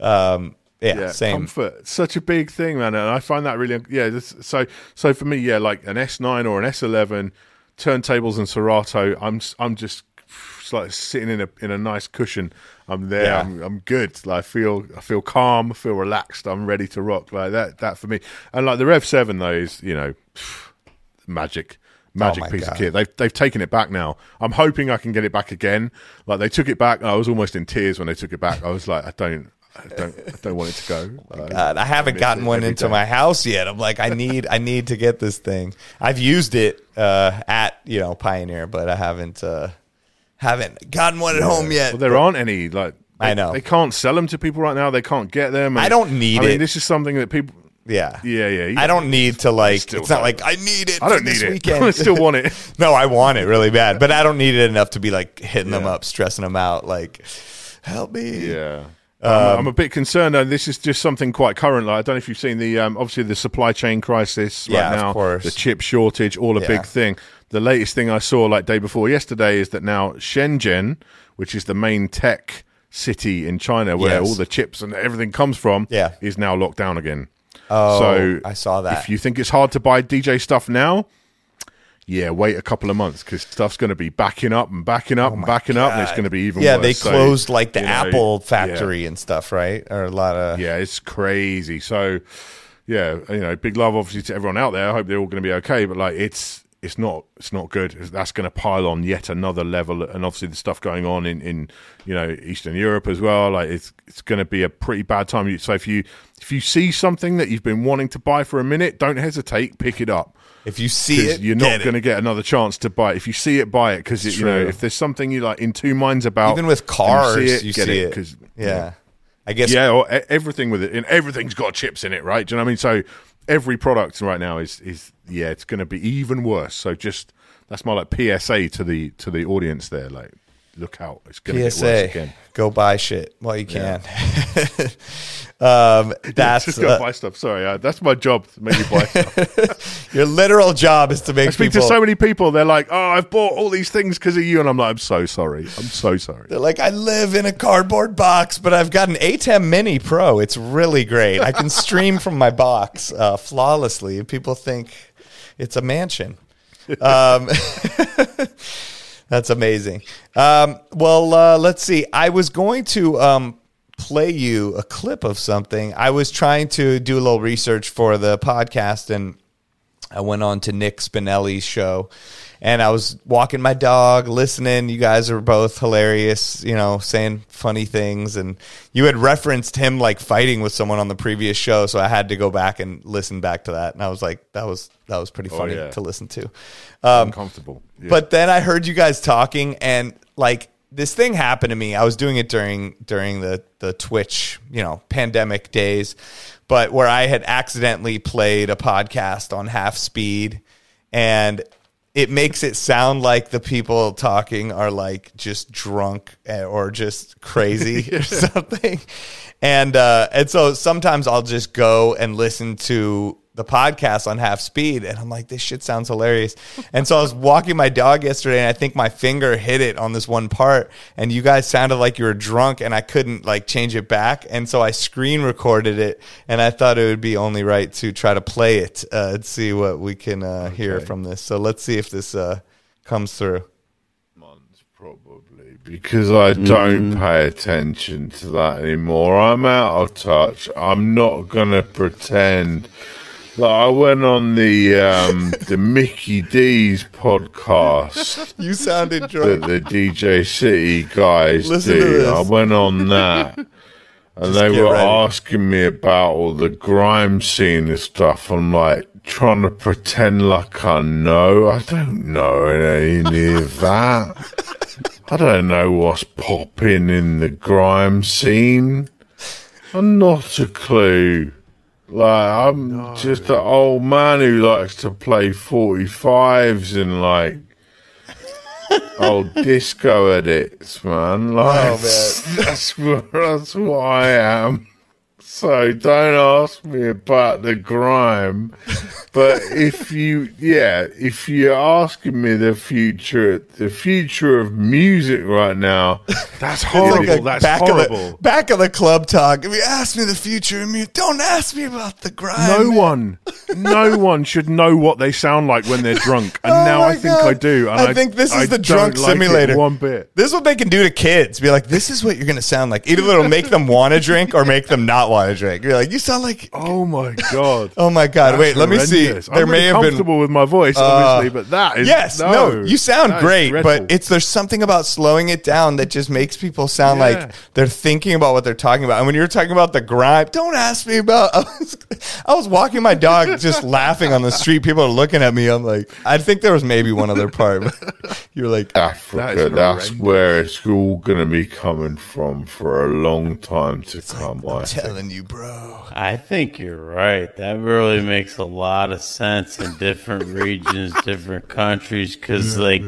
Um, yeah, yeah, same. comfort such a big thing man and i find that really yeah this, so so for me yeah like an s9 or an s11 turntables and serato i'm i'm just like sitting in a in a nice cushion i'm there Yeah. I'm, I'm good like i feel i feel calm i feel relaxed i'm ready to rock like that that for me and like the rev 7 though is you know <sighs> magic magic Oh piece God. of kit they've they've taken it back now i'm hoping i can get it back again like they took it back i was almost in tears when they took it back i was like i don't I don't, I don't want it to go. <laughs> Like, God, I haven't miss gotten one into day. my house yet. I'm like, I need, I need to get this thing. I've used it uh, at you know Pioneer, but I haven't, uh, haven't gotten one at home yet. Well, there aren't any like. I know. they can't sell them to people right now. They can't get them. and- I don't need it. I mean, it. this is something that people. yeah, Yeah, yeah. you I don't need to like. It's not don't. like I need it. I don't need this it. <laughs> Weekend. I still want it. <laughs> no, I want it really bad, but I don't need it enough to be like hitting them up, stressing them out. Like, help me. Yeah. Um, I'm, I'm a bit concerned. though. This is just something quite current. Like I don't know if you've seen the um, obviously the supply chain crisis Yeah, right of now, course. the chip shortage, all a Yeah. big thing. The latest thing I saw like day before yesterday is that now Shenzhen, which is the main tech city in China where Yes. all the chips and everything comes from, Yeah. is now locked down again. Oh, so I saw that. If you think it's hard to buy DJ stuff now, yeah, wait a couple of months because stuff's going to be backing up and backing up oh and backing up, and it's going to be even Oh yeah, worse. they So, closed like the you know, Apple yeah. factory and stuff, right? Or a lot of Yeah, it's crazy. So, yeah, you know, big love obviously to everyone out there. I hope they're all going to be okay. But like, it's it's not it's not good. That's going to pile on yet another level, and obviously the stuff going on in in you know Eastern Europe as well. Like, it's it's going to be a pretty bad time. So if you if you see something that you've been wanting to buy for a minute, don't hesitate, pick it up. If you see it, you're not going to get another chance to buy it. If you see it, buy it because you know if there's something you like in two minds about, Even with cars, you you see see it, it. 'cause, yeah. I guess yeah, or everything with it, and everything's got chips in it, right? Do you know what I mean? So every product right now is is yeah, it's going to be even worse. So just that's my like PSA to the to the audience there, like look out, it's going to get worse again. go buy shit while you can. <laughs> um, <laughs> that's just go uh, buy stuff. Sorry, uh, that's my job. to Make you buy <laughs> stuff. your literal job is to make I speak people. to so many people. They're like, "Oh, I've bought all these things because of you," and I'm like, "I'm so sorry. I'm so sorry." They're like, I live in a cardboard box, but I've got an ATEM Mini Pro. It's really great. I can stream from my box uh, flawlessly, people think it's a mansion. Um, that's amazing. Um, well, uh, let's see. I was going to um, play you a clip of something. I was trying to do a little research for the podcast, and I went on to Nick Spinelli's show and I was walking my dog, listening. You guys are both hilarious, you know, saying funny things. And you had referenced him like fighting with someone on the previous show. So I had to go back and listen back to that. And I was like, that was, that was pretty funny yeah. to listen to. Um, Uncomfortable. Yeah. but then I heard you guys talking, and like this thing happened to me. I was doing it during during the the Twitch, you know, pandemic days, but where I had accidentally played a podcast on half speed, and it makes it sound like the people talking are like just drunk eh, or just crazy <laughs> or something. And uh, and so sometimes I'll just go and listen to the podcast on half speed and I'm like this shit sounds hilarious. <laughs> And so I was walking my dog yesterday and I think my finger hit it on this one part and you guys sounded like you were drunk and I couldn't like change it back and so I screen recorded it and I thought it would be only right to try to play it uh, and see what we can uh, hear from this. So let's see if this uh, comes through. months probably because I don't pay attention to that anymore. I'm out of touch. I'm not gonna pretend Like I went on the um, the Mickey D's podcast <laughs> You sounded that drunk. the DJcity guys Listen do. I went on <laughs> that. And they were ready. asking me about all the grime scene and stuff. I'm like trying to pretend like I know. I don't know any <laughs> of that. I don't know what's popping in the grime scene. I'm not a clue. Like I'm just an old man who likes to play 45s and like <laughs> old disco edits, man. Like oh, <laughs> that's what that's what I am. So don't ask me about the grime. But if you, yeah, if you're asking me the future, the future of music right now, That's <laughs> horrible. like That's back horrible. Of the, back of the club talk. If you ask me the future of music, don't ask me about the grime. no man. one, no one should know what they sound like when they're drunk, and <laughs> Oh now I think God. I do. And I think this is I the drunk like simulator. one bit. This is what they can do to kids. Be like, this is what you're going to sound like. Either it'll make them want to drink or make them not want to drink. You're like, you sound like. Oh my god! <laughs> Oh my god! That's Wait, let me see. horrendous. There I'm may really have been. Uh, comfortable with my voice, obviously, but that is Yes, no, you sound great, but it's there's something about slowing it down that just makes people sound Yeah. like they're thinking about what they're talking about. And when you're talking about the grime, don't ask me about. <laughs> I was, I was walking my dog, just <laughs> laughing on the street. People are looking at me. I'm like, I think there was maybe one other part. But you're like, Africa, That is that's horrendous. where it's all going to be coming from for a long time to come. I think. telling you, bro. I think you're right. That really makes a lot of sense in different <laughs> regions, different countries, because like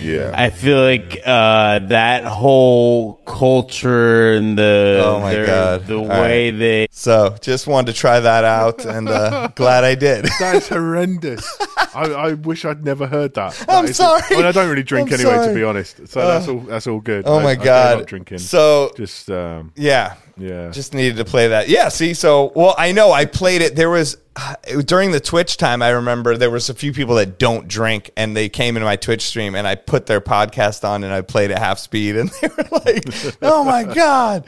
Yeah. I feel like uh, that whole culture and the Oh my their- God. the All way they So just wanted to try that out, and uh, <laughs> glad I did. That's horrendous. <laughs> I, I wish I'd never heard that. That I'm sorry. I, mean, I don't really drink I'm anyway, sorry. to be honest. So that's all. That's all good. Oh I- my I gave god! drinking. So just um, yeah, yeah. Just needed to play that. Yeah, see, so well, I know I played it. There was it during the Twitch time. I remember there was a few people that don't drink, and they came into my Twitch stream, and I put their podcast on, and I played at half speed, and <laughs> they were like, "Oh my god!"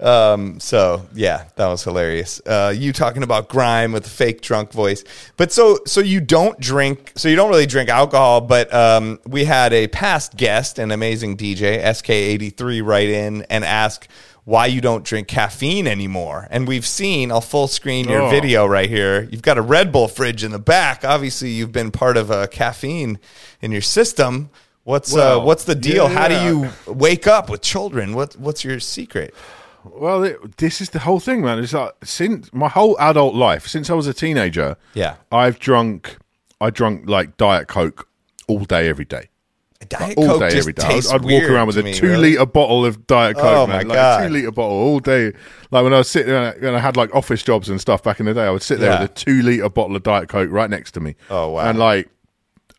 Um, so yeah, that was hilarious. Uh, you talking about grime with a fake drunk voice, but so so you don't drink, so you don't really drink alcohol. But um, we had a past guest, an amazing DJ, SK83, write in and ask why you don't drink caffeine anymore. And we've seen, I'll full screen your Oh. video right here. You've got a Red Bull fridge in the back. Obviously, you've been part of a caffeine in your system. What's uh, what's the deal? yeah, How do you wake up with children? What what's your secret? Well, it, this is the whole thing, man. It's like since my whole adult life, since I was a teenager, Yeah. I've drunk. I drunk like Diet Coke all day, every day. Diet all Coke day, just every day. I'd, I'd walk around with a me, two really. liter bottle of Diet oh, Coke, Oh, man. like two liter bottle all day. Like when I was sitting there and I had like office jobs and stuff back in the day, I would sit there Yeah. with a two liter bottle of Diet Coke right next to me. Oh, wow. And like.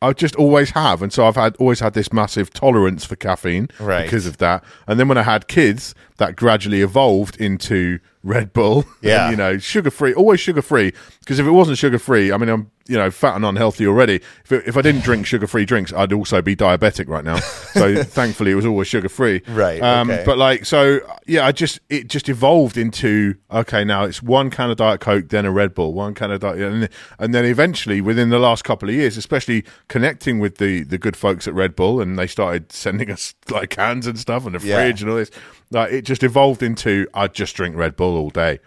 I just always have, and so I've had always had this massive tolerance for caffeine Right. because of that. And then when I had kids, that gradually evolved into Red Bull. <laughs> Yeah. and, you know, sugar free, always sugar free. Because if it wasn't sugar free, I mean, I'm you know fat and unhealthy already. If it, if I didn't drink sugar free drinks, I'd also be diabetic right now. <laughs> So thankfully, it was always sugar free. Right, Um, okay. But like, so yeah, I just it just evolved into okay, now it's one can of Diet Coke, then a Red Bull, one can of Diet, and, and then eventually within the last couple of years, especially connecting with the the good folks at Red Bull, and they started sending us like cans and stuff and a Yeah. fridge and all this. Like it just evolved into I'd just drink Red Bull all day.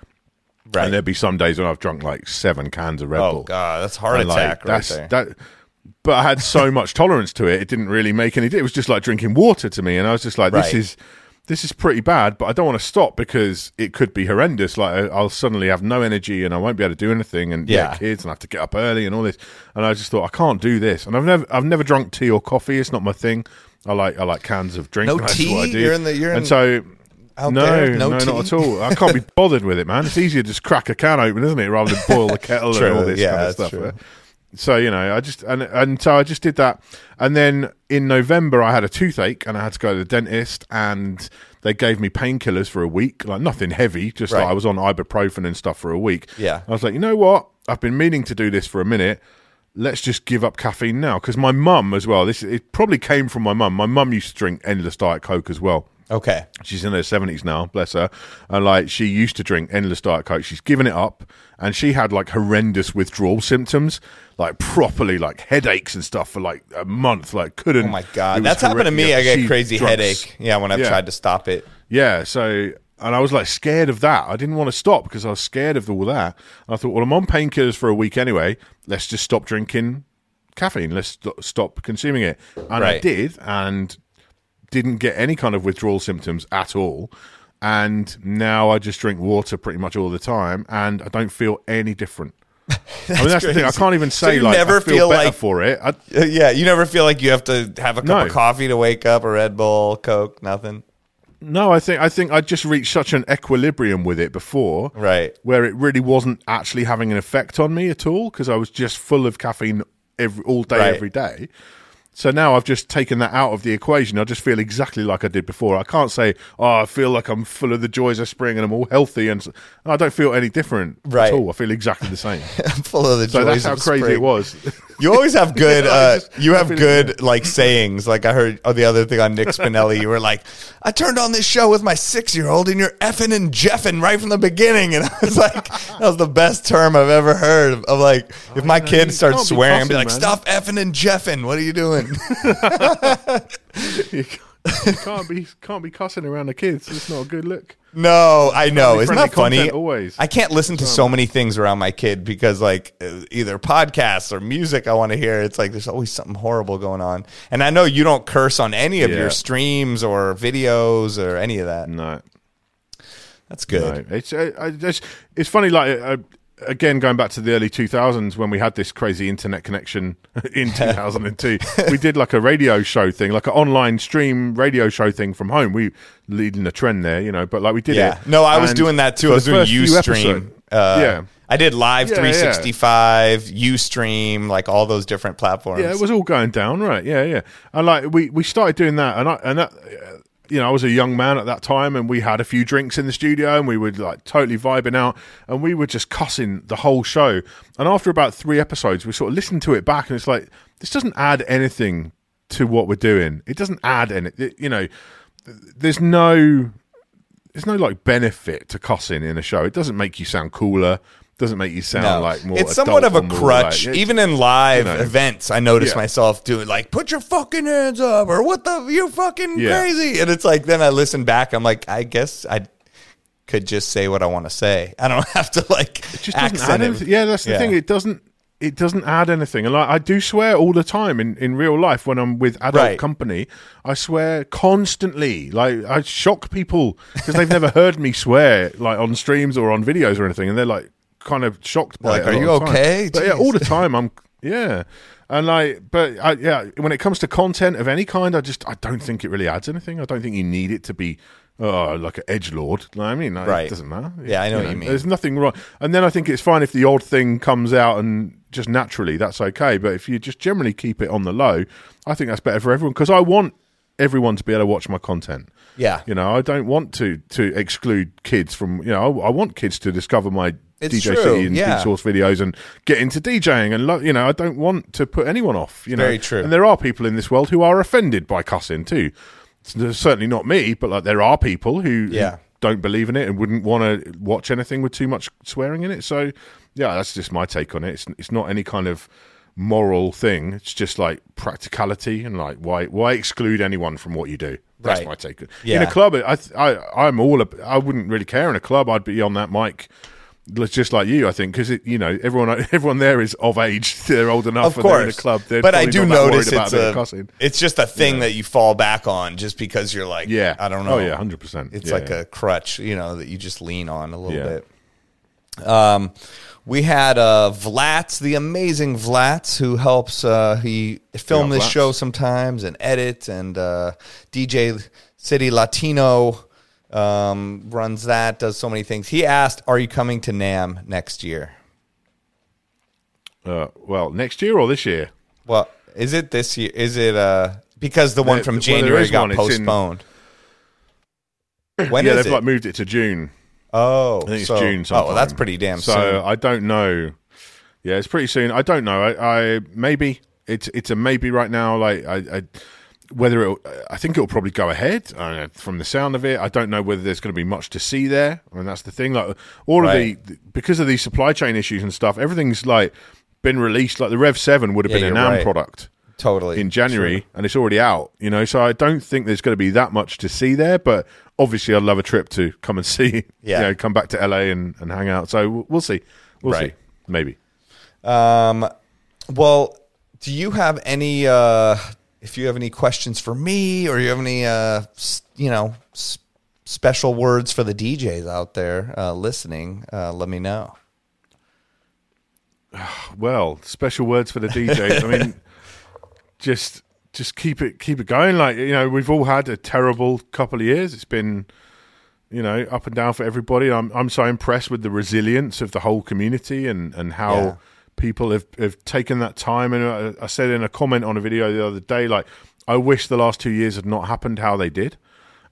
Right. And there'd be some days when I've drunk like seven cans of Red oh Bull. Oh god, that's heart And, like, attack right that's, there. That, but I had so <laughs> much tolerance to it; it didn't really make any. It was just like drinking water to me, and I was just like, "This Right. is this is pretty bad." But I don't want to stop because it could be horrendous. Like I'll suddenly have no energy, and I won't be able to do anything, and Yeah. kids, and I have to get up early, and all this. And I just thought, I can't do this. And I've never, I've never drunk tea or coffee. It's not my thing. I like, I like cans of drink. No That's tea? What I do. You're in the- you're in- and so. out no, there? No no, tea? not at all. I can't be <laughs> bothered with it, man. It's easier to just crack a can open, isn't it, rather than boil the kettle True, and all this yeah, kind of stuff. true. So you know, I just and and so I just did that, and then in November I had a toothache and I had to go to the dentist, and they gave me painkillers for a week, like nothing heavy, just like I was on ibuprofen and stuff for a week. Yeah. I was like, you know what? I've been meaning to do this for a minute. Let's just give up caffeine now because my mum as well. This it probably came from my mum. My mum used to drink endless diet coke as well. Okay. She's in her seventies now, bless her. And like she used to drink endless diet coke. She's given it up, and she had like horrendous withdrawal symptoms, like properly like headaches and stuff for like a month. Like couldn't. Oh my god, that's happened to me. I get crazy headache. Yeah, when I've Yeah. tried to stop it. yeah, so and I was like scared of that. I didn't want to stop because I was scared of all that. And I thought, well, I'm on painkillers for a week anyway. Let's just stop drinking caffeine. Let's st- stop consuming it. And I did, and didn't get any kind of withdrawal symptoms at all. And now I just drink water pretty much all the time, and I don't feel any different. <laughs> I mean, that's the thing. I can't even So say you like never I feel, feel better like- for it. I, Uh, yeah, you never feel like you have to have a cup No. of coffee to wake up, a Red Bull, Coke, nothing. No, I think I think I just reached such an equilibrium with it before, Right. Where it really wasn't actually having an effect on me at all because I was just full of caffeine every all day, Right. every day. So now I've just taken that out of the equation. I just feel exactly like I did before. I can't say, "Oh, I feel like I'm full of the joys of spring and I'm all healthy," and I don't feel any different Right. at all. I feel exactly the same. <laughs> I'm full of the So joys that's how crazy spring. it was. <laughs> You always have <laughs> good. Uh, you have good like sayings. Like I heard oh, the other thing on Nick <laughs> Spinelli. You were like, "I turned on this show with my six year old, and you're effing and jeffing right from the beginning." And I was like, <laughs> "That was the best term I've ever heard." Of, of like, if my know, kid starts can't be swearing, I'd be like, man. "Stop effing and jeffing! What are you doing?" You can't- be can't be cussing around the kids. It's not a good look. No, I know. Isn't that funny? always. I can't listen to so many things around my kid because, like, uh, either podcasts or music I want to hear. It's like there's always something horrible going on. And I know you don't curse on any of Yeah. your streams or videos or any of that. No. That's good. No, it's uh, I- it's it's funny. Like uh, again, going back to the early two thousands when we had this crazy internet connection <laughs> in two thousand and two, <laughs> we did like a radio show thing, like an online stream radio show thing from home. We leading the trend there, you know. But like we did Yeah. it. No, I was doing that too. I was doing Ustream. Uh, yeah. I did Live Yeah, yeah. 365, Ustream, like all those different platforms. Yeah, it was all going down, right? Yeah, yeah. And like we we started doing that, and I and that, uh, you know, I was a young man at that time, and we had a few drinks in the studio, and we were like totally vibing out, and we were just cussing the whole show. And after about three episodes, we sort of listened to it back, and it's like this doesn't add anything to what we're doing. It doesn't add any. you know, there's no there's no like benefit to cussing in a show. It doesn't make you sound cooler. Doesn't make you sound No. like more. it's somewhat of a adult or more crutch. like- Even in live you know. events, I notice Yeah. myself doing like, "Put your fucking hands up," or "What the you fucking Yeah. crazy," and it's like then I listen back. I'm like, I guess I could just say what I want to say. <laughs> I don't have to like It just doesn't add anything. Yeah, that's the Yeah. thing. It doesn't. It doesn't add anything. And like I do swear all the time in, in real life when I'm with adult Right. company. I swear constantly. Like I shock people because they've never heard me swear like on streams or on videos or anything, and they're like kind of shocked by Like, it. "Are you of the time. okay? But yeah, all the time I'm. Yeah, and like, but I, yeah, when it comes to content of any kind, I just I don't think it really adds anything. I don't think you need it to be. Oh, like an edge lord. I mean, like, Right. it doesn't matter. Yeah, I know what you mean. There's nothing wrong. And then I think it's fine if the odd thing comes out and just naturally, that's okay. But if you just generally keep it on the low, I think that's better for everyone because I want everyone to be able to watch my content. Yeah. You know, I don't want to to exclude kids from, you know, I, I want kids to discover my It's DJ true, City and yeah. Source videos and get into DJing and, lo- you know, I don't want to put anyone off, you know. Very true. And there are people in this world who are offended by cussing too. It's uh, certainly not me, but like there are people who, who don't believe in it and wouldn't want to watch anything with too much swearing in it. So, yeah, that's just my take on it. It's it's not any kind of moral thing. It's just like practicality and like why why exclude anyone from what you do. That's Right. my take. In a club, I I I'm all I wouldn't really care in a club. I'd be on that mic. Just like you, I think, because it you know everyone <laughs> everyone there is of age. <laughs> They're old enough. Of and they're in a club. They're but I do not that worried notice it's a a, it's just a thing that you fall back on just because you're like, Yeah. I don't know. Oh, yeah, 100%. It's Yeah, like yeah. a crutch, you know, that you just lean on a little Yeah. bit. Um, we had uh, Vlatz, the amazing Vlatz, who helps. Uh, he film Yeah, this Vlatz. show sometimes and edit, and uh, DJ City Latino um, runs that. Does so many things. He asked, "Are you coming to NAMM next year?" Uh, well, next year or this year? Well, is it this year? Is it uh because the one There- from January is got one. It's in- postponed? When yeah, is they've it? like moved it to June. oh, I think it's so- June. Oh, well, that's pretty damn so soon. I don't know. Yeah, it's pretty soon. I don't know. I, I maybe it's it's a maybe right now. Like I, I whether it, I think it'll probably go ahead uh, from the sound of it. I don't know whether there's going to be much to see there. I mean, that's the thing. Like all Right. of the because of these supply chain issues and stuff, everything's like been released. Like the Rev Seven would have Yeah, been an NAMM right. product Totally. in January, and it's already out. You know, so I don't think there's going to be that much to see there. But obviously, I'd love a trip to come and <laughs> see. Yeah. you know, come back to LA and, and hang out. So we'll- we'll see. We'll Right. see. Maybe. Um, well, do you have any? Uh, if you have any questions for me, or you have any, uh, you know, s- special words for the DJs out there uh, listening, uh, let me know. <sighs> Well, special words for the DJs. I mean, <laughs> just just keep it keep it going. Like you know, we've all had a terrible couple of years. It's been you know up and down for everybody. I'm I'm so impressed with the resilience of the whole community and and how Yeah. People have have taken that time. And I, I said in a comment on a video the other day, like I wish the last two years had not happened how they did.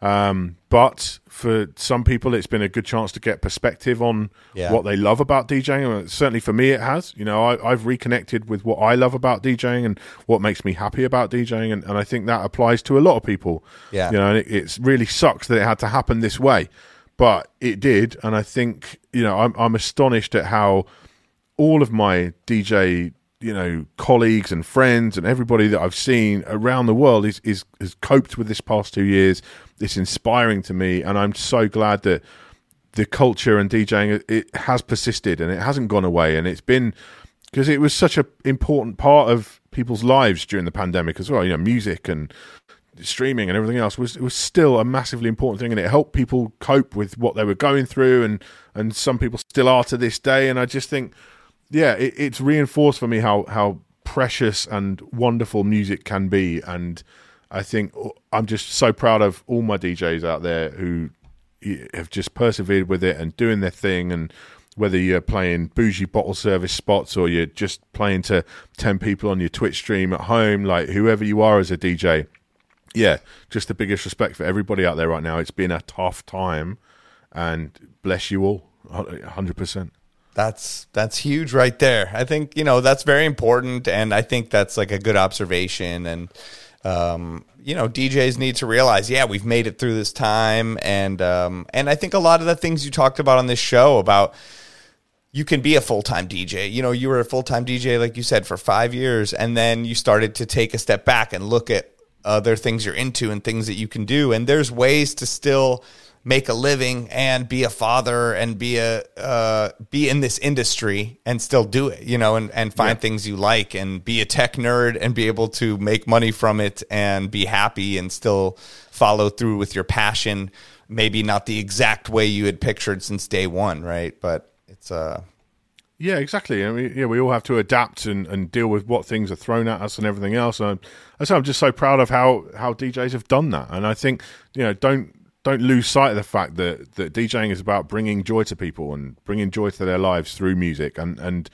Um, but for some people, it's been a good chance to get perspective on Yeah. what they love about DJing. Uh, Certainly for me, it has. You know, I, I've reconnected with what I love about DJing and what makes me happy about DJing, and, and I think that applies to a lot of people. Yeah. you know, and it it's really sucks that it had to happen this way, but it did, and I think you know, I'm I'm astonished at how all of my DJ, you know, colleagues and friends and everybody that I've seen around the world is is has coped with this past two years. It's inspiring to me, and I'm so glad that the culture and DJing it has persisted and it hasn't gone away, and it's been because it was such an important part of people's lives during the pandemic as well. You know, music and streaming and everything else was was still a massively important thing and it helped people cope with what they were going through and and some people still are to this day and I just think yeah it, it's reinforced for me how how precious and wonderful music can be and I think oh, I'm just so proud of all my DJs out there who have just persevered with it and doing their thing and whether you're playing bougie bottle service spots or you're just playing to 10 people on your Twitch stream at home like whoever you are as a DJ yeah, just the biggest respect for everybody out there right now. It's been a tough time, and bless you all, hundred percent. That's that's huge right there. I think you know that's very important, and I think that's like a good observation. And um, you know, DJs need to realize, yeah, we've made it through this time, and um, and I think a lot of the things you talked about on this show about you can be a full time DJ. You know, you were a full time DJ, like you said, for five years, and then you started to take a step back and look at other things you're into and things that you can do. And there's ways to still make a living and be a father and be a uh, be in this industry and still do it. You know, and and find things you like and be a tech nerd and be able to make money from it and be happy and still follow through with your passion. Maybe not the exact way you had pictured since day one, right? But it's uh Yeah, exactly. I mean, yeah, we all have to adapt and, and deal with what things are thrown at us and everything else. And I I'm just so proud of how, how DJs have done that. And I think you know don't don't lose sight of the fact that that DJing is about bringing joy to people and bringing joy to their lives through music. And and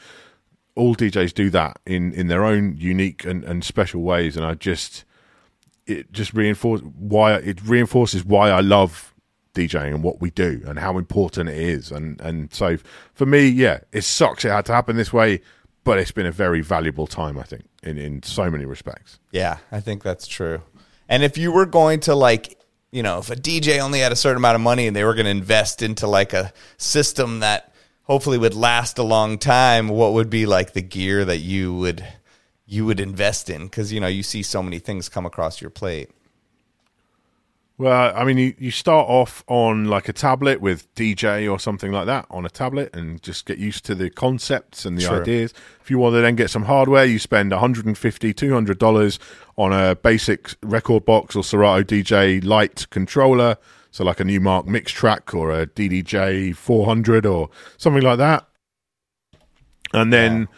all DJs do that in in their own unique and, and special ways. And I just it just reinforce why it reinforces why I love DJing and what we do and how important it is. And and so for me, yeah, it sucks it had to happen this way, but it's been a very valuable time, I think, in, in so many respects. Yeah, I think that's true. And if you were going to like, you know, if a DJ only had a certain amount of money and they were going to invest into like a system that hopefully would last a long time, what would be like the gear that you would you would invest in cuz you know, you see so many things come across your plate. Well, I mean, you, you start off on like a tablet with djay or something like that on a tablet and just get used to the concepts and the Sure. ideas. If you want to then get some hardware, you spend $150, $200 on a basic rekordbox or Serato DJ Lite controller. So, like a Numark Mixtrack or a DDJ 400 or something like that. And then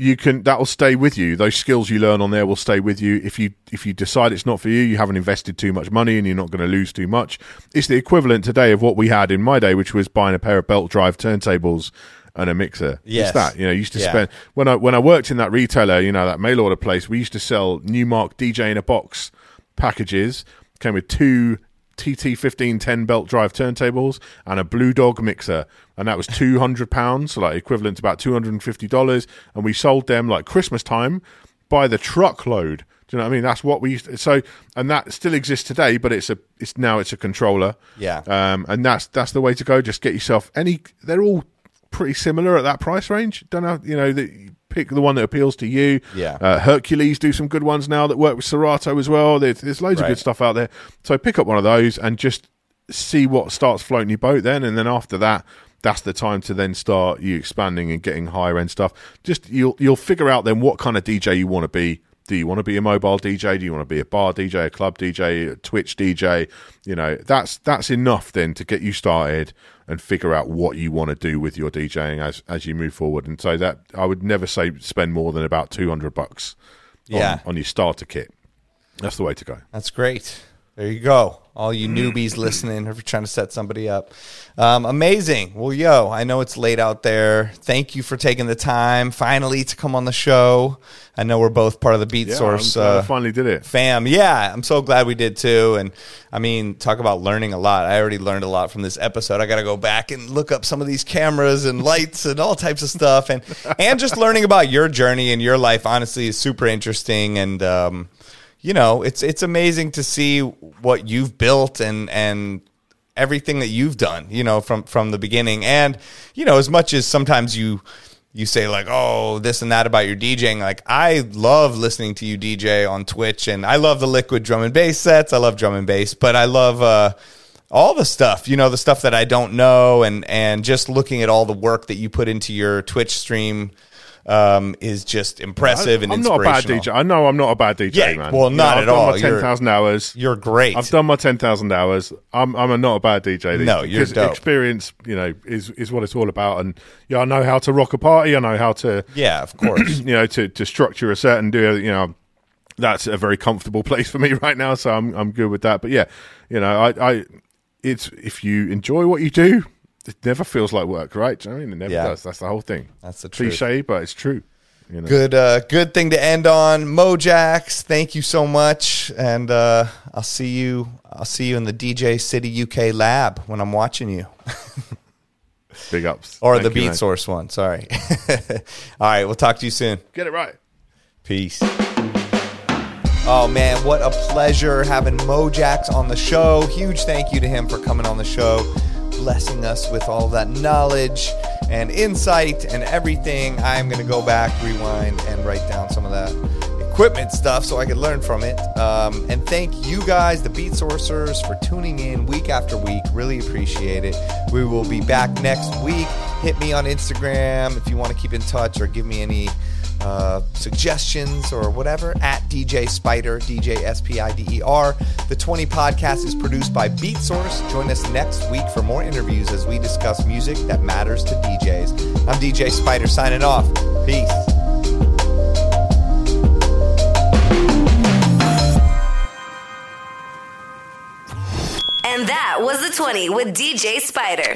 you can that'll stay with you those skills you learn on there will stay with you if you if you decide it's not for you you haven't invested too much money and you're not going to lose too much it's the equivalent today of what we had in my day which was buying a pair of belt drive turntables and a mixer Yes. it's that you know you used to Yeah. spend when i when i worked in that retailer you know that mail order place we used to sell Numark dj in a box packages came with two TT fifteen ten belt drive turntables and a Blue Dog mixer, and that was two hundred pounds, so like equivalent to about two hundred and fifty dollars. And we sold them like Christmas time by the truckload Do you know what I mean? That's what we used to, so, and that still exists today, but it's a, it's now it's a controller. Yeah. Um, and that's that's the way to go. Just get yourself any. They're all pretty similar at that price range. Don't know, you know, the, pick the one that appeals to you. Yeah. Uh, Hercules do some good ones now that work with Serato as well. There's, there's loads of good stuff out there. So pick up one of those and just see what starts floating your boat then, and then after that. That's the time to then start you expanding and getting higher end stuff. Just you'll you'll figure out then what kind of DJ you want to be. Do you want to be a mobile DJ? Do you want to be a bar DJ, a club DJ, a Twitch DJ? You know, that's that's enough then to get you started and figure out what you want to do with your DJing as as you move forward. And so that I would never say spend more than about two hundred bucks on, Yeah. on your starter kit. That's the way to go. That's great. There you go. All you newbies listening, if you're trying to set somebody up. Um, amazing. Well, yo, I know it's late out there. Thank you for taking the time finally to come on the show. I know we're both part of the Beat Yeah, Source glad I uh, finally did it. fam. Yeah, I'm so glad we did too. And I mean, talk about learning a lot. I already learned a lot from this episode. I got to go back and look up some of these cameras and lights and all types of stuff. And and just learning about your journey and your life. Honestly, is super interesting. And um, you know, it's it's amazing to see what you've built and and everything that you've done. You know, from from the beginning. And you know, as much as sometimes you you say like, oh, this and that about your DJing. Like, I love listening to you DJ on Twitch, and I love the liquid drum and bass sets. I love drum and bass, but I love uh, all the stuff. You know, the stuff that I don't know, and and just looking at all the work that you put into your Twitch stream um, is just impressive and I'm not a bad. DJ. I know I'm not a bad DJ, Yeah, man. well, not You know, I've at done all. My You're- ten thousand hours. You're great. I've done my ten thousand hours. I'm I'm a not a bad DJ. No, you're dope. Experience, you know, is is what it's all about. And yeah, I know how to rock a party. I know how to, yeah, of <clears throat> course. you know, to to structure a set and do, you know, that's a very comfortable <laughs> place for me right now. So I'm I'm good with that. But yeah, you know, I I it's if you enjoy what you do, it never feels like work, right? Do you know what I mean? It never Yeah. does. That's the whole thing. That's the truth. cliche, but it's true. You know? Good, uh, good thing to end on. Mojaxx, thank you so much, and uh, I'll see you. I'll see you in the DJcity UK lab when I'm watching you, <laughs> Big ups. or Thank the Beat man. Source one. Sorry. <laughs> All right, we'll talk to you soon. Get it right. Peace. Oh man, what a pleasure having Mojaxx on the show. Huge thank you to him for coming on the show, blessing us with all that knowledge and insight and everything. I'm going to go back, rewind, and write down some of that equipment stuff so I could learn from it. Um, and thank you guys, the Beat Sorcerers, for tuning in week after week. Really appreciate it. We will be back next week. Hit me on Instagram if you want to keep in touch or give me any uh, suggestions or whatever at DJ Spider, DJ S P I D E R. The 20 podcast is produced by Beatsource. Join us next week for more interviews as we discuss music that matters to DJs. I'm DJ Spider signing off. Peace. And that was the 20 with DJ Spider.